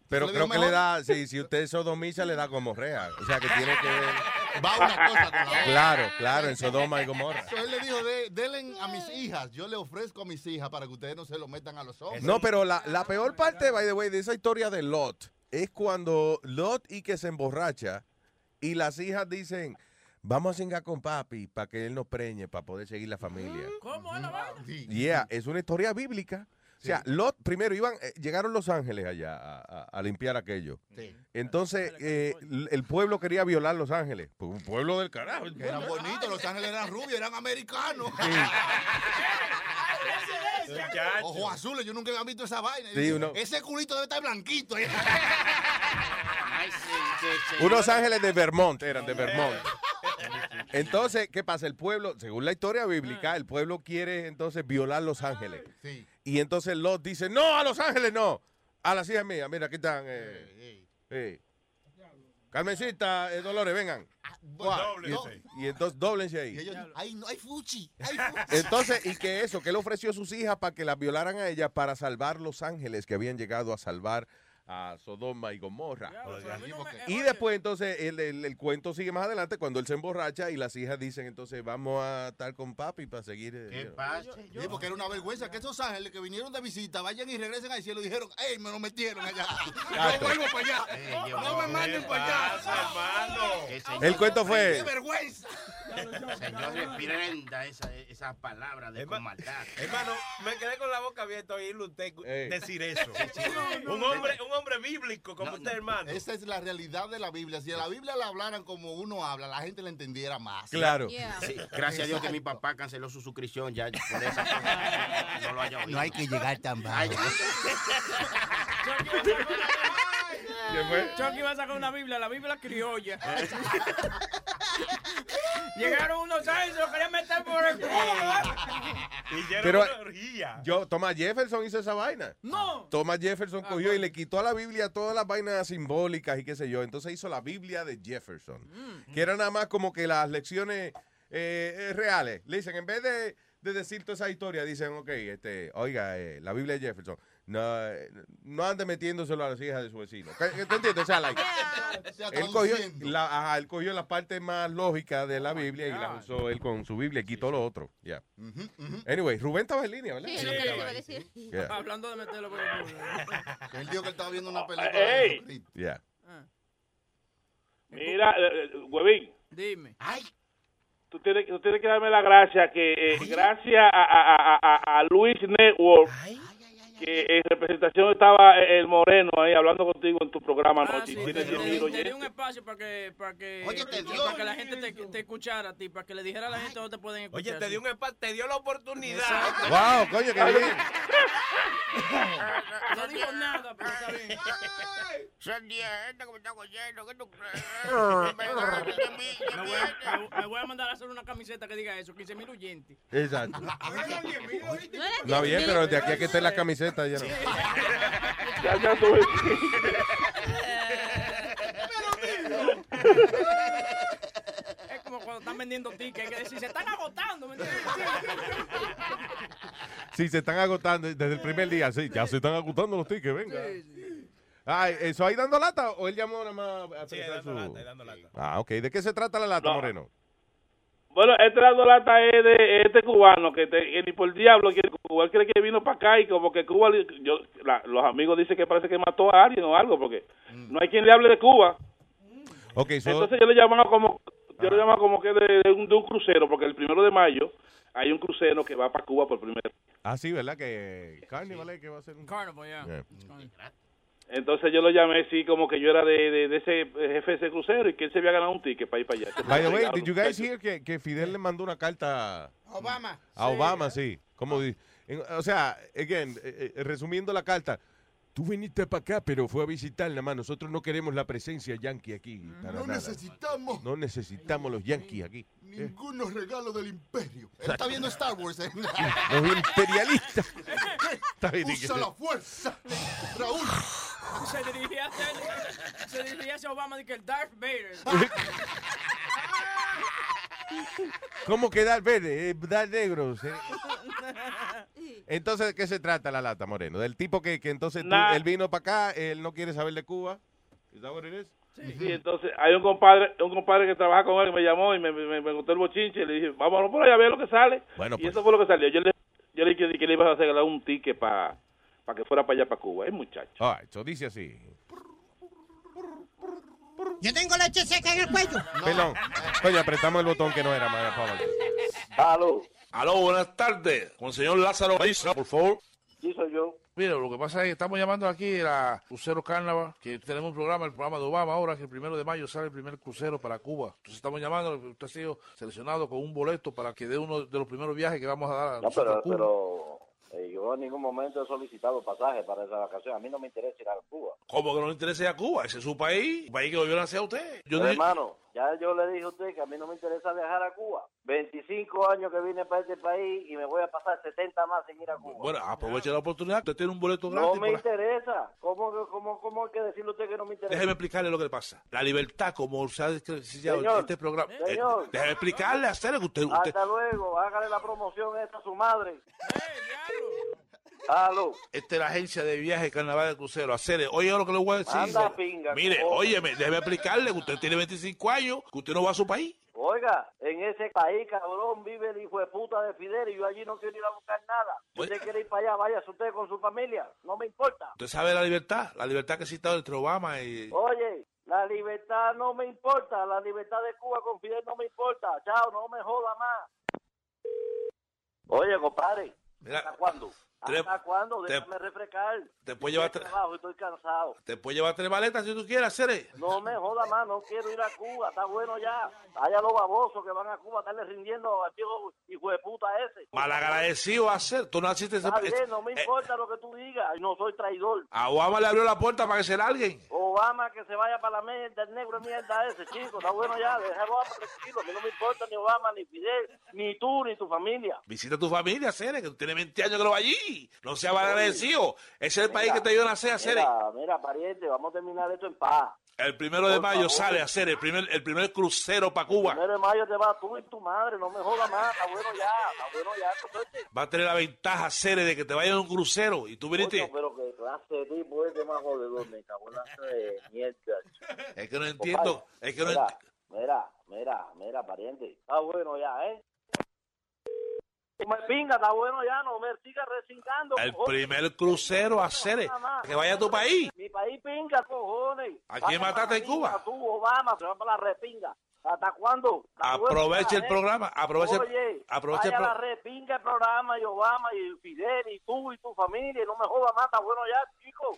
Pero creo que le da, si, si usted sodomiza, le da gomorrea. O sea, que tiene que ver. Va una cosa con la otra. Claro, claro, en Sodoma y Gomorra. Entonces él le dijo, "De- denle a mis hijas, yo le ofrezco a mis hijas para que ustedes no se lo metan a los hombres. No, pero la, la peor parte, by the way, de esa historia de Lot es cuando Lot y que se emborracha y las hijas dicen, vamos a cingar con papi para que él nos preñe, para poder seguir la familia. ¿Cómo es la vaina? Yeah, es una historia bíblica. O sea, Lot, primero iban, eh, llegaron los ángeles allá a, a- a limpiar aquello. Entonces, eh, l- el pueblo quería violar los ángeles. Pues un pueblo del carajo. Que eran bonitos, Los Ángeles eran rubios, eran americanos. Ojos azules, yo nunca había visto esa vaina. Sí, uno- Ese culito debe estar blanquito. Unos ángeles de Vermont eran, de Vermont. Entonces, ¿qué pasa? El pueblo, según la historia bíblica, el pueblo quiere entonces violar los ángeles. Sí. Y entonces Lot dice, no, a los ángeles no. A las hijas mías, mira, aquí están. eh, eh. Carmencita, eh, Dolores, vengan. Guau. Dóblense. Y, y entonces doblense ahí. Y ellos, ay, no hay fuchi. Hay fuchi. Entonces, ¿y qué eso? Que él ofreció a sus hijas para que las violaran a ella para salvar los ángeles que habían llegado a salvar a Sodoma y Gomorra. Y después entonces el, el- el cuento sigue más adelante cuando él se emborracha y las hijas dicen entonces vamos a estar con papi para seguir. eh, ¿Qué pasa? Sí, porque era una vergüenza que esos ángeles que vinieron de visita vayan y regresen al cielo y dijeron, ¡ey, me lo metieron allá! Exacto. ¡No vuelvo para allá! ¡No me manden para allá! El cuento fue- ¡Qué vergüenza! Señor, reprenda esa, esa palabra de con maldad. Hermano, me quedé con la boca abierta oírle usted Ey. decir eso. sí. Un hombre, un hombre bíblico como usted, hermano. Esa es la realidad de la Biblia. Si a la Biblia la hablaran como uno habla, la gente la entendiera más. Claro. Sí, gracias a Dios que mi papá canceló su suscripción ya por esa cosa. No lo haya oído. No hay que llegar tan bajo. ¿Qué fue? Chucky va a sacar una Biblia, la Biblia criolla. Llegaron unos años y se lo querían meter por el culo. Y ya era Pero una orgía. yo, Thomas Jefferson hizo esa vaina. No. Thomas Jefferson cogió y le quitó a la Biblia todas las vainas simbólicas y qué sé yo. Entonces hizo la Biblia de Jefferson, que era nada más como que las lecciones eh, eh, reales. Le dicen, en vez de, de decir toda esa historia, dicen, ok, este, oiga, eh, la Biblia de Jefferson. No, eh, no ande metiéndoselo a las hijas de su vecino. ¿Qué- ¿Te entiendes? O sea, like, él, cogió la, ajá, él cogió la parte más lógica de la Biblia y la usó él con su Biblia y quitó lo otro. Ya. Anyway, Rubén estaba en línea, ¿verdad? Sí, es lo que le iba a decir. Yeah. Hablando de meterlo por el culo. Él dijo que él estaba viendo una película. Ey. Yeah. Mira, eh, eh, huevín, Dime. tú tienes, tú tienes que darme la gracia que eh, gracias a, a, a, a, a Luis Network, que en representación estaba eh, el Moreno ahí hablando contigo en tu programa Ah, anoche. sí, y te, te- 10,000 te di un espacio para que, para que, Oye, te dio. para que la gente te, te escuchara a ti, para que le dijera a la gente dónde te pueden escuchar. Oye, te dio un espa- te dio la oportunidad. Wow, coño, qué bien. No dijo nada, pero está bien. Son 10 gente que me está oyendo. ¿Qué tú crees? Me voy, a, me- me voy a mandar a hacer una camiseta que diga eso, 15 mil oyentes. Exacto. No No, bien, pero de aquí a que esté la camiseta ya no. Ya, ya tuve. Es como cuando están vendiendo tickets, hay que decir, se están agotando, ¿me entiendes? Sí, se están agotando desde el primer día. Sí, ya se están agotando los tickets, venga. Ay, ¿eso ahí dando lata o él llamó nada más a Sí, dando su- lata, dando lata. Ah, ok. ¿De qué se trata la lata, No. Moreno? Bueno, este lata es de este cubano que, te- que ni por el diablo quiere Cuba. Él cree que vino para acá y como que Cuba, yo, la- los amigos dicen que parece que mató a alguien o algo porque no hay quien le hable de Cuba. So, Entonces yo le llamaba como yo le llamaba como que de, de un, de un crucero porque el primero de mayo hay un crucero que va para Cuba por primera vez. ah, sí, ¿verdad? Que Carnival es que va a ser un... Carnival, ya. Yeah. Entonces yo lo llamé así como que yo era de, de, de ese jefe de ese crucero y que él se había ganado un ticket para ir para allá. By the way, did you guys hear que, que Fidel le mandó una carta Obama. a Obama, sí? Como o sea, again, eh, eh, resumiendo la carta, tú viniste para acá, pero fue a visitar nada más. Nosotros no queremos la presencia yankee aquí. Para No nada. necesitamos No necesitamos los yankees aquí. ningunos regalos del imperio. Él está viendo Star Wars. ¿eh? Los imperialistas. Usa la fuerza, Raúl. Se dirigía hacia, él- se dirigía hacia Obama y que el Darth Vader. ¿Cómo que dar verde? Eh, dar negro. sí. Entonces, ¿de qué se trata la lata, Moreno? Del tipo que, que entonces tú- Nah. él vino para acá, él no quiere saber de Cuba. ¿Is that what it is? Sí, entonces hay un compadre, un compadre que trabaja con él que me llamó y me, me, me contó el bochinche y le dije, vámonos por allá a ver lo que sale. Bueno, y pues. eso fue lo que salió. Yo le, yo le dije que le iba a regalar un ticket para que fuera para allá, para Cuba. Es muchacho. All right, so dice así. Yo tengo leche seca en el cuello. Perdón. Coño, apretamos el botón que no era, apologies. Aló. Aló, buenas tardes. Con el señor Lázaro por favor. Sí, soy yo. Mire, lo que pasa es que estamos llamando aquí a Crucero Carnaval, que tenemos un programa, el programa de Obama ahora, que el primero de mayo sale el primer crucero para Cuba. Entonces estamos llamando, usted ha sido seleccionado con un boleto para que dé uno de los primeros viajes que vamos a dar a No, nosotros pero, a Cuba. pero eh, yo en ningún momento he solicitado pasaje para esa vacación. A mí no me interesa ir a Cuba. ¿Cómo que no le interesa ir a Cuba? Ese es su país, un país que lo vio nacer a usted. Yo no- hermano, ya yo le dije a usted que a mí no me interesa viajar a Cuba. 25 años que vine para este país y me voy a pasar 70 más sin ir a Cuba. Bueno, aproveche la oportunidad, usted tiene un boleto No gratis. me por ahí. interesa. ¿Cómo, cómo, ¿Cómo hay que decirle a usted que no me interesa? Déjeme explicarle lo que le pasa. La libertad, como se ha descrito este programa. eh, señor. déjeme explicarle, hacerle que usted, usted Hasta luego. Hágale la promoción esta a su madre. Aló. Esta es la agencia de viaje Carnaval de Crucero. Hacer, oye lo que le voy a decir. Anda, pinga, Mire, cojones. óyeme, déjeme explicarle que usted tiene 25 años, que usted no va a su país. Oiga, en ese país, cabrón, vive el hijo de puta de Fidel y yo allí no quiero ir a buscar nada. Si usted quiere ir para allá, váyase usted con su familia. No me importa. Usted sabe la libertad, la libertad que existe entre Obama y... Oye, la libertad no me importa. La libertad de Cuba con Fidel no me importa. Chao, no me joda más. Oye, compadre. Mira, ¿Hasta cuándo? ¿Hasta cuándo? te- Déjame refrescar. te puede llevar tres- trabajo, estoy cansado. Te puede llevar tres maletas si tú quieres, hacer. No me joda más, no quiero ir a Cuba, está bueno ya. Allá los babosos que van a Cuba, estarle rindiendo al viejo hijo de puta ese. Malagradecido hacer. Tú naciste... Está ese- bien, no me eh, importa lo que tú digas, no soy traidor. a Obama le abrió la puerta para que se larguen. Obama que se vaya para la mierda, el negro de mierda ese, chico, está bueno ya, deja a Obama tranquilo, a mí no me importa ni Obama, ni Fidel, ni tú, ni tu familia. Visita a tu familia, Cere, que tú tienes 20 años que lo va allí. No seas malagradecido. Ese es el país que te dio a nacer, Cere. Mira, mira, pariente, vamos a terminar esto en paz. El primero de Por mayo favor. sale a hacer el primer, el primer crucero para Cuba. Primero de mayo te vas tú y tu madre, no me jodas más, está bueno ya, está bueno ya. Va a tener la ventaja, Cere, de que te vaya en un crucero y tú viniste. Coño, pero que clase de tipo es de más jodedor, me cago en la de mierda. Es que no entiendo. Es que no mira, ent- mira, mira, mira, pariente. Está bueno ya, ¿eh? Me pinga, está bueno ya, no me sigas recingando. El cojones. primer crucero a. Que vaya a tu país. Mi país pinga, cojones. ¿A quién mataste en Cuba? Tú, Obama, se va para la repinga. ¿Hasta cuándo? Ya, el programa. Oye, aproveche el la repinga el programa y Obama y Fidel y tú y tu familia. y No me jodas más, está bueno ya, chico.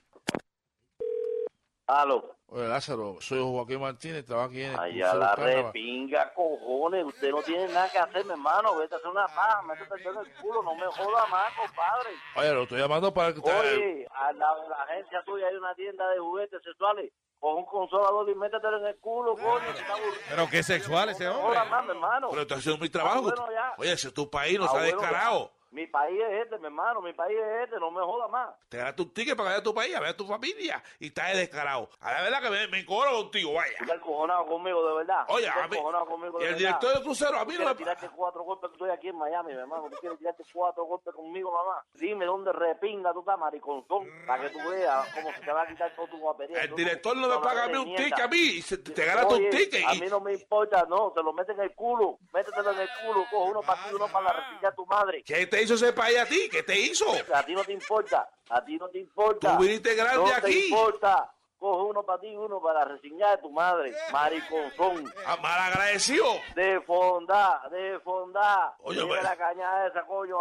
Aló. Oye, Lázaro, soy Joaquín Martínez, trabajo aquí en el Ay, a crucero la repinga, cojones. Usted no tiene nada que hacer, mi hermano. Vete a hacer una paja, métete el en el culo. No me joda más, compadre. Oye, lo estoy llamando para que usted... Oye, al lado de la agencia tuya hay una tienda de juguetes sexuales. Con un consolador y métetelo en el culo, coño. que está. Pero qué sexual ese No me hombre. joda más, mi hermano. Pero estoy haciendo mi trabajo. Ah, bueno. Oye, ese es tu país, no Ah, seas bueno, descarado. Mi país es este, mi hermano. Mi país es este. No me joda más. Te ganaste un ticket para vaya a tu país, a ver a tu familia. Y estás descarado. A la verdad que me, me encoro contigo, vaya. Estás encojonado conmigo, de verdad. Oye, a mí- conmigo, y de el verdad. director del crucero, a mí no me- quieres tirarte cuatro golpes que estoy aquí en Miami, mi hermano. Tú quieres tirarte cuatro golpes conmigo, mamá. Dime dónde repinga tú estás, mariconzón, para que tú veas cómo se te va a quitar todo tu guapería. El director no me paga a mí un ticket a mí. Y se- te ganaste un ticket. A mí no me importa, no. Te lo meten en el culo. Métetelo en el culo. Coge uno para ti, uno para la repinga de tu madre. ¿Qué te hizo ese país a ti? ¿Qué te hizo? A ti no te importa. A ti no te importa. Tú viniste grande no te aquí. importa. Coge uno para ti y uno para reseñar de tu madre. Mariconzón. Ah, Malagradecido. De fondá, de fondá. Oye, Tiene me- la caña esa, coño,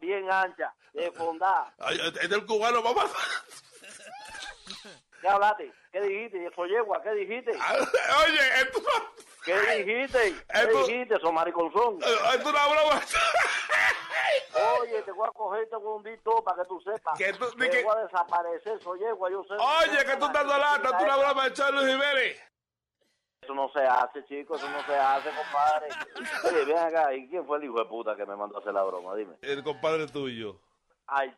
bien ancha. De fondá. Ay, Es del cubano, mamá. ¿Qué hablaste? ¿Qué dijiste? Eso yegua, ¿qué dijiste? Oye, esto... ¿Qué dijiste? ¿Qué Esto- dijiste, eso mariconzón? Esto es una broma. Oye, te voy a coger este segundito para que tú sepas. Que tú- te que- voy a desaparecer, soy yegua, yo sé. Oye, que tú estás lata, tú una broma de Charles Jiménez. Eso no se hace, chicos, eso no se hace, compadre. Oye, ven acá, ¿y quién fue el hijo de puta que me mandó a hacer la broma? Dime. El compadre tuyo. Ay,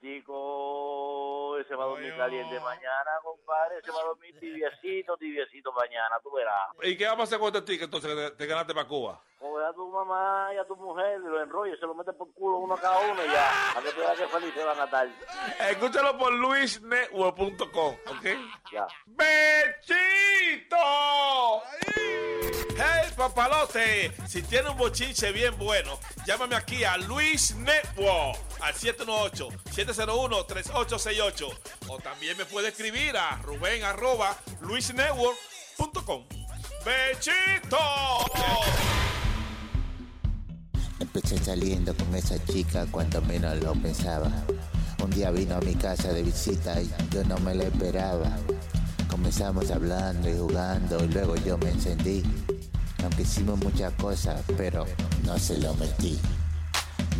chico, ese va a dormir caliente mañana, compadre. Ese va a dormir tibiecito, tibiecito mañana, tú verás. ¿Y qué vamos a hacer con este ticket entonces que te, te ganaste para Cuba? Coge a tu mamá y a tu mujer, y lo enrolla, se lo mete por culo uno a cada uno y ya. Para que tú veas que felices van a estar. Escúchalo por luisnetwork.com, ¿ok? Ya. ¡Bechito! ¡Hey, papalote! Si tiene un bochinche bien bueno, llámame aquí a Luis Network al 718-701-3868. O también me puede escribir a ruben arroba luisnetwork.com. ¡Bechito! Empecé saliendo con esa chica cuando menos lo pensaba. Un día vino a mi casa de visita y yo no me la esperaba. Comenzamos hablando y jugando y luego yo me encendí. Aunque hicimos muchas cosas, pero no se lo metí.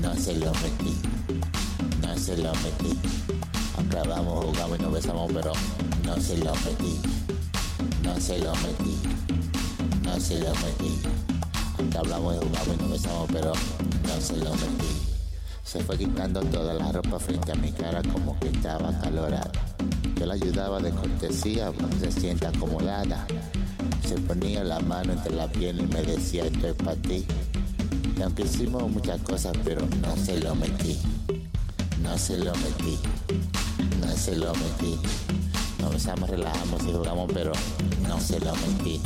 No se lo metí. No se lo metí. Aunque hablamos, jugamos y nos besamos, pero no se lo metí. No se lo metí. No se lo metí. Aunque hablamos jugamos y nos besamos, pero no se lo metí. Se fue quitando toda la ropa frente a mi cara como que estaba calorada. Yo la ayudaba de cortesía, pues se sienta acomodada. Se ponía la mano entre la piel y me decía esto es para ti. Y aunque hicimos muchas cosas, pero no se lo metí. No se lo metí. Se lo metí. Nos besamos, relajamos y jugamos, pero no se lo metí.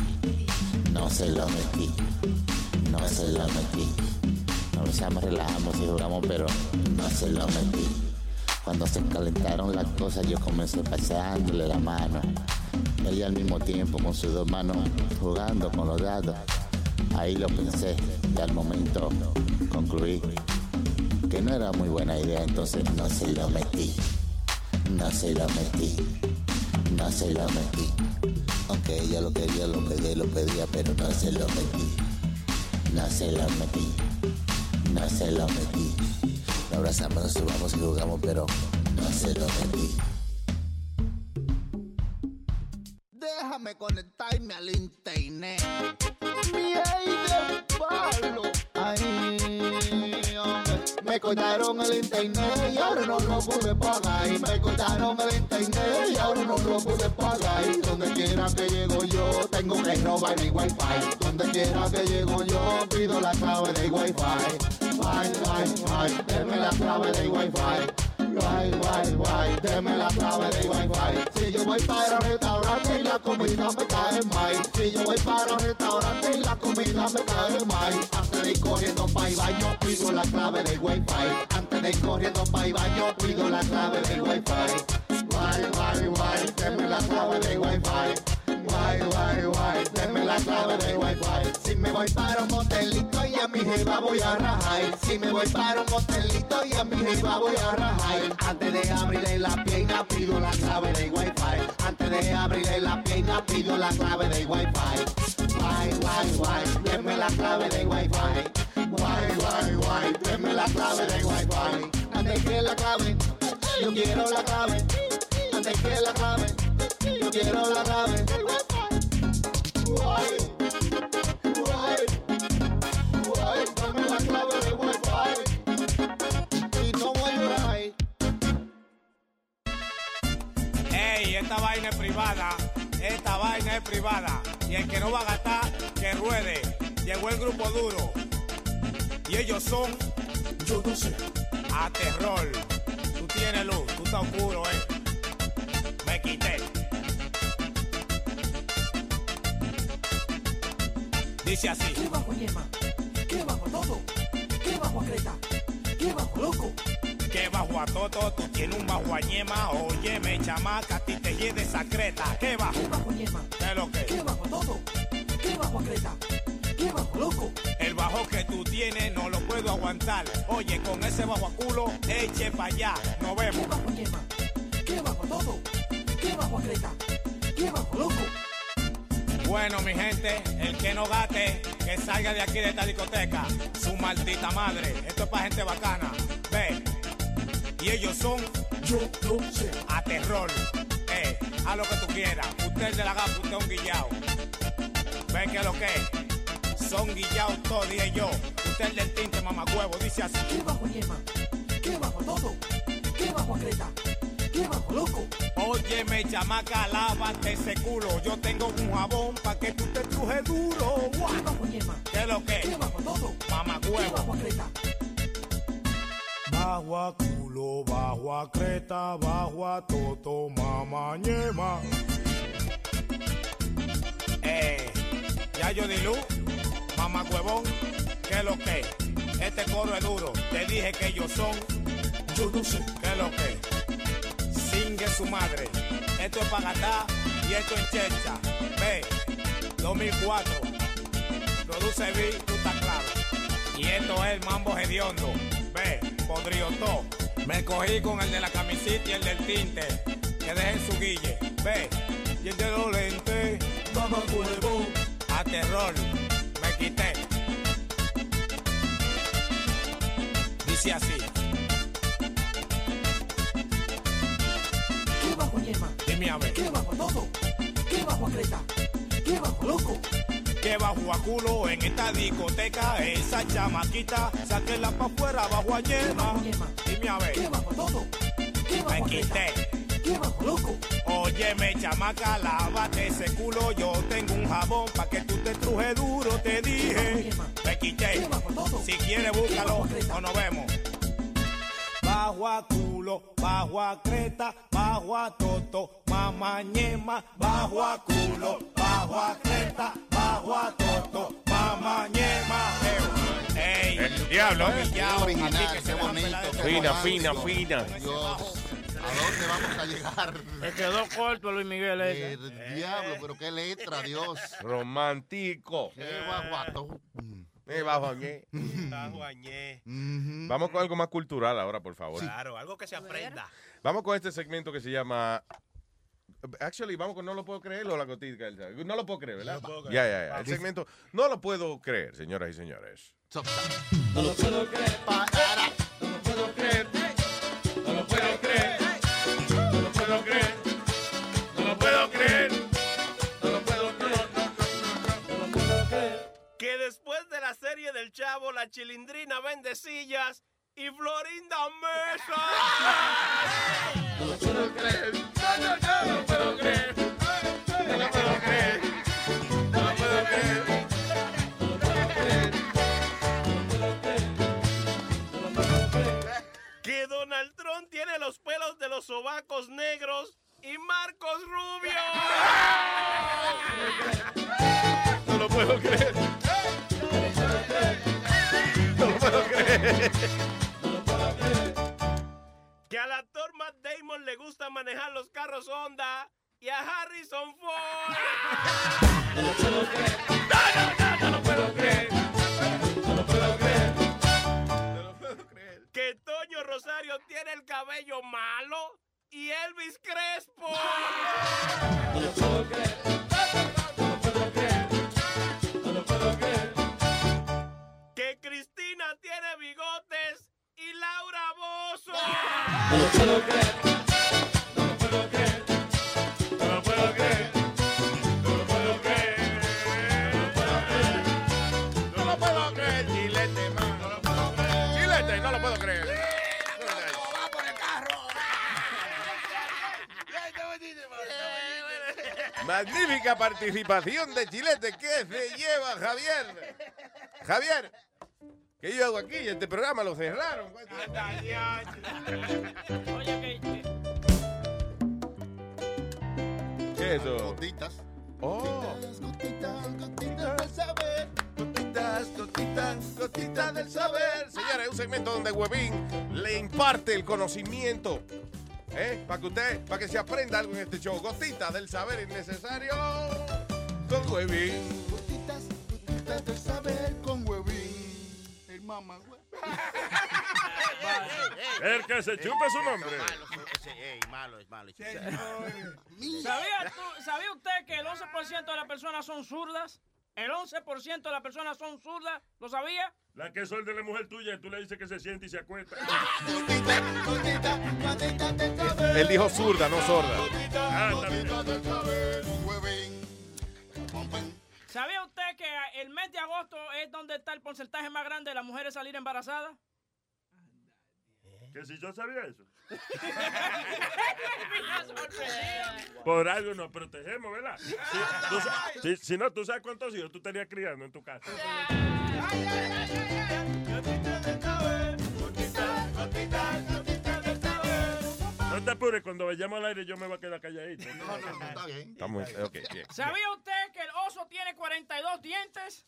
No se lo metí. No se lo metí. Nos besamos, relajamos y jugamos, pero no se lo metí. Cuando se calentaron las cosas, yo comencé paseándole la mano. Ella al mismo tiempo con sus dos manos jugando con los dados. Ahí lo pensé y al momento concluí que no era muy buena idea, entonces no se lo metí. No se lo metí. No se lo metí. Aunque ella lo quería, lo pedí, lo pedía, pero no se lo metí. No se lo metí. No se lo metí. Nos abrazamos, nos subamos y jugamos, pero no se lo metí. Déjame conectarme al internet. Mi aire palo. Ay. Me cortaron el internet y ahora no lo pude pagar. Y ahora no lo pude pagar. Donde quiera que llego yo, tengo que robar mi wifi. Donde quiera que llego yo, pido la clave de wifi. Wi, wi, wi, deme la clave de wifi. Guay, guay, guay, deme la clave de Wi-Fi. Si yo voy para un restaurante y la comida me cae mal. Si yo voy para un restaurante y la comida me cae mal. Antes de ir corriendo para el baño, pido la clave de Wi-Fi. Antes de ir corriendo para el baño, pido la clave de Wi-Fi. Guay, guay, guay, deme la clave de Wi-Fi. Guay, guay, guay, deme la clave de Wi-Fi. Si me voy para un motelito y a mi jeva voy a rajar. Si me voy para un motelito y a mi jeva voy a rajar. Antes de abrirle la pierna pido la clave de Wi-Fi. Antes de abrirle la pierna pido la clave de Wi-Fi. Guay, guay, guay, deme la clave de Wi-Fi. Guay, guay, guay, deme la clave de Wi-Fi. Antes que la clave, yo quiero la clave. Antes que la clave, yo quiero la clave. Guay, esta vaina es privada. Esta vaina es privada. Y el que no va a gastar, que ruede. Llegó el grupo duro. Y ellos son. Yo no sé. A terror. Tú tienes luz, tú estás oscuro, eh. Me quité. Dice así. ¿Qué bajo yema? ¿Qué bajo todo? ¿Qué bajo a creta? ¿Qué bajo loco? Que bajo a todo, tú tienes un bajo a ñema. Óyeme, chamaca, a ti te lleve esa creta. ¿Qué bajo? ¿Qué bajo yema? ¿Qué lo que? ¿Qué bajo todo? ¿Qué bajo a creta? ¿Qué bajo loco? El bajo que tú tienes no lo puedo aguantar. Oye, con ese bajo a culo, eche para allá. Nos vemos. ¿Qué bajo yema? ¿Qué bajo todo? ¿Qué bajo a creta? ¿Qué bajo loco? Bueno, mi gente, el que no gate, que salga de aquí de esta discoteca. Su maldita madre. Esto es para gente bacana. Ve. Y ellos son. Yo no sé. A terror. Eh, haz lo que tú quieras. Usted es de la gafa, usted es un guillao. Ve que lo que es. Son guillaos todos, dije yo. Usted es del tinte, mamacuevo. Dice así. ¿Qué bajo yema? ¿Qué bajo todo? ¿Qué bajo a creta? ¿Qué bajo loco? Óyeme, chamaca, lávate ese culo. Yo tengo un jabón pa' que tú te truje duro. ¿Qué bajo yema? ¿Qué lo que? ¿Qué bajo todo? Mamá ¿Qué bajo a creta? Bajo a culo, bajo a creta, bajo a toto, mamá ñema. Eh, ya yo di luz, mamá huevón, ¿qué es lo que? Este coro es duro, te dije que ellos son, yo no sé, ¿qué es lo que? Singue su madre, esto es para gastar y esto es checha, ve, 2004. Produce B, tú estás claro. Y esto es Mambo Hediondo. Ve, podrido todo. Me cogí con el de la camisita y el del tinte. Que dejen su guille. Ve, y el de los lentes. Mamá huevo. A terror. Me quité. Dice así. ¿Qué bajo yema? Dime a ver. ¿Qué bajo todo? ¿Qué bajo creta? ¿Qué bajo loco? Que bajo a culo en esta discoteca, esa chamaquita, sáquela pa' afuera bajo a yema. Dime a ver. ¿Qué bajo todo? ¿Qué Me quité. ¿Qué loco? Óyeme, chamaca, lávate ese culo. Yo tengo un jabón pa' que tú te truje duro, te dije. Me quité. Si quieres, búscalo o nos vemos. Bajo a culo, bajo a creta, bajo a toto, mamá ñema, bajo a culo, bajo a creta, bajo a toto, mamá ñema. Ey, El diablo, ¿eh? Original, qué bonito, todo. Fina, fina, fina. Dios, ¿a dónde vamos a llegar? Se quedó corto Luis Miguel ese. El diablo, pero qué letra, Dios. Romántico. Qué baguato. Bajo añé. Bajo añé. Vamos con algo más cultural ahora, por favor. Claro, algo que se aprenda. Vamos con este segmento que se llama. Actually, vamos con No lo puedo creer o la gotica. No lo puedo creer, ¿verdad? No lo puedo creer. Ya, ya, ya. El segmento No lo puedo creer, señoras y señores. No lo puedo creer. Después de la serie del Chavo, la chilindrina vende sillas y Florinda mesa. No lo puedo creer. No, no, no, no lo puedo creer. No lo puedo creer. No lo puedo creer. No lo puedo creer. No lo puedo creer. Que Donald Trump tiene los pelos de los sobacos negros y Marcos Rubio. No lo puedo creer. No lo puedo creer. Que al actor Matt Damon le gusta manejar los carros Honda y a Harrison Ford. No lo puedo creer. No, no, no, no lo puedo creer. No lo puedo creer. Que Toño Rosario tiene el cabello malo y Elvis Crespo. No lo puedo creer. Bigotes y Laura Bozo. No lo puedo creer. No lo puedo creer. No lo puedo creer. No lo puedo creer. No lo puedo creer, Chilete, man. No lo puedo creer. Chilete, no lo puedo creer. ¡Va por el carro! Magnífica participación de Chilete. ¿Qué se lleva, Javier? Javier, ¿qué yo hago aquí? Este programa lo cerraron. Oye, que, ¿Qué es eso? Gotitas. Oh. Gotitas, gotitas del saber. Gotitas, gotitas, gotitas del saber. Señores, un segmento donde Huevín le imparte el conocimiento. ¿Eh? Para que usted, para que se aprenda algo en este show. Gotitas del saber innecesario. Con Huevín. Gotitas, gotitas del saber con huevín. Mamá, güey. El que se chupe su nombre. malo, es malo. ¿Sabía, tú- ¿Sabía usted que el 11% de las personas son zurdas? El 11% de las personas son zurdas. ¿Lo sabía? La que es de la mujer tuya, tú le dices que se siente y se acuesta. Él dijo zurda, no sorda. Ah. ¿Sabía usted que el mes de agosto es donde está el porcentaje más grande de las mujeres salir embarazadas? Que si yo sabía eso. Por algo nos protegemos, ¿verdad? Si, tú sa- si- si no, tú sabes cuántos hijos tú tenías criando en tu casa. Apures, cuando vayamos al aire yo me voy a quedar calladito. No, no, no, está bien. Está muy, ok, bien. ¿Sabía usted que el oso tiene 42 dientes?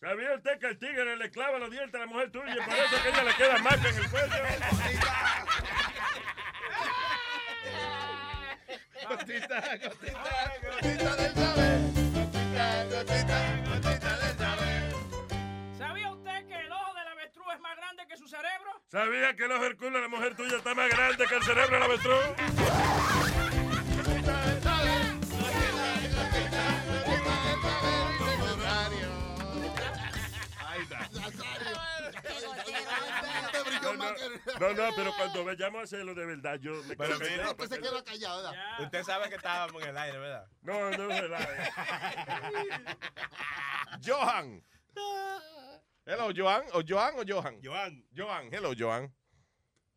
¿Sabía usted que el tigre le clava los dientes a la mujer tuya y por eso que ella le queda marca en el cuello? Gotita, gotita, gotita del saber. Gotita, ¿Sabía cerebro? ¿Sabía que el ojo del culo de la mujer tuya está más grande que el cerebro del avestruz? No, no, pero cuando vayamos a hacerlo de verdad, yo me Pero quedo mira, callado, se ¿verdad? Usted sabe que estábamos en el aire, ¿verdad? No, no es el aire. Johan. Hello, Johan. ¿O Johan o Johan? Johan. Johan. Hello, Johan.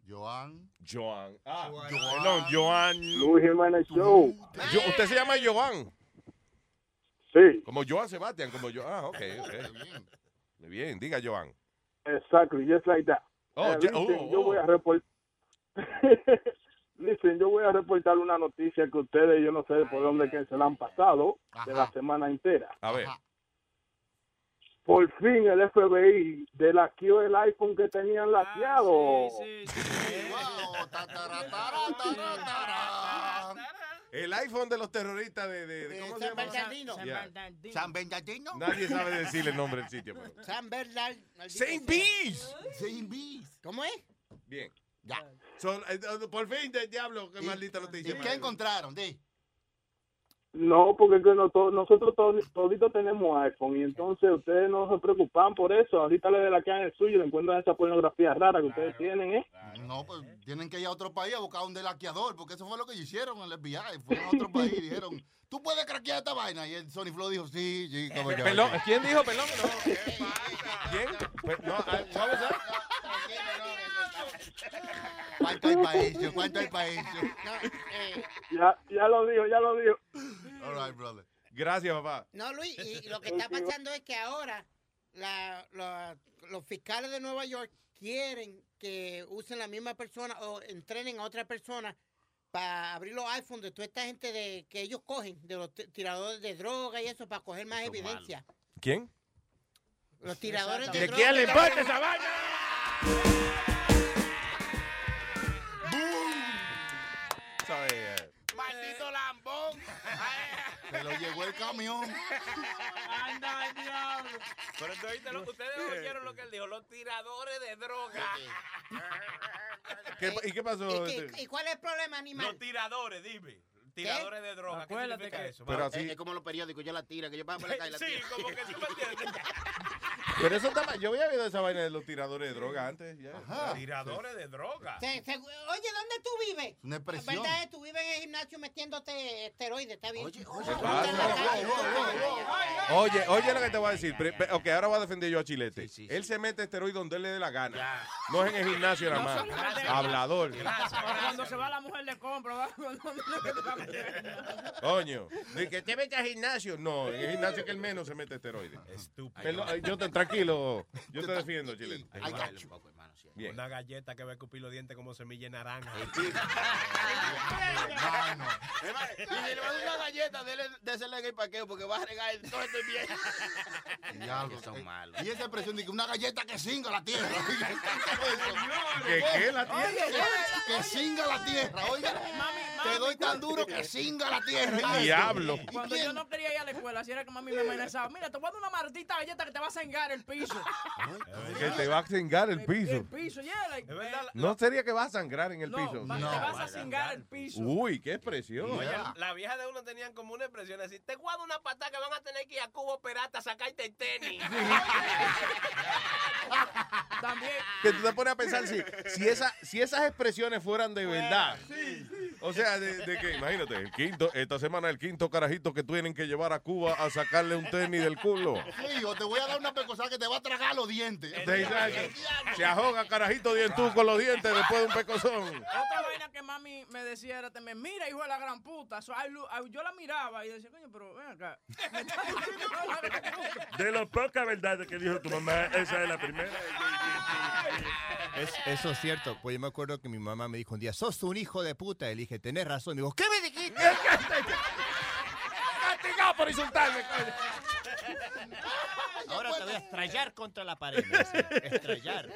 Johan. Johan. Ah, Hello, Johan. Luis Jiménez Show. Yo- ¿Usted se llama Johan? Sí. Como Johan Sebastián, como yo. Ah, ok, ok. Muy bien, diga Johan. Exactly, just like that. Oh, Eh, listen, oh, yo oh. voy a reportar. Listen, yo voy a reportar una noticia que ustedes, yo no sé por dónde que se la han pasado de la semana entera. A ver. Por fin el FBI delaqueó el iPhone que tenían laqueado. El iPhone de los terroristas de. de- de- ¿Cómo se San llama? Bernardino. Yeah. San Bernardino. Nadie sabe decirle el nombre del sitio. pero- San Bernardino. Saint Bees. Saint Bees. ¿Cómo es? Bien. Ya. Eh, por fin, de diablo, qué maldita noticia. ¿Y qué encontraron? Di. No, porque que no to- nosotros to- toditos tenemos iPhone y entonces ustedes no se preocupan por eso. Ahorita le delaquean el suyo y le encuentran esa pornografía rara que ustedes tienen, ¿eh? No, pues tienen que ir a otro país a buscar un delaqueador, porque eso fue lo que hicieron en el FBI. Fueron a otro país y dijeron, ¿tú puedes craquear esta vaina? Y el Sony Flow dijo, sí, sí, como yo. Perdón, ¿quién dijo perdón? ¿Quién? No, ah, what was that? ¿Cuánto hay para eso? ¿Cuánto hay para eso? Ya, ya lo dijo, ya lo dijo. All right, brother. Gracias, papá. No, Luis, y, lo que está pasando es que ahora la- la- los fiscales de Nueva York quieren que usen la misma persona o entrenen a otra persona para abrir los iPhones de toda esta gente de que ellos cogen, de los tiradores de droga y eso, para coger más evidencia. ¿Quién? Los tiradores de ¿De droga. quién le importa esa vaina? ¿Sabes? Se lo llevó el camión. Anda, el diablo. Pero entonces, ¿oíste lo- ustedes no oyeron lo que él dijo, los tiradores de droga. ¿Qué- ¿Y qué pasó? ¿Y, qué- y cuál es el problema, animal? Los tiradores, dime. Tiradores de droga. ¿Qué Acuérdate significa que- eso? Pero así- Es, es como los periódicos, yo la tira, que yo pago por la calle la Sí, tira. como que tú me entiendes. Pero eso está mal. Yo había oído esa vaina de los tiradores de droga antes. ya. Tiradores de droga. Se- se- oye, ¿dónde tú vives? Una expresión. ¿Verdad? es? Tú vives en el gimnasio metiéndote esteroides, ¿está bien? Oye, Oye, oye lo que te voy a decir. Ok, ahora voy a defender yo a Chilete. Él se mete esteroide donde él le dé la gana. No es en el gimnasio nada más. Hablador. Cuando se va la mujer le compra. Coño. De que te metes al gimnasio. No, en el gimnasio que el menos se mete esteroide. Estúpido. Eh, yo te, tranquilo. Yo te defiendo, Chilete. Bien. Una galleta que va a escupir los dientes como semilla de naranja. Y si le vas a dar una galleta, dele, désela en el parqueo porque va a regar todo esto bien. Diablo, son eh, malos. Y esa expresión de que una galleta que singa la tierra. ¿Que qué la tierra? Que singa la tierra, oiga. Te doy tan duro que singa la tierra. Diablo. Cuando yo no quería ir a la escuela, así era que mami me amenazaba. Mira, te voy a dar una maldita galleta que te va a cengar el piso. Que te va a cingar el piso. El piso, yeah, like, eh, No sería que vas a sangrar en el no, piso. va- te vas a cingar el piso. Uy, qué expresión. Oye, la vieja de uno tenían como una expresión así, te guardo una patada que van a tener que ir a Cubo Perata a sacarte el tenis. También. Que tú te pones a pensar si, si, esa, si esas expresiones fueran de verdad. O sea, de, de que, imagínate, el quinto, esta semana el quinto carajito que tienen que llevar a Cuba a sacarle un tenis del culo. Sí, o te voy a dar una pecosada que te va a tragar los dientes. Se ahoga carajito dientú con los dientes después de un pecozón. Otra vaina que mami me decía era también, mira, hijo de la gran puta. So, I lo- I- yo la miraba y decía, coño, pero ven acá. Hijo de la gran puta. De lo poca verdad que dijo tu mamá, esa es la primera. Es- eso es cierto. Pues yo me acuerdo que mi mamá me dijo un día, sos un hijo de puta. Y le dije, tenés razón. Dijo, ¿qué me dijiste? ¡Castigado por insultarme, Ahora te voy a estrellar contra la pared. me decía. Estrellar.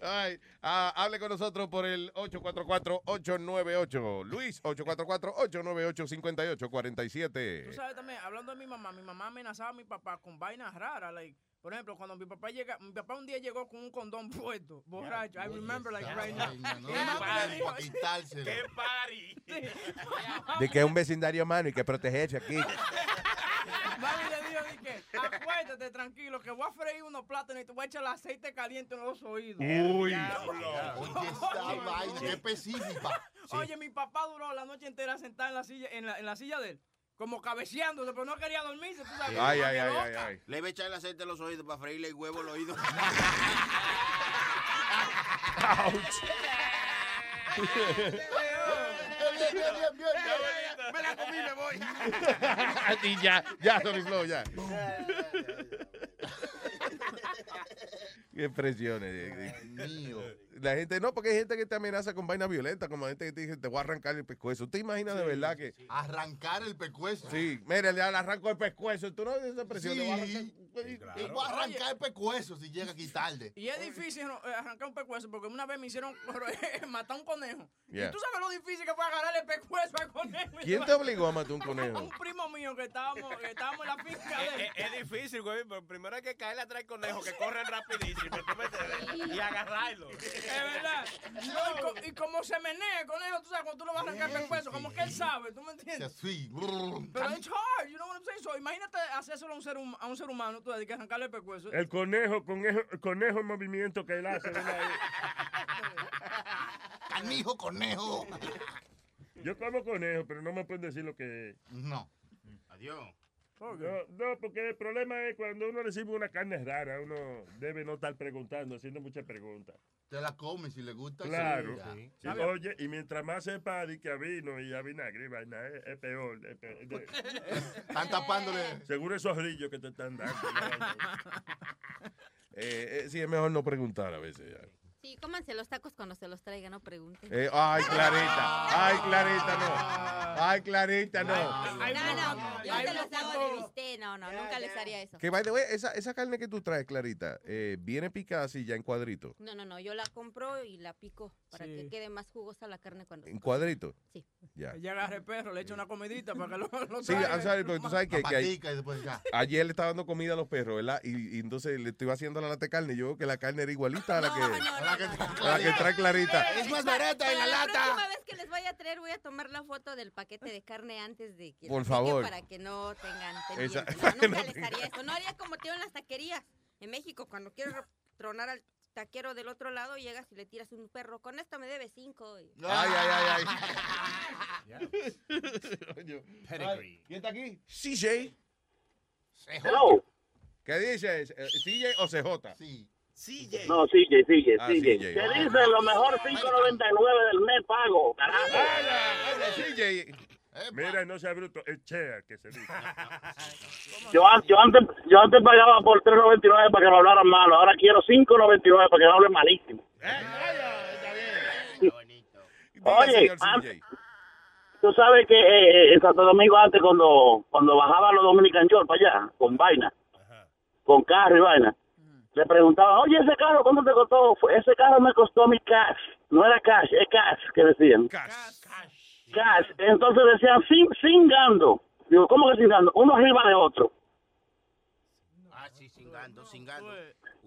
Ay, ah, hable con nosotros por el 844-898. Luis, 844-898-5847. Tú sabes también, hablando de mi mamá, mi mamá amenazaba a mi papá con vainas raras. Like, por ejemplo, cuando mi papá llega, mi papá un día llegó con un condón puesto, borracho. I remember like right now. Y mi mamá me dijo- ¡Qué party! De que es un vecindario mano y que protegerse aquí. Mami le dijo, di que, acuéstate tranquilo, que voy a freír unos plátanos y te voy a echar el aceite caliente en los oídos. Uy. Diablo. Oye, esta vaina, qué específica. Oye, mi papá duró la noche entera sentado en la silla, en la, en la silla de él, como cabeceándose, pero no quería dormirse, tú sabes. Ay, ay, ay, ay, ay. Le iba a echar el aceite en los oídos para freírle el huevo al oído. Me la comí, me voy. y ya, ya, Sony Flow, ya. Qué expresiones. mío. La gente, no, porque hay gente que te amenaza con vaina violenta, como gente que te dice, te voy a arrancar el pescuezo. ¿Te imaginas de verdad que? Arrancar el pescuezo. Sí, mira, le arranco el pescuezo. Tú no dices esa expresión, le voy a arrancar. Y voy a arrancar el pescuezo si llega aquí tarde. Y es difícil no, eh, arrancar un pecuezo porque una vez me hicieron matar un conejo. Yeah. Y tú sabes lo difícil que fue agarrar el pecuezo al conejo. ¿Quién te obligó a matar un conejo? Un primo mío que estábamos, que estábamos en la finca de Es, él. es- es difícil, güey, pero primero hay que caerle atrás al conejo que corren rapidísimo y agarrarlo. Es verdad. No, y, co- y como se menea el conejo, tú sabes, cuando tú lo vas a arrancar el pecuezo, como que él sabe, ¿tú me entiendes? Así. Pero it's hard, you know what I'm saying? So, imagínate hacérselo a un ser, hum- a un ser humano, tú, de que arrancarle el pecuezo. El conejo, conejo, el conejo en movimiento que él hace. ¿verdad? Canijo, conejo. Yo como conejo, pero no me pueden decir lo que es. No. Adiós. No, no, porque el problema es cuando uno recibe una carne rara, uno debe no estar preguntando, haciendo muchas preguntas. Te la comes si le gusta. Claro. Sí, Oye, y mientras más sepa de que a vino y a vinagre, y vaina, es, es peor. es peor. De- Están tapándole. Seguro esos rillos que te están dando. Eh, eh, sí, es mejor no preguntar a veces. ya. Sí, cómanse los tacos cuando se los traigan, no pregunten. Eh, ay, Clarita. Ay, Clarita, no. Ay, Clarita, no. No, no, yo se los hago de bistec, no, no, nunca les haría eso. Que by the way, esa, esa carne que tú traes, Clarita, eh, viene picada así ya en cuadrito. No, no, no, yo la compro y la pico para Sí. que quede más jugosa la carne cuando... En cuadrito. Sí. Ya. Ella agarra el perro, le echa una comidita para que lo, lo Sí. I'm sorry, pero tú sabes que, que hay- ayer le estaba dando comida a los perros, ¿verdad? Y, y entonces le estoy haciendo la lata de carne y yo veo que la carne era igualita a la que, a la que trae Clarita. Es más barata en la Para lata. próxima vez que les vaya a traer, voy a tomar la foto del paquete de carne antes de que Por favor. Para que no tengan Esa- para No, que nunca no les haría eso. No haría como te en las taquerías. En México, cuando quieres ro- tronar al taquero del otro lado, llegas y le tiras un perro. Con esto me debe cinco. y- Ay, ay, ay. Pedigree. ¿Quién está aquí? CJ. Hello. ¿Qué dices? Eh, ¿CJ o CJ? Sí. CJ. No, sigue, sigue, Ah, sigue. CJ. ¿Qué dice? Lo mejor 5.99 del mes pago, carajo. CJ. Mira, no sea bruto, es Chea que se dice. Yo, yo, antes, yo antes pagaba por 3.99 para que me hablaran malo. Ahora quiero 5.99 para que me hablen malísimo. Oye, señor an- CJ. tú sabes que eh, en Santo Domingo antes cuando cuando bajaban los Dominican Shore para allá, con vaina, con carro y vaina, le preguntaban, oye, ese carro, ¿cuánto te costó? Fue- Ese carro me costó mi cash. No era cash, es cash, que decían. Cash. Cash. Entonces decían, sin, cingando. Digo, ¿cómo que cingando? Uno arriba de otro. Ah, sí, cingando, cingando.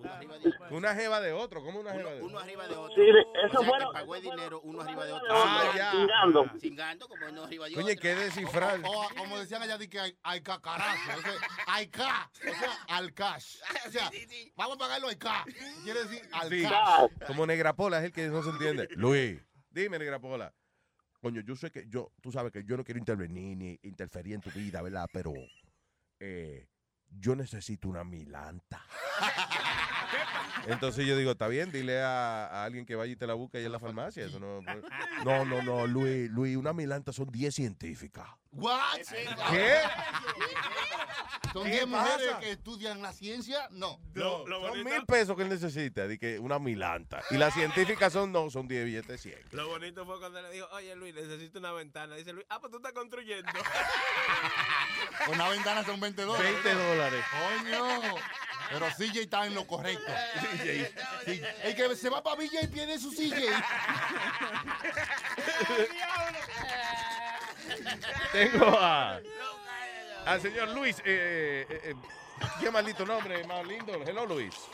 Uno arriba de otro. Una jeva de otro, ¿cómo una jeva de Uno otro? arriba de otro. Sí, de- O eso sea, que lo- pagó el dinero uno arriba de otro. Ah, ya. Cingando. Cingando como uno arriba de Coño, otro. ¿qué descifrar? O, o como decían allá, di que hay, hay cacarazo. O sea, hay ca. O sea, al cash. O sea, vamos a pagarlo al ca. Quiere decir al Sí. cash. Como Negrapola es el que no se entiende. Luis, dime, Negrapola. Coño, yo sé que yo, tú sabes que yo no quiero intervenir ni interferir en tu vida, ¿verdad? Pero eh, yo necesito una milanta. Entonces yo digo, está bien, dile a, a alguien que vaya y te la busque ahí en la farmacia. Eso no, no, no, no, Luis, Luis, una milanta son 10 científicas. What? ¿Qué? ¿Son ¿Qué 10 mujeres pasa? que estudian la ciencia? No. No, son mil pesos que él necesita, de que una milanta. Y las científicas son no, son 10 billetes 100. Lo bonito fue cuando le dijo, oye Luis, necesito una ventana. Dice Luis, ah, pues tú estás construyendo. Una ventana son 20 dólares. 20 dólares. Coño. Pero CJ está en lo correcto. Sí, El que se va para Villa y pierde su CJ. Tengo a, al señor Luis. Eh, eh, eh, ¿Qué maldito nombre más lindo? Hello, Luis.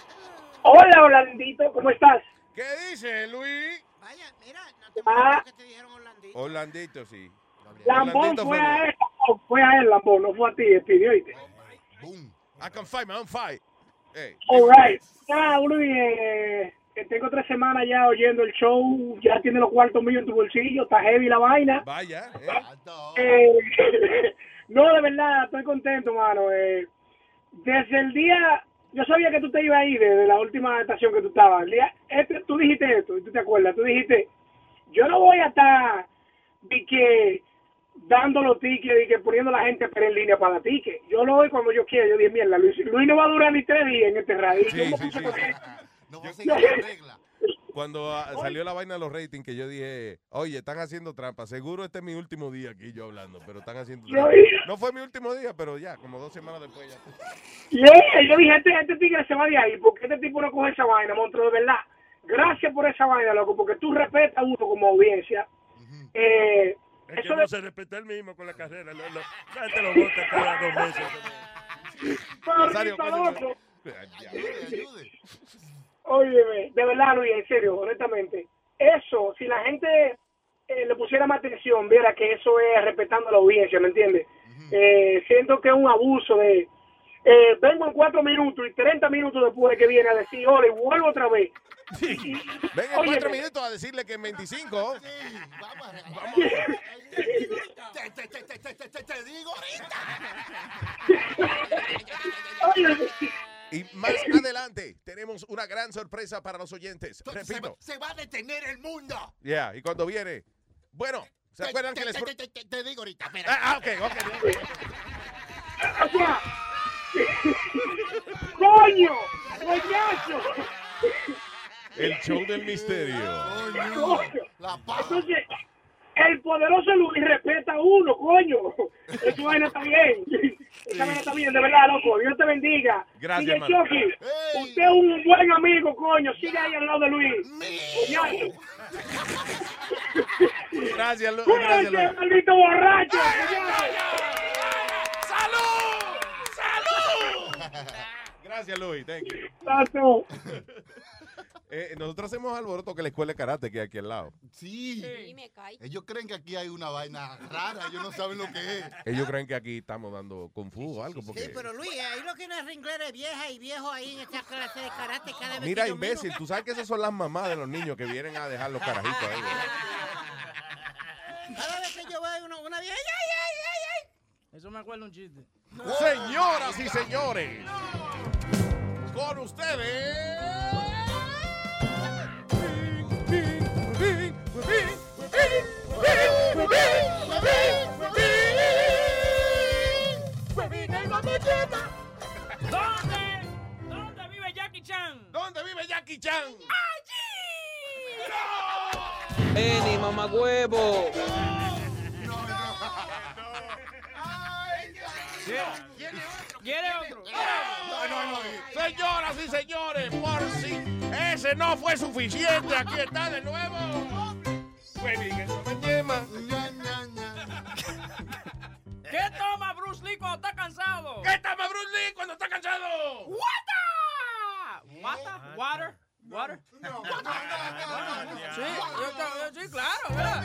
Hola, Orlandito, ¿cómo estás? ¿Qué dice, Luis? Ah, Orlandito, sí. Lambón fue a él, no, fue a él, Lambón, no fue a ti, pidió, ¿oíste? I can fight my own fight. Hey. All right. Ya, Luis, eh, que tengo tres semanas ya oyendo el show, ya tiene los cuartos míos en tu bolsillo, está heavy la vaina. Vaya, Eh, no, de verdad, estoy contento, mano. Eh, desde el día, yo sabía que tú te ibas a ir desde la última estación que tú estabas. El día- este, tú dijiste esto, y tú te acuerdas, tú dijiste, yo no voy a estar de que dando los tickets y que poniendo a la gente a esperar en línea para tickets. Yo lo doy cuando yo quiera. Yo dije, mierda, Luis, Luis no va a durar ni tres días en este radio. Sí, Yo me sí, puse sí, con sí. él. Cuando ah, salió la vaina de los ratings, que yo dije, oye, están haciendo trampa. Seguro este es mi último día aquí yo hablando, pero están haciendo trampa. No fue mi último día, pero ya, como dos semanas después ya. Yeah, yo dije, este, este tigre se va de ahí, porque este tipo no coge esa vaina, monstruo, de verdad. Gracias por esa vaina, loco, porque tú respetas a uno como audiencia. Eh, Es que eso no de- se respeta el mismo con la carrera. Lo, lo, la gente lo vota cada dos meses. Loco. Óyeme, de verdad, Luis, en serio, honestamente. Eso, si la gente eh, le pusiera más atención, viera que eso es respetando a la audiencia, ¿me entiendes? Eh, siento que es un abuso de... eh, vengo en cuatro minutos y 30 minutos después de que viene a decir, hola, y vuelvo otra vez. Ven en Oye, cuatro minutos a decirle que en 25. Te, te, te, te, te, te, te, te digo Y más adelante tenemos una gran sorpresa para los oyentes. ahorita. Se, Repito. se va a detener el mundo. Ya, y cuando viene. Bueno, ¿se Te- acuerdan te, que les. te, pro- te, te, te digo ahorita, espera. Ah, ah, ok, ok. ¡Coño! ¡Coñazo! El show del misterio. Coño. Entonces, el poderoso Luis respeta a uno, coño. Esa vaina está bien. Esa vaina está bien, de verdad, loco. Dios te bendiga. Gracias, Sigue. Chucky. Usted es un buen amigo, coño. Sigue ahí al lado de Luis. Coñazo. Gracias, Lu- gracias, Luis. maldito borracho. ¡Salud! ¡Salud! Gracias, Luis. Thank you. Tato. Eh, nosotros hacemos alboroto que la escuela de karate que hay aquí al lado. Sí. Ellos creen que aquí hay una vaina rara, ellos no saben lo que es. Ellos creen que aquí estamos dando kung fu o algo. Porque... Sí, pero Luis, ahí lo que no es ringlera vieja y viejo ahí en esta clase de karate cada vez Mira, que yo miro. imbécil, tú sabes que esas son las mamás de los niños que vienen a dejar los carajitos ahí. ¿verdad? Cada vez que yo veo una, una vieja, ¡ay, ay, ay, ay! Eso me acuerda un chiste. Señoras y señores, con ustedes. ¿Dónde? ¿Dónde vive Jackie Chan? ¿Dónde vive Jackie Chan? Eni, mamagüevo. ¿Quiere otro? Señoras y señores, por si ese no fue suficiente, aquí está de nuevo. ¿Qué toma Bruce Lee cuando está cansado? ¿Qué toma Bruce Lee cuando está cansado? ¡Water! ¿Water? ¿Water? ¿Water? No, Sí, yo sí, claro, ¿verdad?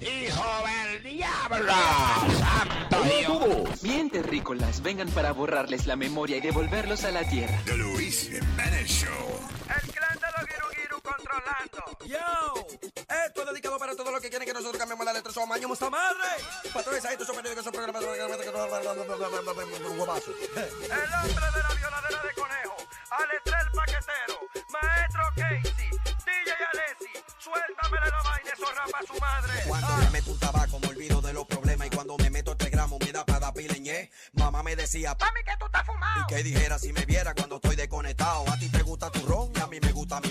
¡Hijo del diablo! ¡Santo Dios! Bien terrícolas, vengan para borrarles la memoria y devolverlos a la tierra. The Luis Jiménez Show. El yo, esto es dedicado para todos los que quieren que nosotros cambiemos la letra. Somos años mucha madre. Patrones, estos son periódicos, son programas. El hombre de la violadera de conejo. Alestrel paquetero. Maestro Casey. DJ Alessi. Suéltamele la vaina, eso rapa su madre. Cuando me meto un tabaco, me olvido de los problemas. Y cuando me meto este gramo, me da para pileñé. Eh. Mamá me decía, mami, que tú estás fumado. Y que dijera si me viera cuando estoy desconectado. A ti te gusta tu ron y a mí me gusta mi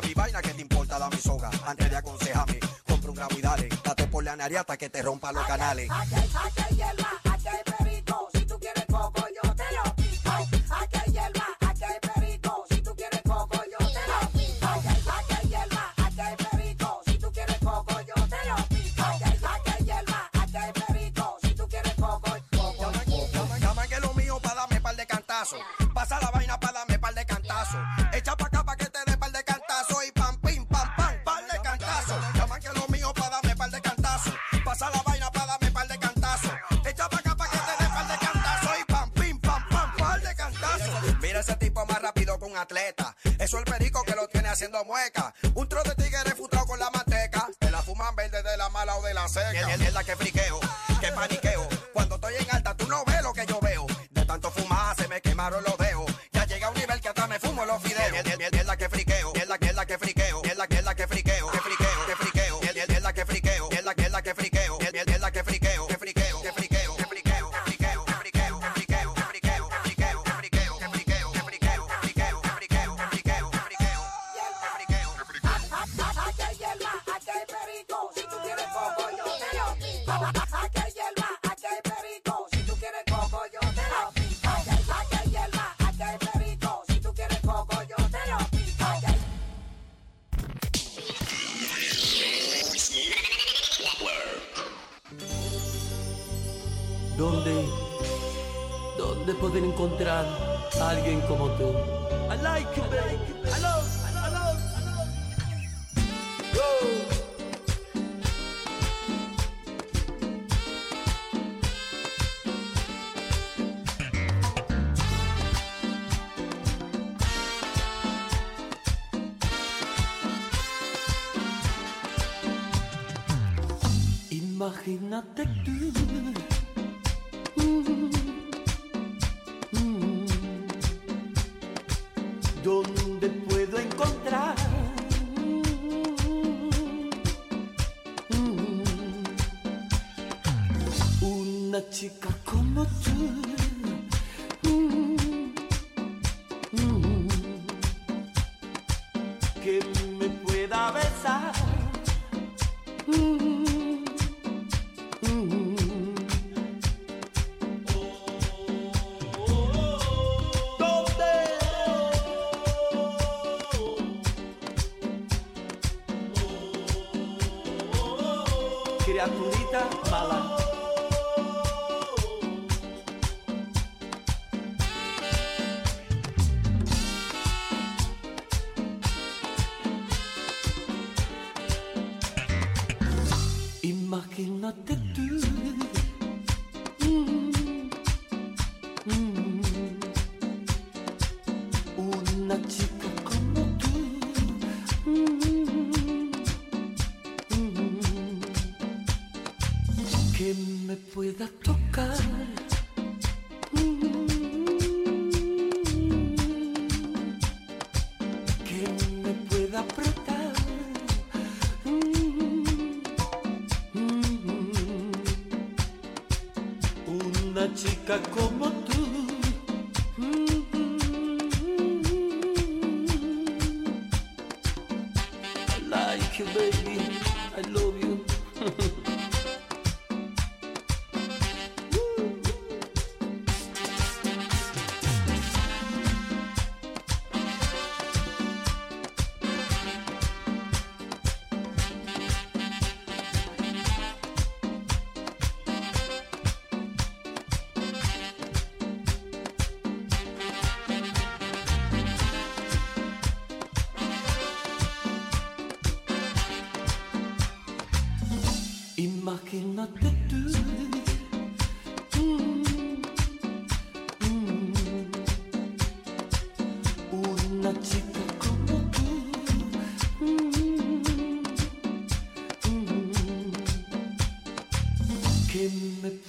mi vaina? ¿Qué te importa la mi soga? Antes de aconsejarme, compra un gramo y dale. Date por la nariz hasta que te rompa los canales. Aquí hay, aquí hay hierba, aquí hay perico. Si tú quieres coco, yo te lo pico. Aquí hay hierba, aquí hay perico. Si tú quieres coco, yo te lo pico. Aquí hay, aquí hay hierba, aquí hay perico. Si tú quieres coco, yo te lo pico. Aquí hay, hierba, aquí hay perico. Si tú quieres coco, coco. Llaman que lo mío para darme par de cantazos. Pasa la vaina para Eso es el perico que lo tiene haciendo mueca. Un tro de tigre frustrado con la manteca. Te la fuman verde de la mala o de la seca. Mierda que friqueo, que paniqueo.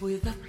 with a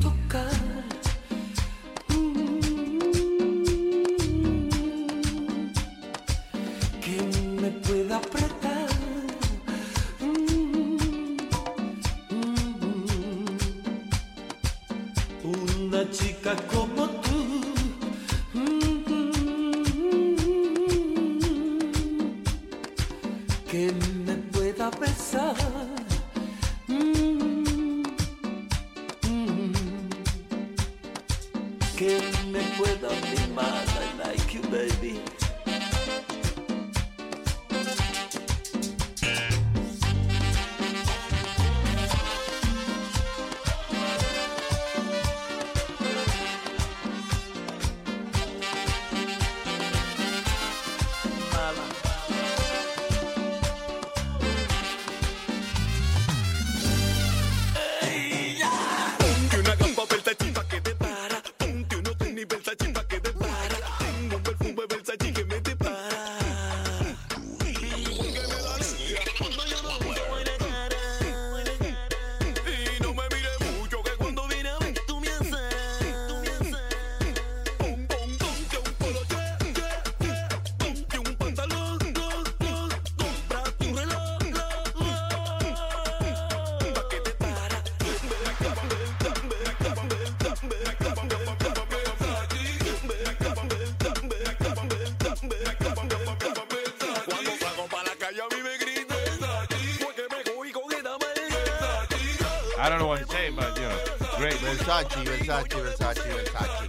Versace, Versace, Versace, Versace.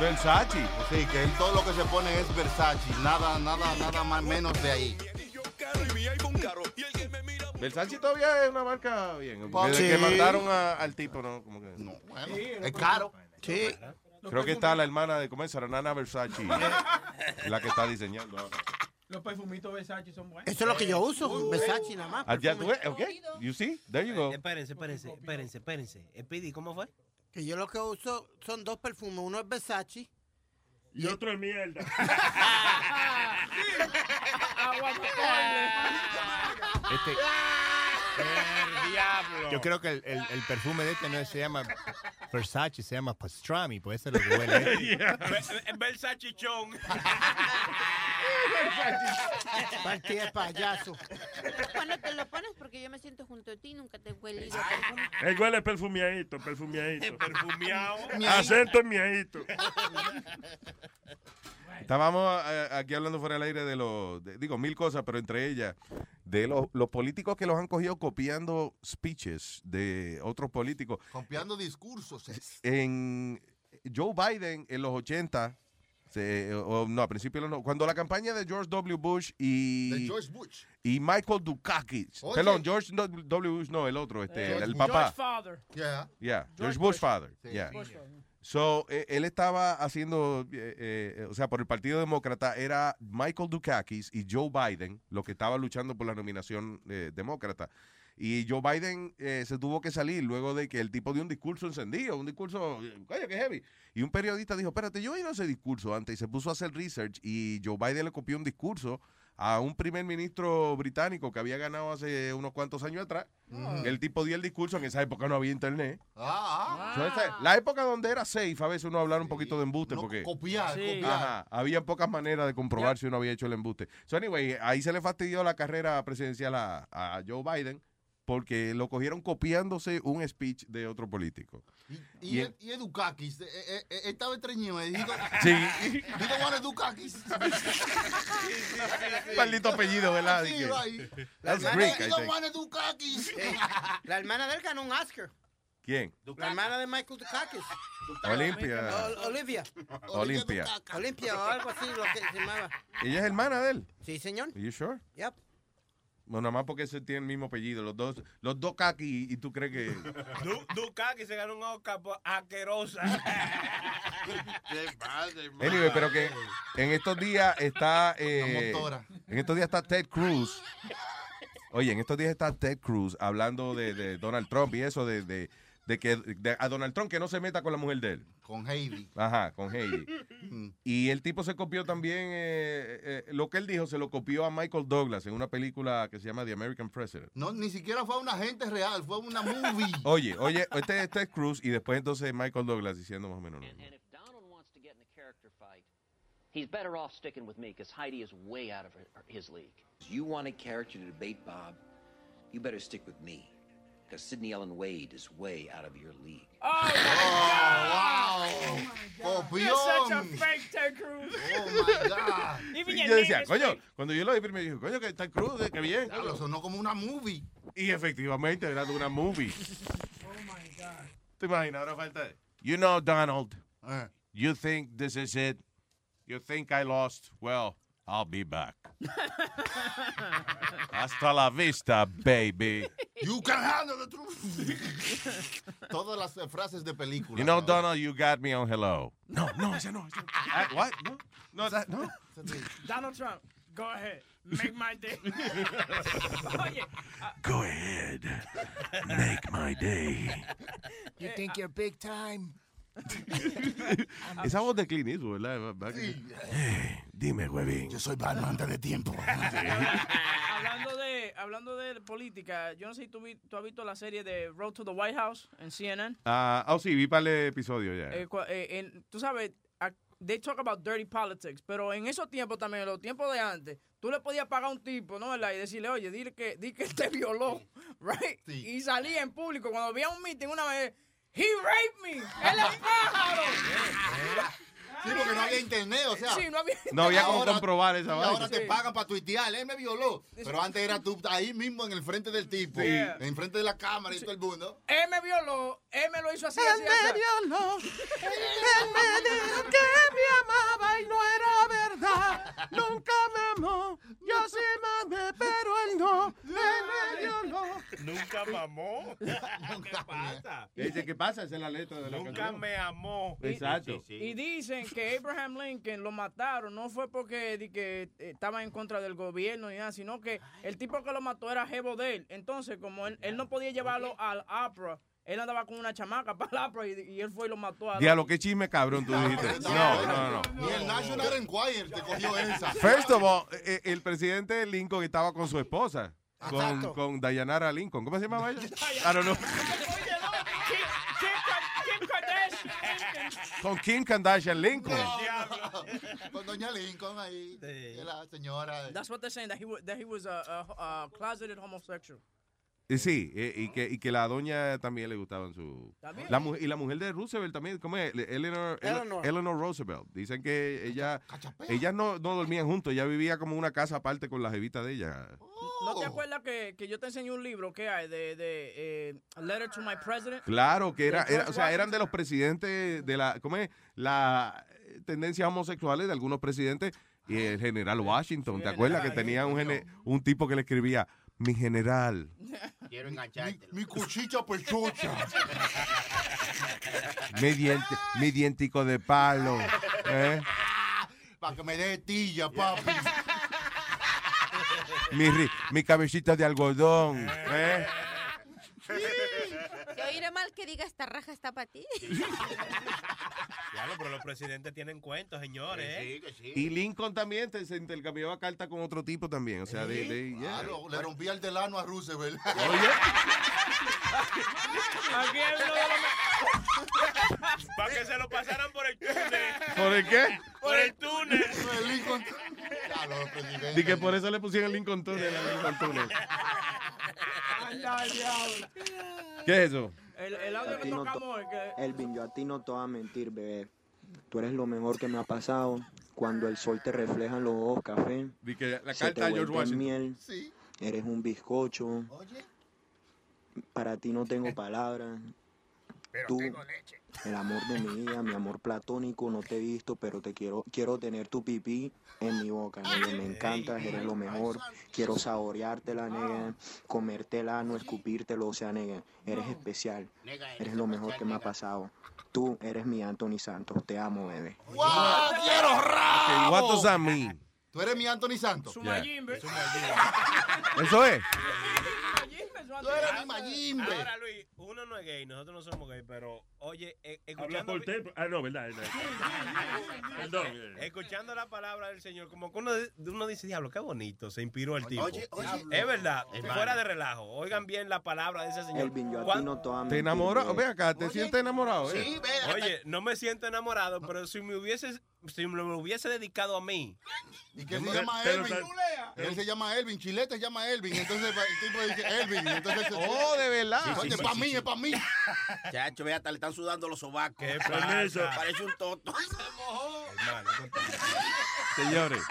Versace. Sí, que él todo lo que se pone es Versace. Nada, nada, nada más menos de ahí. Versace todavía es una marca bien. Desde Sí. que mataron a- al tipo, ¿no? Como que, no. Bueno, es caro. Sí. Creo que está la hermana de, ¿cómo es? Nana Versace, la que está diseñando ahora. Los perfumitos Versace son buenos. Eso es lo que yo uso, Versace nada más. Ah, perfume. ves, ok. You see? There you go. Espérense, espérense, espérense, espérense. Speedy, ¿cómo fue? Que yo lo que uso son dos perfumes. Uno es Versace. Y otro es mierda. Este, El diablo. yo creo que el, el- el perfume de este no se llama Versace, se llama Pastrami, puede ser lo que huele. Versace chon. Partida de payaso. Cuando te lo pones porque yo me siento junto a ti, nunca te huele. El huele perfumiadito, perfumiadito. Perfumiado. Acento en miadito. Estábamos eh, aquí hablando fuera del aire de los, de- digo, mil cosas, pero entre ellas, de los, los políticos que los han cogido copiando speeches de otros políticos. Copiando discursos. es. En Joe Biden en los 80, se- o no, a principios no- cuando la campaña de George W. Bush y, De George Bush. y Michael Dukakis, Oye. perdón, George W. Bush, no, el otro, este, George el papá. George Father. Yeah. Yeah, George, George Bush, Bush. father. Sí. Yeah. Bush Father. So, eh, él estaba haciendo, eh, eh, o sea, por el Partido Demócrata era Michael Dukakis y Joe Biden, los que estaban luchando por la nominación eh, demócrata. Y Joe Biden eh, se tuvo que salir luego de que el tipo dio un discurso encendido, un discurso, eh, coño, que heavy. Y un periodista dijo, espérate, yo he oído ese discurso antes y se puso a hacer research y Joe Biden le copió un discurso a un primer ministro británico que había ganado hace unos cuantos años atrás. El tipo dio el discurso, en esa época no había internet. Ah, So, esa- la época donde era safe, a veces uno hablar un poquito de embuste, porque Copiar, Sí. copiar. ajá, había pocas maneras de comprobar si uno había hecho el embuste. So, anyway, ahí se le fastidió la carrera presidencial a, a Joe Biden porque lo cogieron copiándose un speech de otro político. Y, Y Ed- y Edukakis, eh, eh, eh, estaba estreñido. me dijo, Sí. You don't want Edukakis. Maldito apellido, ¿verdad? Sí, right. That's La Greek, I think. want Edukakis. La hermana de él ganó un Oscar. ¿Quién? La hermana de Michael Dukakis. Olimpia. Ol- Olivia. Olimpia. Olimpia o algo así, lo que se llamaba. Ella es hermana de él. Sí, señor. Are you sure? Yep. Bueno, nada más porque se tiene el mismo apellido. Los dos, los dos kaki y tú crees que... Du- Dukakis se ganó un Oscar por asquerosa. Qué padre, man. Anyway, pero que en estos días está. eh, en estos días está Ted Cruz. Oye, en estos días está Ted Cruz hablando de, de Donald Trump y eso de, de, de que de- a Donald Trump que no se meta con la mujer de él. Con Heidi. Ajá, con Heidi. Y el tipo se copió también, eh, eh, lo que él dijo, se lo copió a Michael Douglas en una película que se llama The American President. No, ni siquiera fue una gente real, fue una movie. Oye, oye, este es Ted Cruz y después entonces Michael Douglas diciendo más o menos. lo mismo. And if Donald wants to get in a character fight, he's better off sticking with me because Heidi is way out of her, his league. You want a character to debate Bob? You better stick with me. Because Sidney Ellen Wade is way out of your league. Oh, my God. wow. You're such a fake, Ted Cruz. Oh, my God. Even Y your yo name decía, is coño, fake. cuando yo lo vi primero, dije, coño, que está cruz, que bien. Diablo, sonó como una movie. Y efectivamente era de una movie. Oh, my God. ¿Te imaginas? Ahora falta. You know, Donald, Eh. you think this is it? You think I lost? Well, I'll be back. Hasta la vista, baby. You can handle the truth. Todas las frases de película. You know, Donald, you got me on hello. No, no, ese no. ese no. Ah, what? No, no, that, no. Donald Trump, go ahead. Make my day. Oye, Go ahead. Make my day. You think you're big time? Esa voz de Clint Eastwood, ¿verdad? Back in- Eh, dime, huevín. Yo soy Batman antes de tiempo. hablando de hablando de política, yo no sé si tú, vi- tú has visto la serie de Road to the White House en CNN. Ah, oh, sí, vi para el episodio ya. Eh, eh, en- tú sabes, they talk about dirty politics, pero en esos tiempos también, en los tiempos de antes, tú le podías pagar a un tipo, ¿no? ¿verdad? Y decirle, oye, dile que, di que te violó, right? Y salía en público. Cuando había un meeting una vez, he raped me, él pájaro. Sí, porque no había internet, o sea. Sí, no había No había Ahora- comprobar esa y vaina. ahora te pagan para tuitear, él me violó. Pero antes era tú ahí mismo en el frente del tipo, Sí. en frente de la cámara y todo el mundo. Él me violó, él me lo hizo así. Él así, me así. violó, Él me dijo que me amaba y no era verdad. Nunca me amó. Yo sí me amé, pero él no. Él me violó. Nunca mamó. ¿Qué pasa? Dice, ¿qué pasa? Esa es la letra de la Nunca canción. me amó. Exacto. Y dicen que Abraham Lincoln lo mataron, no fue porque di que eh, estaba en contra del gobierno ni nada, sino que el tipo que lo mató era jevo de él. Entonces, como él, él no podía llevarlo al opera, él andaba con una chamaca para el opera y, y él fue y lo mató a Diablo, qué chisme cabrón tú dijiste. No, no, no. Ni el National Enquirer te cogió esa. First of all, eh, el presidente Lincoln estaba con su esposa, con, con Dayanara Lincoln. ¿Cómo se llamaba ella? I don't know. Kim Kardashian. Con Kim Kardashian Lincoln. Con doña Lincoln ahí. La señora. That's what they're saying, that he, that he was a, a- a closeted homosexual. Y sí, eh, y que, y que la doña también le gustaban su... ¿También? La mu- y la mujer de Roosevelt también, ¿cómo es? Eleanor, Ele- Eleanor. Eleanor Roosevelt. Dicen que ella, ellas no, no dormían juntos, ella vivía como una casa aparte con la jevita de ella. ¿No te acuerdas que, que yo te enseñé un libro que hay de, de eh, A Letter to My President? Claro, que era, era- o sea, eran de los presidentes de la, ¿cómo es? La tendencias homosexuales de algunos presidentes y el general Washington, ¿te acuerdas que tenía un, gene- un tipo que le escribía, mi general, Quiero engancharte. Mi cuchicha pechucha. mi diente, mi dientico de palo, ¿eh? Para que me dé tilla, papi. mi, mi cabecita de algodón, ¿eh? Que diga esta raja está para ti. Claro, pero los presidentes tienen cuentos, señores. ¿eh? Y Lincoln también te- se intercambiaba carta con otro tipo también, o sea, de... de- yeah. Claro, le rompía el delano a Roosevelt. Aquí hay uno de los Para que se lo pasaran por el túnel. ¿Por el qué? Por el túnel. El Lincoln. Y que por eso le pusieron el Lincoln. Anda, diablo. ¿Qué es eso? El, el audio A que ti no to- tocamos es que... Elvin, yo a ti no te voy a mentir, bebé. Tú eres lo mejor que me ha pasado. Cuando el sol te refleja en los ojos café. Di que la se te carta a George vuelve Washington. miel. Sí. Eres un bizcocho. Para ti no tengo palabras. Tú, el amor de mi vida, mi amor platónico, no te he visto, pero te quiero, quiero tener tu pipí en mi boca, nega. Me encantas, eres lo mejor. Quiero saboreártela, nega. Comértela, no escupírtelo, o sea, nega. Eres especial. Eres lo mejor que me ha pasado. Tú eres mi Anthony Santos. Te amo, bebé. ¡Wow! ¡Quiero Okay, rabo! what does that mean? Tú eres mi Anthony Santos. Yeah. Eso es. Tú eres mi mayimbe. Ahora, Luis, uno no es gay, nosotros no somos gay, pero oye, eh, Habla escuchando, por te- Ah, no, verdad. verdad. Perdón. eh. escuchando la palabra del Señor, como que uno, uno dice, diablo, qué bonito, se inspiró el tipo. Oye, oye. es verdad, Hermano. fuera de relajo. Oigan bien la palabra de ese señor. Elvin, yo a ti no te ¿Te bebé. Ve acá, ¿te sientes enamorado? eh? Sí, ve. Oye, no me siento enamorado, pero si me hubieses si me lo hubiese dedicado a mí. Y que se llama Elvin. Él se llama Elvin, Chilete se llama Elvin. Entonces el tipo dice Elvin. Entonces, Oh, de verdad. Sí, sí, sí, es para sí, mí, sí. es para mí. Chacho, vea, hasta le están sudando los sobacos. ¿Qué? Parece un toto. Hermano, ¿qué pasa? Señores.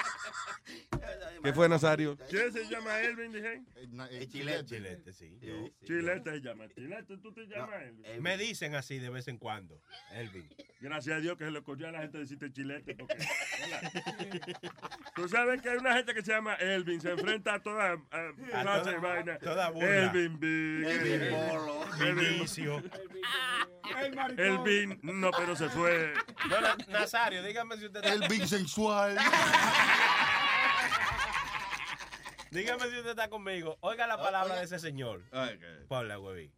¿Qué fue, Nazario? ¿Quién se llama Elvin, dije? Eh, Chilete. Chilete, sí. yo. Chilete se llama. Chilete, tú te llamas Elvin. Me dicen así de vez en cuando, Elvin. Gracias a Dios que se le ocurrió a la gente decirte chilete. Porque. Tú sabes que hay una gente que se llama Elvin, se enfrenta a toda a, A clase toda- de vaina. toda burla. Elvin Big. Elvin Polo. Vinicio. Elvin, no, pero se fue. No, Na- Nazario, dígame si usted. Elvin sensual. Dígame si usted está conmigo. Oiga la palabra de ese señor. Ponla, huevín.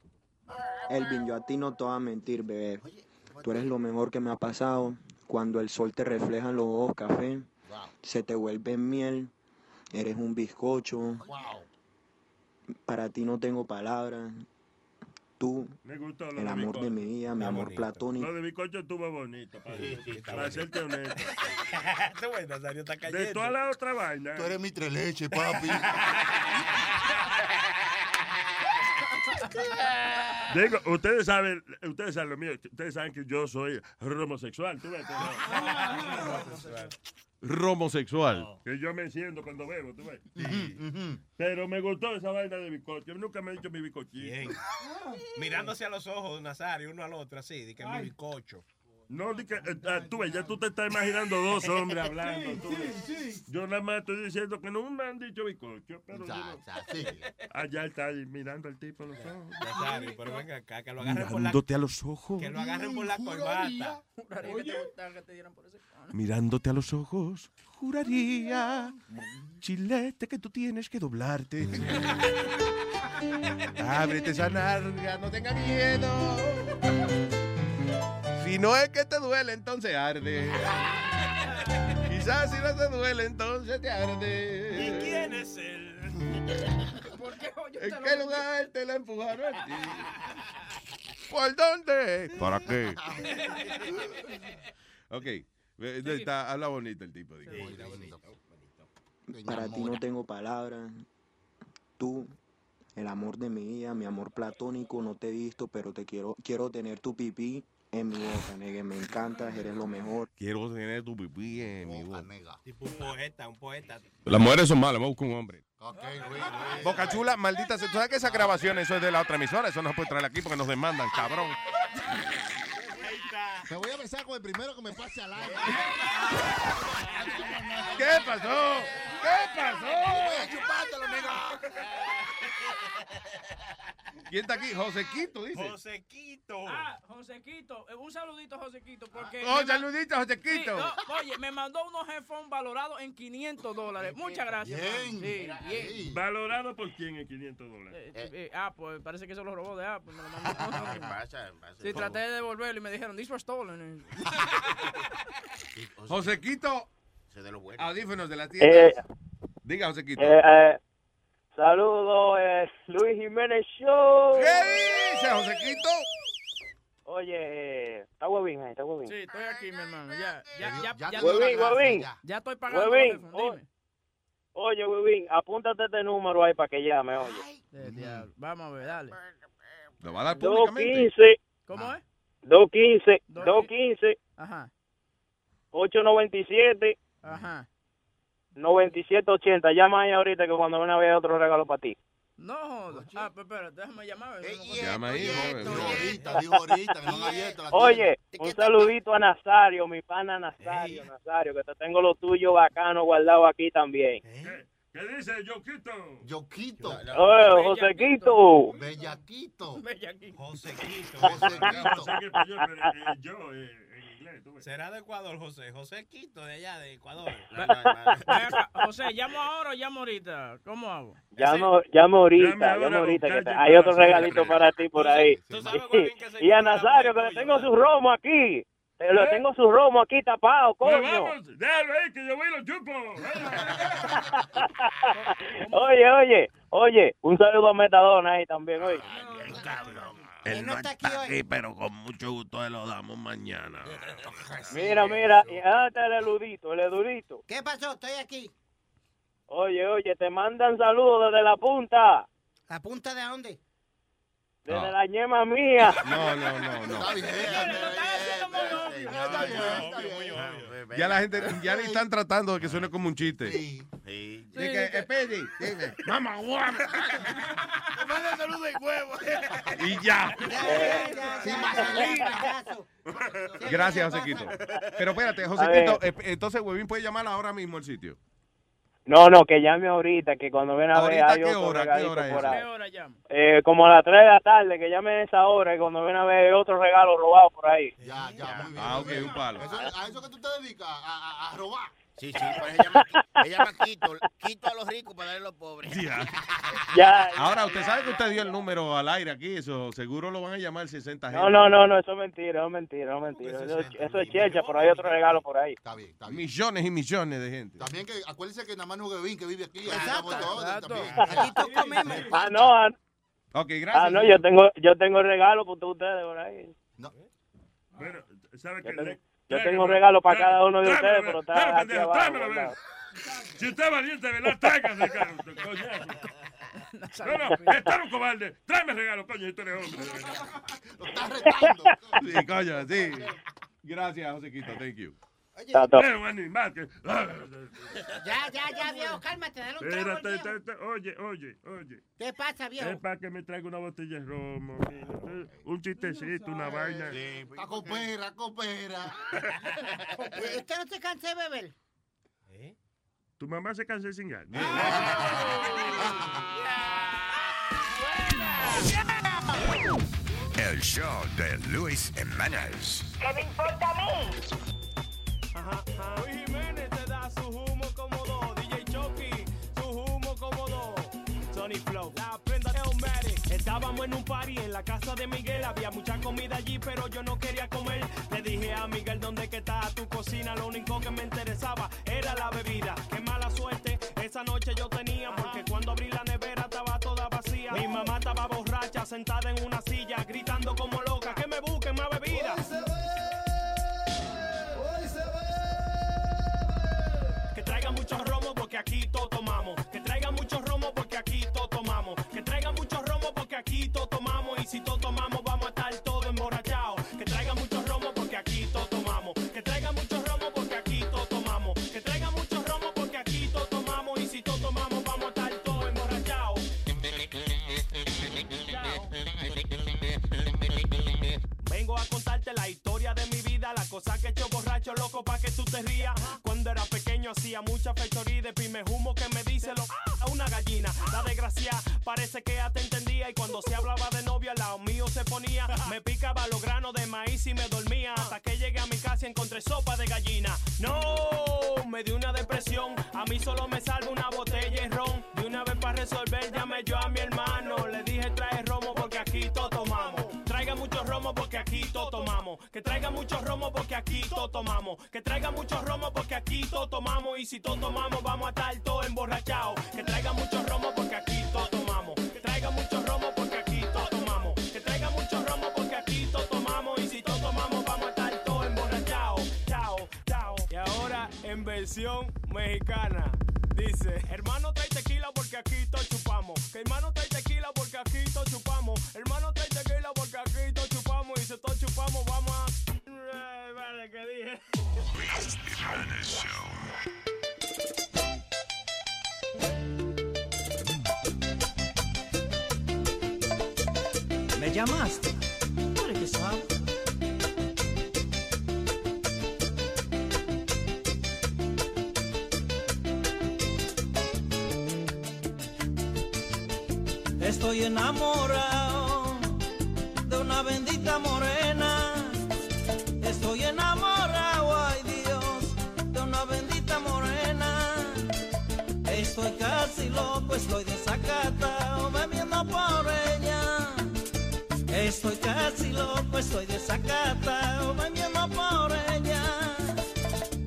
Elvin, yo a ti no te voy a mentir, bebé. Tú eres lo mejor que me ha pasado. Cuando el sol te refleja en los ojos café, se te vuelve miel. Eres un bizcocho. Para ti no tengo palabras. Tú, Me gustó lo el amor de mi vida, mi Está amor bonito. platónico. Lo de bizcocho estuvo bonito, para, Sí, sí, para serte honesto. Este güey, Nazario está cayendo. De toda la otra vaina. Tú eres mi tres leche, papi. Digo, ustedes saben, ustedes saben lo mío, ustedes saben que yo soy homosexual, tú ves. Romosexual. Que yo me enciendo cuando bebo, tú ves. Pero me gustó esa vaina de bizcocho. Yo nunca me he dicho mi bizcochito. Bien. Mirándose a los ojos, Nazario, uno al otro, así, de que mi bizcocho. No, di que, eh, ah, tú ves, ya tú te estás imaginando dos hombres hablando. tú. Yo nada más estoy diciendo que no me han dicho bizcocho, pero Ya, digo, ya, sí. allá está ahí mirando al tipo en los ojos. Nazario, pero venga acá, que lo agarren por la, Mirándote a los ojos. que lo agarren por la corbata. Juraría que te gustaba que te dieran por ese. Mirándote a los ojos, juraría, chilete, que tú tienes que doblarte. Ábrete esa narga, no tenga miedo. Si no es que te duele, entonces arde. Quizás si no te duele, entonces te ¿Y arde. quién es él? ¿Por qué yo ¿En qué lo lugar te la empujaron a ti? ¿Por dónde? ¿Para qué? ok. Está, habla bonito el tipo. Para ti no tengo palabras. Tú, el amor de mi vida, mi amor platónico, no te he visto, pero te quiero, quiero tener tu pipí en mi boca, negue. Me encantas, eres lo mejor. Quiero tener tu pipí en mi boca. Tipo un poeta, un poeta. Las mujeres son malas, vamos a buscar un hombre. Ok, Luis, Luis. Boca Chula, maldita sea. ¿Tú sabes que esa grabación, eso es de la otra emisora? Eso no se puede traer aquí porque nos demandan, cabrón. Me voy a besar con el primero que me pase al aire. ¿Qué pasó? ¿Qué pasó? Voy a chupártelo, negro. ¿Quién está aquí? Josequito, dice. Josequito. Ah, Josequito, eh, un saludito, Josequito, porque... Oh, me ma- saludito, Josequito. Sí, no, oye, me mandó unos headphones valorados en 500 dólares. Muchas gracias. Bien. Sí, bien. ¿Valorado por quién en 500 dólares? Eh, eh, eh, ah, pues parece que eso lo robó de Apple. Me lo mandó. ¿Qué pasa? pasa? Sí, traté de devolverlo y me dijeron, this was stolen. Josequito, Ese de los buenos. audífonos de la Eh, tienda. Diga, Josequito. eh, eh, saludos, eh, Luis Jiménez Show. ¿Qué dice, Josequito? Oye, eh, está huevín ahí, está huevín. Sí, estoy aquí, mi hermano. Ya, ya, Ya, ya, ya Huevín, huevín. ya. ya estoy pagando Huevín. Dime. Oye, huevín, apúntate este número ahí para que llame, oye. Diablo. Vamos a ver, dale. Lo va a dar públicamente. 215, ¿Cómo es? 215, Dos- 215, Ajá, 897, ajá. 9780. Llama ahí ahorita que cuando venga a ver otro regalo para ti. No. Ah, pero espérate, déjame llamar. Ey, no. Llama ahí, joven. Dijo ahorita, dijo ahorita que no han abierto la Oye, un saludito a Nazario, mi pana Nazario, Nazario, que te tengo lo tuyo bacano guardado aquí también. ¿Qué, qué dice Yoquito? Yoquito. Oye, Josequito. Bellaquito. Bellaquito. Josequito. No sé qué fue yo, pero eh, yo eh, inglés, tú ves. ¿Será de Ecuador, José? Josequito, de allá, de Ecuador. José, ¿llamo ahora o llamo ahorita? ¿Cómo hago? Llama, llama ahorita, llama ahorita, que te- hay otro regalito para ti por ahí. Tú sabes se Y a Nazario, que le tengo su romo aquí. Te lo ¿Eh? tengo su romo aquí tapado, coño. vamos, déjalo ahí que yo voy y lo chupo. Oye, oye, oye, un saludo a Metadona ahí también, oye. Él no está aquí, pero con mucho gusto se lo damos mañana. Mira, mira, y está el eludito, el eludito. ¿Qué pasó? Estoy aquí. Oye, oye, te mandan saludos desde la punta, ¿La punta de dónde? Desde No. la ñema mía. No, no, no, no. bien. Ya la gente, ya le están tratando de que suene como un chiste. Sí. Que, eh, Pedi, dice, mamá, guam. Te manda saludos y huevos. Y ya. Sin vaselina. Gracias, Josequito. Pero espérate, Josequito, eh, entonces Huevín puede llamar ahora mismo al sitio. No, no, que llame ahorita, que cuando ven a ver ¿Ahorita hay qué otro hora? ¿Qué regalito hora es por ahí. ¿Qué hora llama? Eh, como a las 3 de la tarde, que llame a esa hora y cuando ven a ver otro regalo robado por ahí. Ya, ya, muy bien. Ah, ok, un palo. Eso- a eso que tú te dedicas, a, a- a robar. Sí, sí, llama, ella llama Quito, quito a los ricos para darle a los pobres. Ya, Ahora, usted sabe que usted dio el número al aire aquí, eso seguro lo van a llamar 60 gente. No, no, no, no, eso es mentira, eso es mentira, eso es mentira. Eso, eso es checha, pero hay otro regalo por ahí. Está bien, está bien. Millones y millones de gente. También que acuérdense que nada más no que vive aquí. Exacto, exacto. Ah, no, ah, Ok, gracias. ah, no, yo tengo, yo tengo regalo para ustedes por ahí. Bueno, ¿sabe Yo tengo, tráigame, tengo regalo para cada uno de ustedes, pero está aquí pendejo, abajo. Si usted es valiente, ¿verdad? Tráigase, caro, coñazo. No, no, está un cobarde. Tráeme regalo, coño, si tú eres hombre. Lo estás retando. Sí, coño, sí. Gracias, Josequito, thank you. Está todo. Es un animal que... Ya, ya, ya, viejo, cálmate, dale un trago. Espérate, viejo. espérate, oye, oye, oye. ¿Qué pasa, viejo? Es para que me traiga una botella de romo. eh, Un chistecito, una vaina. A coopera, coopera. Eh, ¿Usted no se cansa de beber? Tu mamá se cansa de cingar. El show de Luis Jiménez. ¿Qué me importa a mí? Estábamos en un party en la casa de Miguel. Había mucha comida allí, pero yo no quería comer. Le dije a Miguel, ¿dónde que está tu cocina? Lo único que me interesaba era la bebida. Qué mala suerte esa noche yo tenía, porque cuando abrí la nevera estaba toda vacía. Mi mamá estaba borracha, sentada en una silla, gritando como loca, que me busquen más bebida. Que traiga mucho romo porque aquí todo hecho loco pa' que tú te rías. Cuando era pequeño hacía mucha fechoría y de primer humo que me dice lo a una gallina. La desgracia parece que ya te entendía y cuando se hablaba de novia al lado mío se ponía. Me picaba los granos de maíz y me dormía hasta que llegué a mi casa y encontré sopa de gallina. No, me dio una depresión, a mí solo me salva una botella de ron. De una vez para resolver llamé yo Que traiga mucho romo porque aquí todo tomamos. Que traiga mucho romo porque aquí todo tomamos. Y si todo tomamos, vamos a estar todos emborrachados. Que traiga mucho romo porque aquí todo tomamos. Que traiga mucho romo porque aquí todo tomamos. Que traiga mucho romo porque aquí todo tomamos. Y si todo tomamos, vamos a estar todos emborrachados. Chao, chao. Y ahora en versión mexicana. Dice, hermano trae tequila porque aquí todo chupamos. Que hermano ¿qué dije? ¿Me llamaste? ¿Tú eres que sabe? Estoy enamorado de una bendita morena. Casi loco, estoy desacatado, bebiendo por ella. Estoy casi loco, estoy desacatado, bebiendo por ella.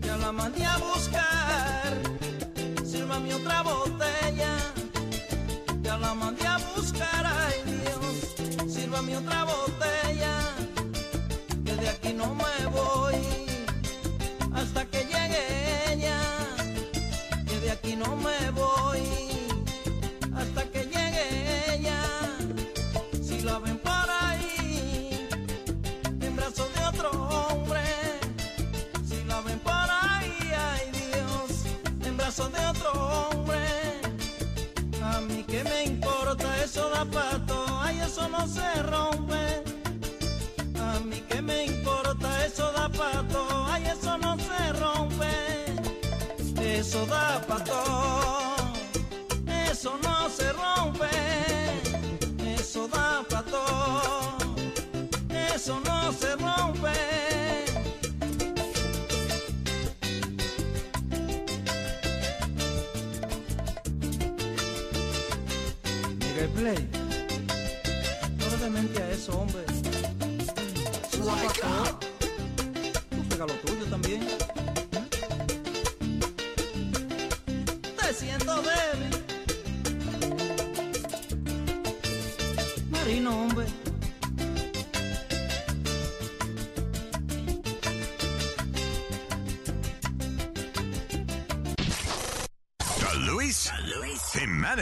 Ya la mandé a buscar, sírvame otra botella. No se rompe. A mí que me importa eso da pato, ay eso no se rompe. Eso da pato, eso no se rompe.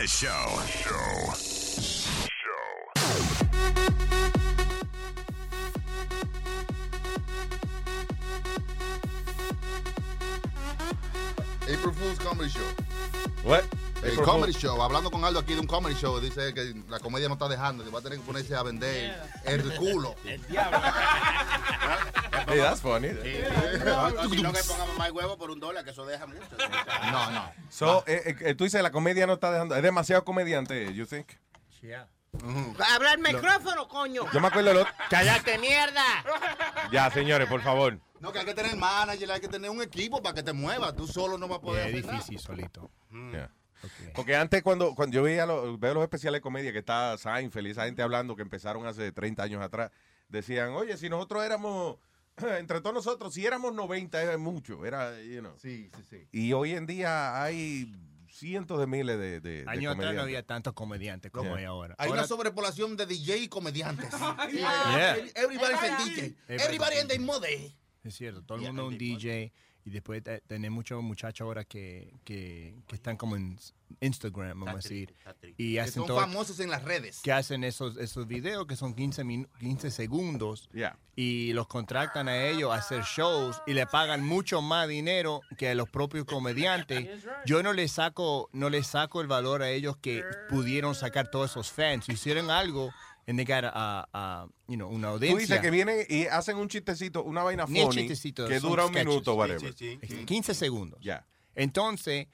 Jimenez Show. Show. April Fool's Comedy Show. What? El April comedy Fool. show, hablando con Aldo aquí de un comedy show, dice que la comedia no está dejando, que va a tener que ponerse a vender el culo. El diablo. Hey, that's funny. O si no, que pongamos más huevo por un dólar, que eso deja mucho. No, no. So, eh, eh, tú dices la comedia no está dejando. Es demasiado comediante, you think? Habla el micrófono, coño. Yo me acuerdo del otro. ¡Cállate, mierda! Ya, señores, por favor. No, que hay que tener manager, hay que tener un equipo para que te muevas. Tú solo no vas a poder Es hacer nada. difícil solito. Yeah. Porque antes cuando, cuando yo veía los, veo los especiales de comedia que está Seinfeld y esa gente hablando que empezaron hace 30 años atrás, decían, oye, si nosotros éramos, entre todos nosotros, si éramos 90 era mucho, era, you know. Sí, sí, sí. Y hoy en día hay cientos de miles de, de, de Años atrás no había tantos comediantes como Yeah. hay ahora. Hay Ahora- una sobrepoblación de DJ y comediantes. Yeah. Everybody's a DJ. Everybody in the mode. Es cierto, todo el mundo es un DJ y después te- tenés muchos muchachos ahora que, que, que están como en Instagram, vamos a decir, y Que hacen son todo, famosos en las redes. que hacen esos, esos videos que son 15, minu- 15 segundos Yeah. y los contratan a ellos a hacer shows y le pagan mucho más dinero que a los propios comediantes. Yo no les saco, no les saco el valor a ellos que pudieron sacar todos esos fans. Hicieron algo en llegar a, a, you know, una Tú audiencia. dices que vienen y hacen un chistecito, una vaina funny, chistecito, que dura un sketches. minuto, whatever. sí, sí. 15 segundos. Ya. Entonces,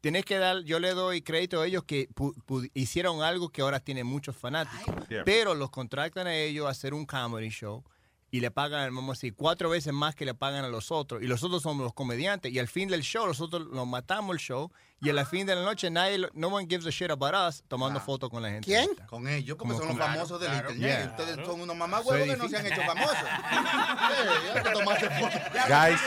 tienes que dar, yo le doy crédito a ellos que pu- pu- hicieron algo que ahora tiene muchos fanáticos. Yeah. Pero los contratan a ellos a hacer un comedy show y le pagan, vamos a decir, cuatro veces más que le pagan a los otros. Y los otros somos los comediantes. Y al fin del show, nosotros nos matamos el show. Y al fin de la noche, nadie, no one gives a shit about us tomando fotos con la gente. ¿Quién? Con ellos, porque Como son los famosos del Claro, internet. yeah. Ustedes Claro. son unos mamás huevos que no se han hecho famosos. Sí, tomarse fotos. Guys,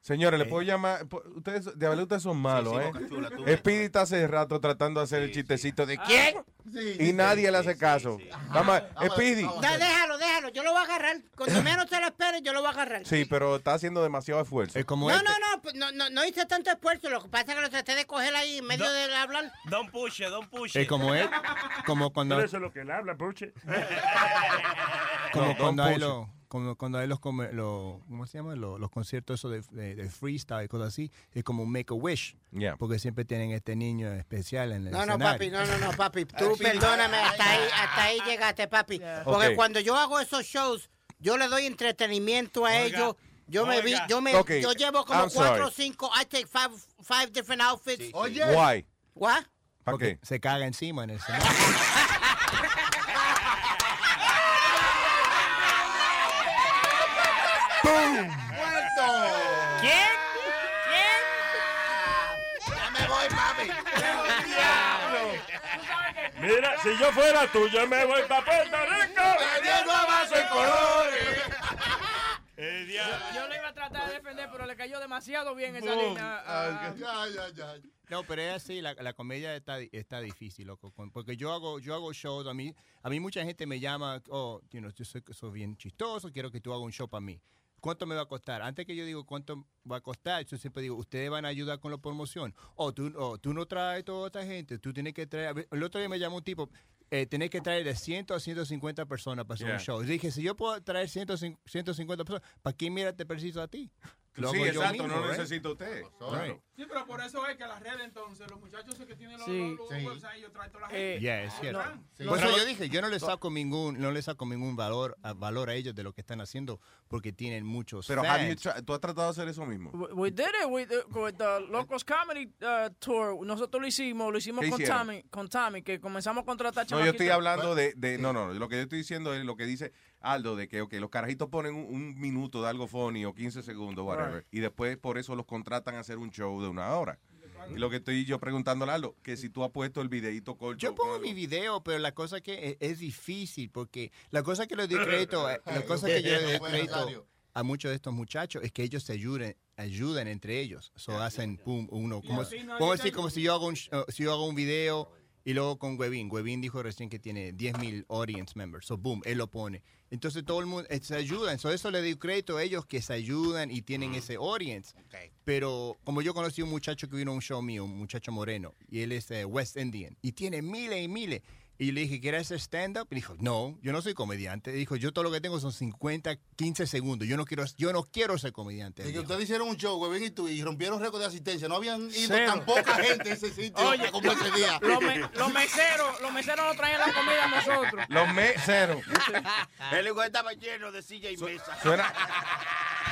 señores, ¿le puedo llamar? Ustedes, de verdad, ustedes son malos, sí, ¿eh? Chula. Speedy está hace rato tratando de hacer el chistecito de quién Sí, y sí, nadie sí, le hace caso. Vamos, a- Speedy. Déjalo, déjalo. Yo lo voy a agarrar. Cuando menos te lo esperes, yo lo voy a agarrar. Sí, pero está haciendo demasiado esfuerzo. Es como No, no, no, pues, no, no, no hice tanto esfuerzo. Lo que pasa es que lo traté de coger ahí en medio de hablar. Don't push it, don't push Es it. como él, como cuando, Pero eso es lo que él habla, Puche. como No, cuando push los, como cuando hay los, ¿cómo se llama? Los, los conciertos esos de, de- de freestyle y cosas así, es como un make a wish, Yeah. porque siempre tienen este niño especial en el No, no, papi, no, no, no, papi. Tú perdóname, hasta ahí, hasta ahí llegaste, papi. Porque cuando yo hago esos shows, yo le doy entretenimiento a ellos. Yo me vi, yo me, yo llevo como I'm cuatro o cinco. I take five, five different outfits. Oye. Why? What? ¿Para Porque qué? se caga encima en el escenario. ¡Muerto! ¿Quién? Ya me voy, papi. Mira, si yo fuera tú, yo me voy para Puerto Rico. Perdiendo a vaso en colores. El Yo, diablo. yo le iba a tratar de defender, pero le cayó demasiado bien esa Boom. línea. Ah, Ya, ya, ya. No, pero es así, la, la comedia está, está difícil, loco. Porque yo hago, yo hago shows, a mí, a mí mucha gente me llama, oh, you know, yo soy, soy bien chistoso, quiero que tú hagas un show para mí. ¿Cuánto me va a costar? Antes que yo digo cuánto va a costar, yo siempre digo, ustedes van a ayudar con la promoción. O tú, o tú no traes toda esta gente, tú tienes que traer. El otro día me llamó un tipo, eh, tenés que traer de 100 a 150 personas para hacer Yeah. un show. Y dije, si yo puedo traer 100, 150 personas, ¿para qué mira te preciso a ti? Lo Sí, yo exacto, mismo, no right? necesita usted. Right. Sí, pero por eso es que las redes entonces, los muchachos que tienen los, Sí. los, los Sí. websites, ellos traen toda la Eh, gente. yeah, es cierto. Sí. Por eso yo dije, yo no le saco ningún, no le saco ningún valor a, valor a ellos de lo que están haciendo porque tienen muchos Pero fans. tú has tratado de hacer eso mismo. We, we did it with, the- with the Locos Comedy uh, Tour. Nosotros lo hicimos, lo hicimos ¿Qué con? Tommy, con Tommy, que comenzamos a contratar No, yo estoy hablando de, de- no, no, lo que yo estoy diciendo es lo que dice Aldo, de que, ok, los carajitos ponen un, un minuto de algo funny o 15 segundos, whatever, Right. y después por eso los contratan a hacer un show de una hora. Y lo que estoy yo preguntándole a Aldo, que si tú has puesto el videito corto. Yo pongo mi video, pero la cosa que es, es difícil porque la cosa que le doy crédito, eh, la cosa que yo le doy crédito a muchos de estos muchachos es que ellos se ayuden, ayudan entre ellos. So hacen pum uno como como si como si yo hago un uh, si yo hago un video y luego con Webin, Webin dijo recién que tiene 10.000 audience members. So boom, él lo pone. Entonces todo el mundo eh, se ayudan. So eso le doy crédito a ellos que se ayudan y tienen ese audience. Pero como yo conocí un muchacho que vino a un show mío, un muchacho moreno, y él es eh, West Indian, y tiene miles y miles. Y le dije, ¿quieres hacer stand-up? Y dijo, no, yo no soy comediante. Dijo, yo todo lo que tengo son 50, 15 segundos. Yo no quiero, yo no quiero ser comediante. Y que ustedes hicieron un show, Webin y tú, y rompieron récord de asistencia. No habían ido Cero. tan poca gente a ese sitio Oye, como ese día. Los, me- los meseros, los meseros nos traían la comida a nosotros. Los meseros. El lugar estaba lleno de silla y mesa. Suena,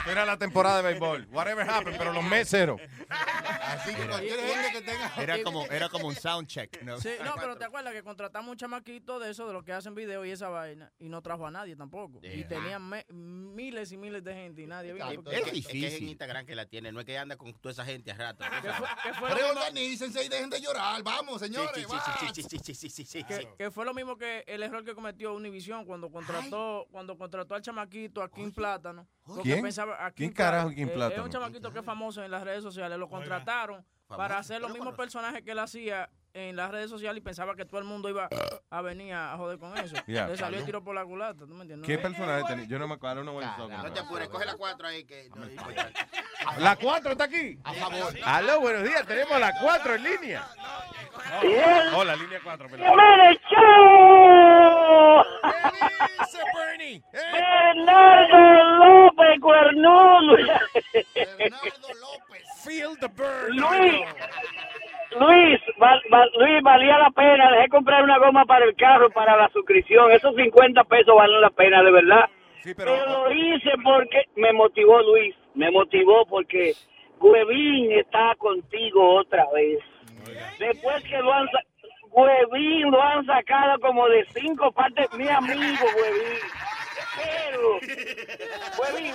suena la temporada de béisbol. Whatever happened, pero los meseros. Así que cualquier gente que tenga. Era como, era como un sound check. ¿no? Sí, no, pero te acuerdas que contratamos un chamaquito de eso, de los que hacen video y esa vaina, y no trajo a nadie tampoco. Y tenían me- miles y miles de gente y nadie vino. Es, que- es que es en Instagram que la tiene, no es que anda con toda esa gente a rato. tú ¿Qué fue- sabes. qué fue lo Pero mismo- organícense y dejen de llorar. Vamos, señores. Sí, sí, va. sí, sí, sí, sí, sí, sí, sí, que, fue lo mismo que el error que cometió Univision cuando contrató cuando contrató al chamaquito a Kim Plátano. porque ¿Quién? pensaba- a ¿Quién carajo Kim eh, Plátano? Es un chamaquito que es famoso en las redes sociales. Lo contrataron para hacer los mismos personajes que él hacía en las redes sociales y pensaba que todo el mundo iba a venir a joder con eso. Ya. Le salió el tiro por la culata, ¿tú me entiendes? ¿Qué personaje tenía? Yo no me acuerdo, no me No te apures, coge la 4 ahí que no. La 4 está aquí. A favor. Aló, buenos días. Tenemos la 4 en línea. Bien. Hola, línea 4. ¡Llámale, show! dice Bernie? Bernardo López Cuernudo. Feel the burn. Luis, Luis, Luis, valía la pena. Dejé comprar una goma para el carro para la suscripción. Esos 50 pesos valen la pena, de verdad. pero... lo hice porque me motivó, Luis. Me motivó porque Huevín está contigo otra vez. Después que lo han Huevín lo han sacado como de cinco partes. Mi amigo, Huevín. Huevín,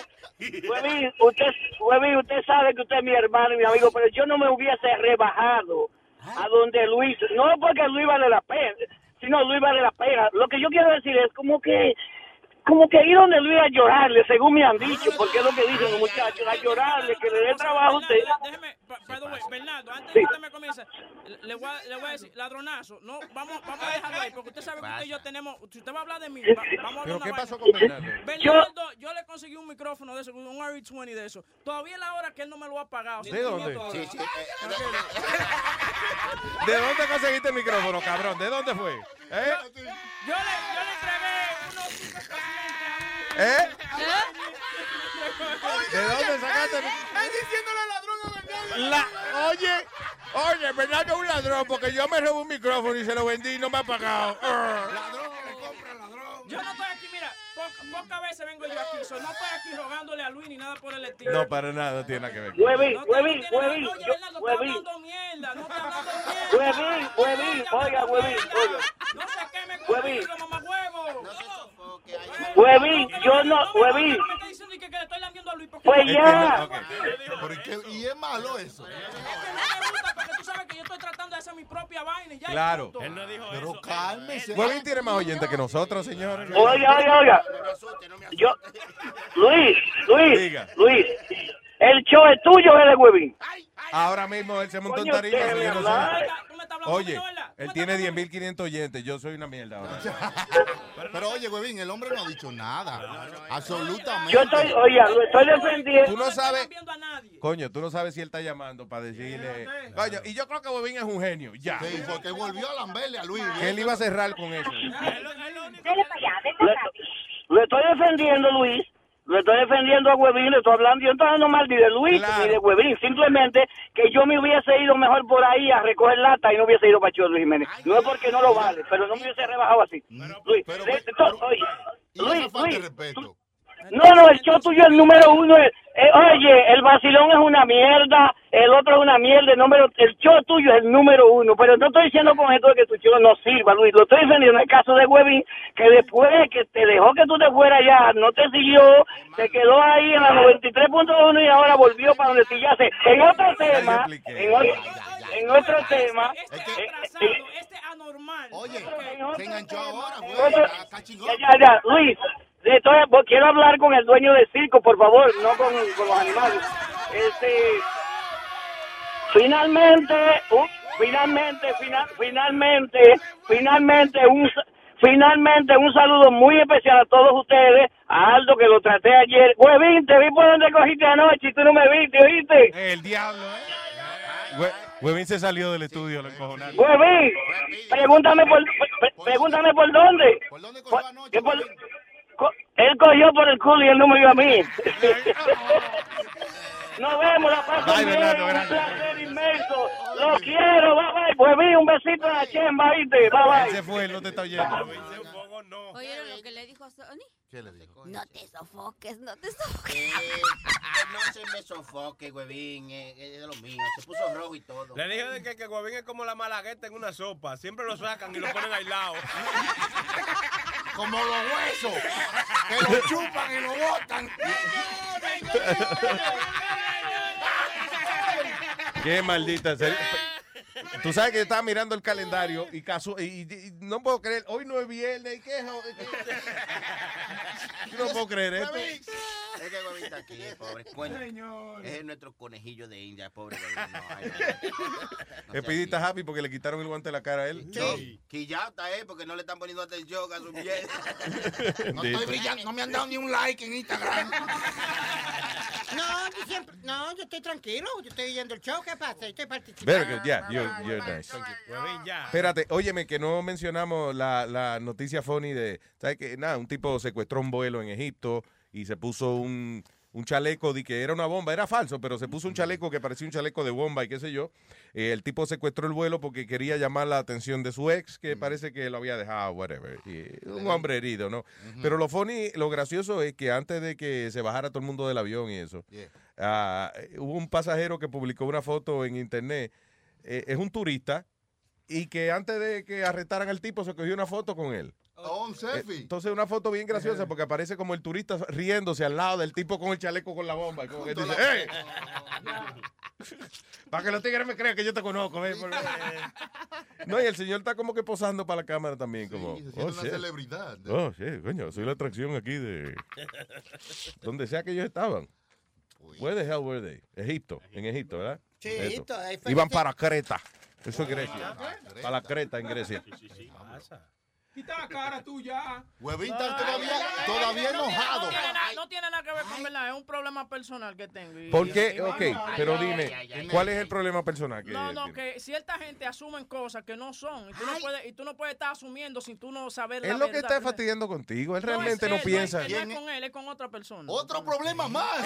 Huevín, usted, Huevín, usted sabe que usted es mi hermano y mi amigo, pero yo no me hubiese rebajado a donde Luis, no porque Luis vale la pena, sino Luis vale la pena. Lo que yo quiero decir es como que, como que ir donde Luis a llorarle, según me han dicho, porque es lo que dicen los muchachos, a llorarle, que le dé trabajo a usted. Déjeme, way, Bernardo, antes Sí. que usted me comience, le- voy, a, le voy a decir, ladronazo, no, vamos, vamos a dejarlo ahí, porque usted sabe que usted y yo tenemos, si usted va a hablar de mí, va- vamos a hablar ¿Pero qué vaina. pasó con Bernardo? Bernardo, yo le conseguí un micrófono de eso, un RE20 de eso. Todavía es la hora que él no me lo ha pagado. ¿De dónde? Sí, sí. ¿De dónde conseguiste el micrófono, cabrón? ¿De dónde fue? ¿Eh? Yo le, yo le entregué. ¿Eh? ¿De dónde sacaste? el- Están diciéndole ladrón a oye, oye, Bernardo es un ladrón porque yo me robé un micrófono y se lo vendí y no me ha pagado. Yo no estoy aquí, mira, po- pocas veces vengo yo aquí, so no estoy aquí rogándole a Luis ni nada por el estilo. No, para nada, no tiene nada que ver. Huevín, No, Huevín, no Huevín, Oye, yo- Bernardo, está hablando mierda, no está hablando mierda. Huevín, Huevín, oiga, Huevín, oiga. No se queme conmigo, mamagüevo. Huevín, yo no, Huevín. Que, le estoy lambiendo a Luis porque Pues ya. ¿y qué- y es malo eso. porque tú sabes que yo estoy tratando de hacer mi propia vaina y ya. Claro. Él no dijo Pero cálmese. Huevín tiene más oyentes que nosotros, señores. Oiga, oiga, oiga. Yo, Luis, Luis. Luis, el show es tuyo, es de Huevín. Ahora mismo él se montó en tarima. yo no sé. Oye. Él tiene 10.500 oyentes, yo soy una mierda ahora. Pero oye, huevín, el hombre no ha dicho nada. Absolutamente. Yo estoy, oye, lo estoy defendiendo. Tú no sabes, coño, tú no sabes si él está llamando para decirle, coño, y yo creo que Bobín es un genio, ya. Sí, porque volvió a lamberle a Luis. Que él iba a cerrar con eso. Lo estoy defendiendo, Luis. Lo estoy defendiendo a Huevín, le estoy hablando. Yo no estoy hablando mal ni de Luis ni de Huevín. Simplemente que yo me hubiese ido mejor por ahí a recoger lata y no hubiese ido para Cholo Luis Jiménez. No es porque no lo vale, pero no me hubiese rebajado así. Luis, de todo- oye, Luis, Luis, tú- no, no, el show tuyo es el número uno. eh, eh, oye, el vacilón es una mierda, el otro es una mierda, el, número, el show tuyo es el número uno. Pero no estoy diciendo con esto de que tu show no sirva, Luis. Lo estoy defendiendo en el caso de Webin, que después que te dejó que tú te fueras ya, no te siguió, se quedó ahí en la 93.1 y ahora volvió para donde sillaste. En otro tema, en otro, en otro tema, eh, eh, Oye, se enganchó ahora, güey. ya, ya, Luis, pues, quiero hablar con el dueño del circo, por favor, no con, con los animales. Este, finalmente, un- finalmente, fina- finalmente, finalmente, un, finalmente un saludo muy especial a todos ustedes, a Aldo que lo traté ayer. Huevín, te vi por donde cogiste anoche y tú no me viste, ¿oíste? El diablo, ¿eh? Hue- Huevín se salió del estudio, lo encojonaron. Huevín, pregúntame por, pre- pregúntame por dónde. ¿Por dónde él cogió por el culo y él no me vio a mí. Nos vemos, la paso Bye, bien, Bernardo, un gracias. placer inmenso. Lo quiero, bye bye. Huevín, un besito la chemba, ¿viste? Bye bye. se fue, no te está oyendo. ¿Oyeron lo que le dijo a Sony? ¿Qué le dijo? No te sofoques, no te sofoques. Eh, no se me sofoque, huevín, eh, es de lo mío. Se puso rojo y todo. Le dije de que, que Guavín es como la malagueta en una sopa. Siempre lo sacan y lo ponen aislado. Como los huesos. Que lo chupan y lo botan. Qué maldita. ser- Tú sabes que yo estaba mirando el calendario y, casu- y, y- y no puedo creer, hoy no es viernes, ¿y qué? es hoy? No puedo creer esto. Es que está aquí, pobre. Bueno, es nuestro conejillo de India, pobre Huevín. No, está happy porque le quitaron el guante de la cara a él. Que ya está, eh, porque no le están poniendo atención a su piel. No estoy brillando, no me han dado ni un like en Instagram. No, yo siempre, no, yo estoy tranquilo, yo estoy viendo el show, ¿qué pasa? Yo estoy participando. Very good, yeah, you're, you're nice. Huevín, ya. Espérate, óyeme, que no mencionamos la, la noticia funny de, ¿sabes qué? Nada, un tipo secuestró un vuelo en Egipto y se puso un, un chaleco de que era una bomba, era falso, pero se puso un chaleco que parecía un chaleco de bomba y qué sé yo. Eh, el tipo secuestró el vuelo porque quería llamar la atención de su ex, que parece que lo había dejado, whatever. Y un hombre herido, ¿no? Pero lo funny, lo gracioso es que antes de que se bajara todo el mundo del avión y eso, ah, hubo un pasajero que publicó una foto en internet, eh, es un turista, y que antes de que arrestaran al tipo se cogió una foto con él. Oh, un selfie. Entonces una foto bien graciosa porque aparece como el turista riéndose al lado del tipo con el chaleco con la bomba. Como. Para que los tigres me crean que yo te conozco. No, y el señor está como que posando para la cámara también. como, se siente oh, una shit. celebridad. Oh, sí, coño, soy la atracción aquí de... Donde sea que ellos estaban. Where the hell were they? Egipto, en Egipto, ¿verdad? Sí, Iban para Creta. Eso es Grecia. Para la Creta en Grecia. Quita la cara tú ya. Huevín está todavía, todavía enojado. No tiene, nada, no tiene nada que ver con verdad, es un problema personal que tengo. y- ¿Por qué? y- Ok, pero dime, ¿cuál es el problema personal? que No, no, tiene? que cierta gente asumen cosas que no son. Y tú, no puedes, y tú no puedes estar asumiendo sin tú no saber la Es lo que está fastidiando contigo. Él realmente es no él, piensa. No es, no es con él, es con otra persona. Otro problema más.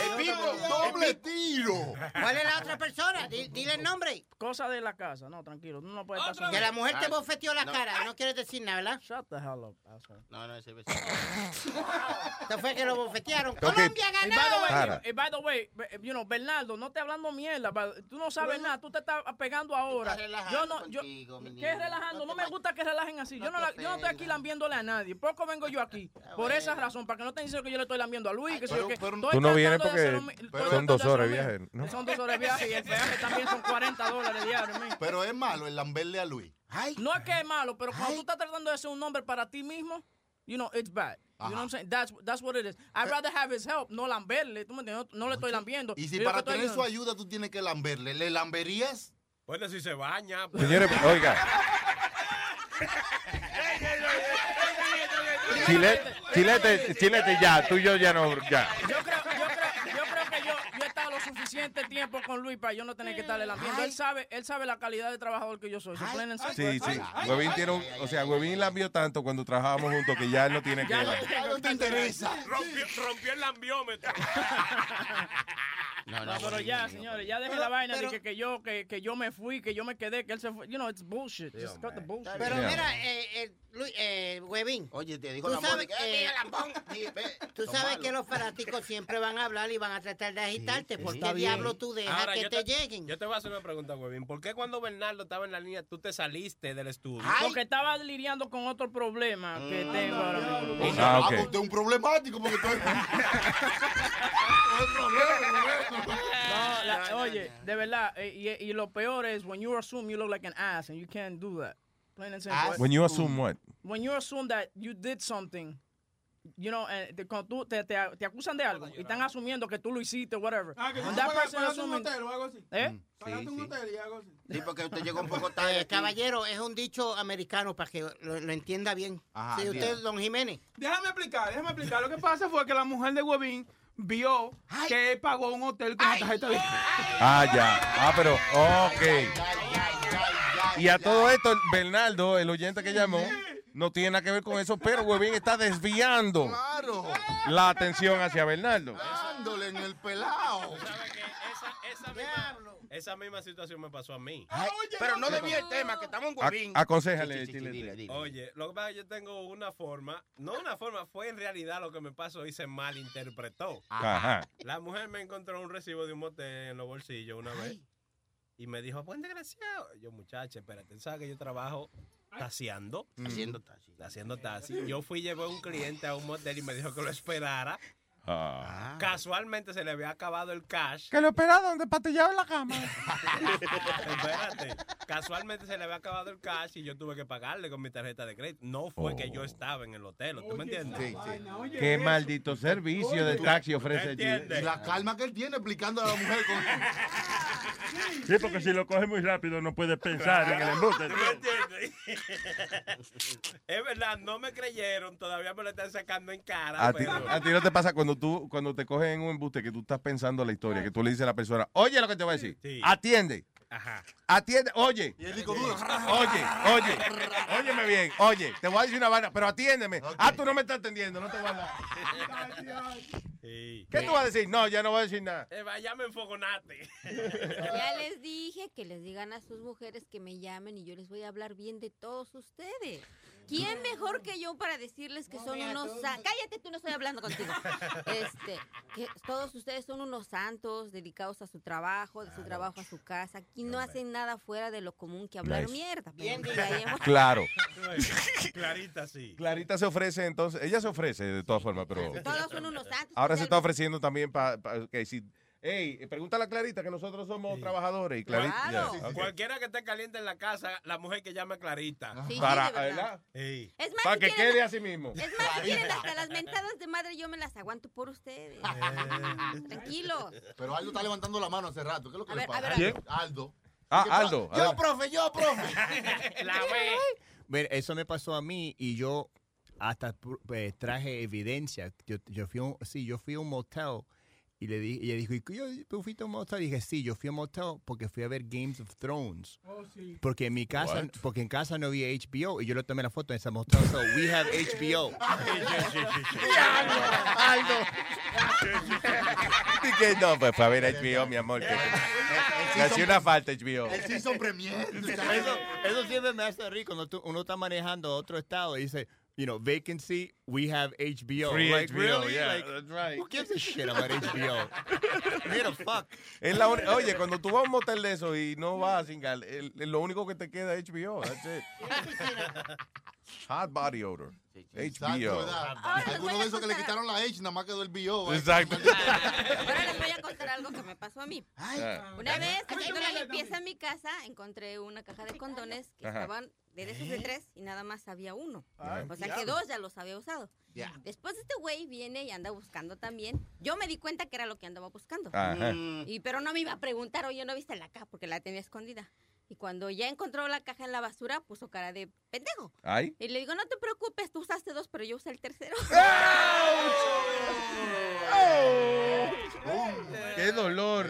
Doble tiro. ¿Cuál es la otra persona? Di- Dile el nombre. Cosa de la casa, no, tranquilo. Tú no puedes estar Que asumiendo. la mujer te bofeteó la cara, no quieres decir nada, ¿verdad? Shut the hell up, asshole. No, no, ese beso. Esto fue que lo bofetearon. Colombia Y by the ganó. way, y by the way, you know, Bernardo, no te hablando mierda, tú no sabes nada, tú te estás pegando ahora. Yo no, yo, ¿qué relajando? No me gusta que relajen así. Yo no, la- yo no estoy aquí lambiéndole a nadie. Poco vengo yo aquí. Por esa razón, para que no te dicen que yo le estoy lambiendo a Luis, que Tú no vienes porque son dos horas de viaje, ¿no? Son dos horas de viaje y el peaje también son 40 dólares diarios. Pero es malo el lamberle a Luis. No es que es malo, pero cuando tú estás tratando de ser un hombre para ti mismo, you know, it's bad. You know what I'm saying? That's, that's what it is. I'd rather have his help, no lamberle. ¿Tú me entiendes? No, no le estoy lambiendo. Y si Yo para tener su ayuda tú tienes que lamberle, ¿le lamberías? Bueno, si se baña. Señores, oiga, Chilete, chilete, chilete, ya, tú y yo ya no, ya. Yo creo, yo creo, yo creo que yo, yo he estado lo suficiente tiempo con Luis para yo no tener que estarle lambiendo. Él sabe, él sabe la calidad de trabajador que yo soy. Sí, sí. Huevín tiene un, o sea, Huevín la vio tanto cuando trabajábamos juntos que ya él no tiene que. no te interesa. Rompió, rompió el lambiómetro. No, pero ya, señores, ya deje la vaina de que, que yo que, que yo me fui, que yo me quedé, que él se fue. You know, it's bullshit. Just cut the bullshit. Pero mira, eh, eh, Luis, eh, Huevín. Oye, te dijo Tú la sabes, "Eh, eh, mira, lambón". Sí, Tú sabes que los fanáticos siempre van a hablar y van a tratar de agitarte. ¿Por Está qué diablo tú dejas Ahora, que te lleguen? Yo te voy a hacer una pregunta, Huevín. ¿Por qué cuando Bernardo estaba en la línea tú te saliste del estudio? Porque estaba lidiando con otro problema que tengo ahora mismo. Ah, ok. Usted es un problemático porque estoy... No, la- oye, de verdad, eh, y, y lo peor es when you assume you look like an ass and you can't do that. Plain and simple. When you assume what? When you assume that you did something, you know, eh, te- cuando tú te, te, te acusan de algo y están asumiendo que tú lo hiciste, whatever. Ah, que tú pagaste un assuming- hotel o algo así. ¿Eh? Pagaste un hotel y algo así. Sí, porque usted llegó un poco tarde. Eh, caballero, es un dicho americano para que lo, lo entienda bien. Ajá, sí, bien. usted, don Jiménez. Déjame explicar, déjame explicar. Lo que pasa fue que la mujer de Huevín vio que él pagó un hotel con la tarjeta de Ah, ya. Ah, pero, ok. Y a todo esto, Bernardo, el oyente que llamó, no tiene nada que ver con eso, pero Huevín está desviando Claro. la atención hacia Bernardo. Dándole en el pelado. ¿Sabes qué? Esa, esa, misma, esa misma situación me pasó a mí. Pero no desvíe el tema, que estamos en Huevín. aconsejale, Sí, dile, dile. Oye, lo que pasa es que yo tengo una forma, no una forma, fue en realidad lo que me pasó y se malinterpretó. Ajá. La mujer me encontró un recibo de un motel en los bolsillos una vez y me dijo, buen desgraciado. Yo, muchacha, espérate, ¿tú ¿sabes que yo trabajo taseando? Haciendo taxi. Haciendo taxi. Yo fui, llevé a un cliente a un motel y me dijo que lo esperara. Ah. Casualmente se le había acabado el cash. Que lo espera donde patillaba en la cama. Espérate. Casualmente se le había acabado el cash y yo tuve que pagarle con mi tarjeta de crédito. No fue que yo estaba en el hotel, ¿tú me entiendes? Sí, sí. Qué maldito servicio de taxi ofrece allí. La calma que él tiene explicando a la mujer con... Sí, porque si lo coge muy rápido no puede pensar en el embuste. ¿Tú me entiendes? es verdad, no me creyeron, todavía me lo están sacando en cara. A ti, pero- a ti no te pasa cuando tú cuando te cogen en un embuste que tú estás pensando la historia, que tú le dices a la persona, oye lo que te voy a decir, atiende, Ajá. atiende, oye, Y el disco duro. oye, oye, óyeme bien, oye, te voy a decir una vaina, pero atiéndeme. Ah, tú no me estás atendiendo, no te voy a dar. Sí. ¿Qué tú vas a decir? No, ya no voy a decir nada. Eh, vaya, me enfogonate. Ya les dije que les digan a sus mujeres que me llamen y yo les voy a hablar bien de todos ustedes. ¿Quién mejor que yo para decirles que son unos santos? Cállate, tú no estoy hablando contigo. Este, que todos ustedes son unos santos dedicados a su trabajo, de su trabajo a su casa. Aquí no hacen nada fuera de lo común que hablar Nice. mierda. Bien Claro. Clarita, sí. Clarita se ofrece entonces, ella se ofrece de todas formas, pero Todos son unos santos. ahora se está ofreciendo también para que si Hey, pregúntale a Clarita que nosotros somos trabajadores y Clarita. Claro. Cualquiera que esté caliente en la casa, la mujer que llame Clarita. Sí, sí, Para, verdad. Es más, Para si que quieren- quede así mismo. Es más, si quieren hasta las mentadas de madre, yo me las aguanto por ustedes. Tranquilos. Pero Aldo está levantando la mano hace rato. ¿Qué es lo que A le ver, pasa? a. Aldo. Ah. Aldo, Yo, profe, yo, profe. La. Mira, eso me pasó a mí y yo hasta eh, traje evidencia. Yo, yo fui a un, sí, yo fui a un motel y le dije, y ella dijo, ¿y yo tú fuiste a un motel? Y dije, sí, yo fui a un motel porque fui a ver Games of Thrones. Oh, sí. Porque en mi casa, What? porque en casa no había HBO y yo le tomé la foto en ese motel. So we have HBO. Y que no, pues fue a ver HBO, mi amor. Que, que hacía una falta HBO. El season premier. Eso, eso siempre me hace rico cuando tú- uno está manejando otro estado y dice, you know, vacancy, we have HBO. Free like, HBO, really? yeah, Like, that's right. Who gives a shit about HBO? Mira, fuck. Es la Oye, cuando tú vas a un motel de eso y no vas a singar, el- el- lo único que te queda es HBO. That's it. Hot body odor. HBO. Algunos de esos que le quitaron la H, nada más quedó el BO. Exacto. Ahora les voy a contar algo que me pasó a mí. Ah. Una vez, haciendo la limpieza en mi casa, encontré una caja de condones que estaban de esos de tres y nada más había uno. Ay, O sea que dos ya los había usado. Ya. Después este güey viene y anda buscando también. Yo me di cuenta que era lo que andaba buscando. Ajá. Y pero no me iba a preguntar, oye, ¿no viste la caja? Porque la tenía escondida. Y cuando ya encontró la caja en la basura, puso cara de pendejo. Ay. Y le digo, no te preocupes, tú usaste dos, pero yo usé el tercero. ¡Qué dolor!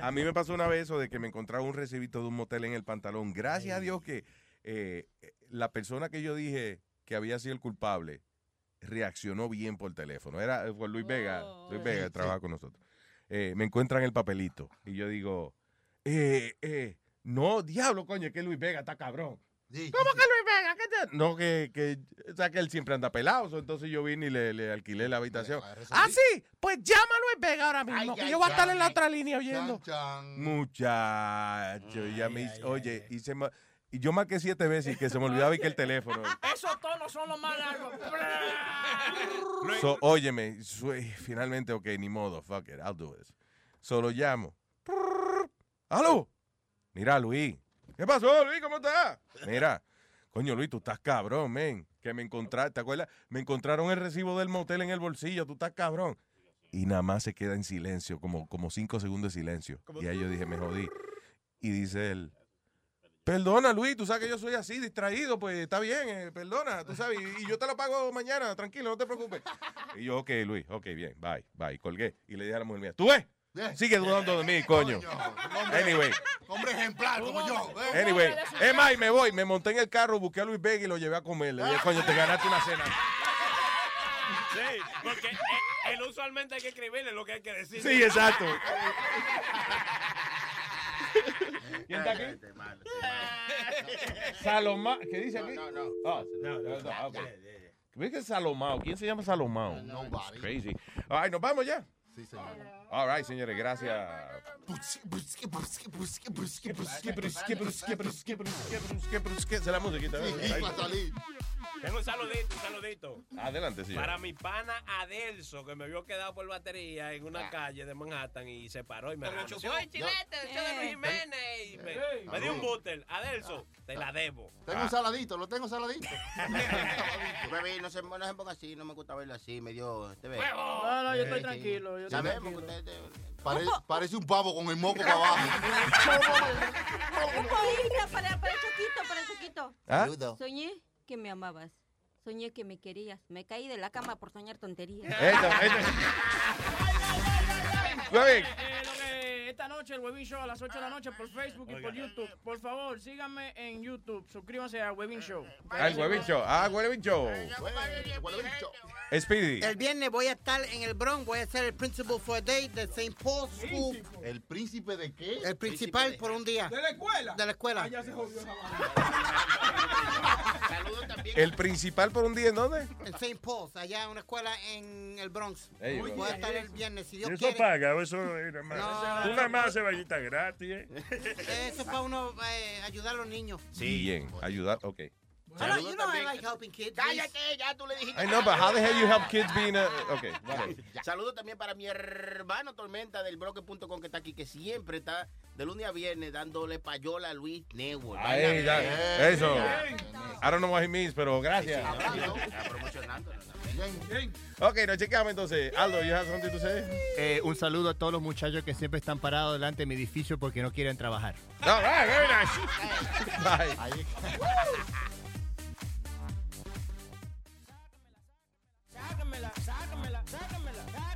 A mí me pasó una vez eso de que me encontraba un recibito de un motel en el pantalón. Gracias a Dios que eh, la persona que yo dije que había sido el culpable reaccionó bien por teléfono. Era eh, Luis Vega. Luis Vega trabaja con nosotros. Eh, me encuentran el papelito y yo digo, eh, eh, no, diablo, coño, que Luis Vega está cabrón. ¿Cómo que Luis Vega? ¿Qué te-?" No, que, que, o sea, que él siempre anda pelado. so, Entonces yo vine y le, le alquilé la habitación. Ah, sí, pues llama a Luis Vega ahora mismo, que yo voy a estar en la otra línea oyendo. Muchacho, ya me hice- oye, y, se me- y yo marqué siete veces y que se me olvidaba y que el teléfono. Esos tonos son los más largos. So, óyeme, su- finalmente, ok, ni modo, fuck it, I'll do this. Solo llamo. ¡Aló! Mira, Luis. ¿Qué pasó, Luis? ¿Cómo estás? Mira, coño, Luis, tú estás cabrón, men. Que me encontraste, ¿te acuerdas? Me encontraron el recibo del motel en el bolsillo, tú estás cabrón. Y nada más se queda en silencio, como, como cinco segundos de silencio. Y ahí yo dije, me jodí. Y dice él, perdona, Luis, tú sabes que yo soy así, distraído, pues está bien, eh, perdona, tú sabes, y, y yo te lo pago mañana, tranquilo, no te preocupes. Y yo, ok, Luis, ok, bien, bye, bye, y colgué. Y le dije a la mujer mía, ¿tú ves? Sigue dudando de mí, coño. Anyway, Hombre ejemplar como yo. ¿eh? anyway, es más, y me voy, me monté en el carro, busqué a Luis Vega y lo llevé a comer. Le dije, coño, te ganaste una cena. Sí, porque él, él usualmente hay que escribirle lo que hay que decir. Sí, exacto. ¿Quién está aquí? Salomao, ¿qué dice aquí? No, no, Oh, no, no, no, ok. ¿Ves que es Salomao? ¿Quién se llama Salomao? Nobody. Crazy. Ay, nos vamos ya. Sí, señor. All right, señores, gracias. Es la musiquita. Tengo un saludito, un saludito. Adelante, señor. Para mi pana Adelso, que me vio quedado por batería en una calle de Manhattan y se paró y me reconoció. ¡Ay, chilete! ¡El show de Luis Jiménez! Y me, me dio un booster. Adelso, te la debo. Tengo un saladito, lo tengo saladito. Bebé, no se, no se ponga así, no me gusta verlo así, me dio este ve. No, no, yo estoy tranquilo. Sabemos que usted Pare- parece un pavo con el moco para abajo. Oiga, para, para el choquito, para el choquito. ¿Ah? Soñé que me amabas. Soñé que me querías. Me caí de la cama por soñar tonterías. Luis. Eh, lo que esta noche el Webin Show a las 8 de la noche por Facebook y por YouTube. Por favor, síganme en YouTube. Suscríbanse a Webin Show. Al Huevín Show. Ah, Huevín Show. Speedy. El viernes voy a estar en el Bronx, voy a ser el principal for a day de St. Paul's School. ¿El príncipe de qué? El principal por un día. ¿De la escuela? De la escuela. Ah, ya se jodió esa Saludos también. ¿El principal por un día en dónde? En St. Paul's, allá en una escuela en el Bronx. Voy a estar el viernes, si ¿Y Dios eso quiere. paga? Eso es nada más. Nada más vainita gratis, ¿eh? Eso es para uno eh, ayudar a los niños. Bien, ayudar, ok. I know, you know I like helping kids. Cállate, ya tú le dijiste. I know, but how the hell you help kids being a... Okay. Saludos también para mi hermano Tormenta del broker.com que está aquí, que siempre está de lunes a viernes dándole payola a Luis Network. Ahí, ya, eso. I don't know what he means, pero gracias. Ok, nos chequeamos entonces. Aldo, you have something to say? Eh, un saludo a todos los muchachos que siempre están parados delante de mi edificio porque no quieren trabajar. All right, very nice. Bye. sácamela, sácamela, sácamela. sácamela.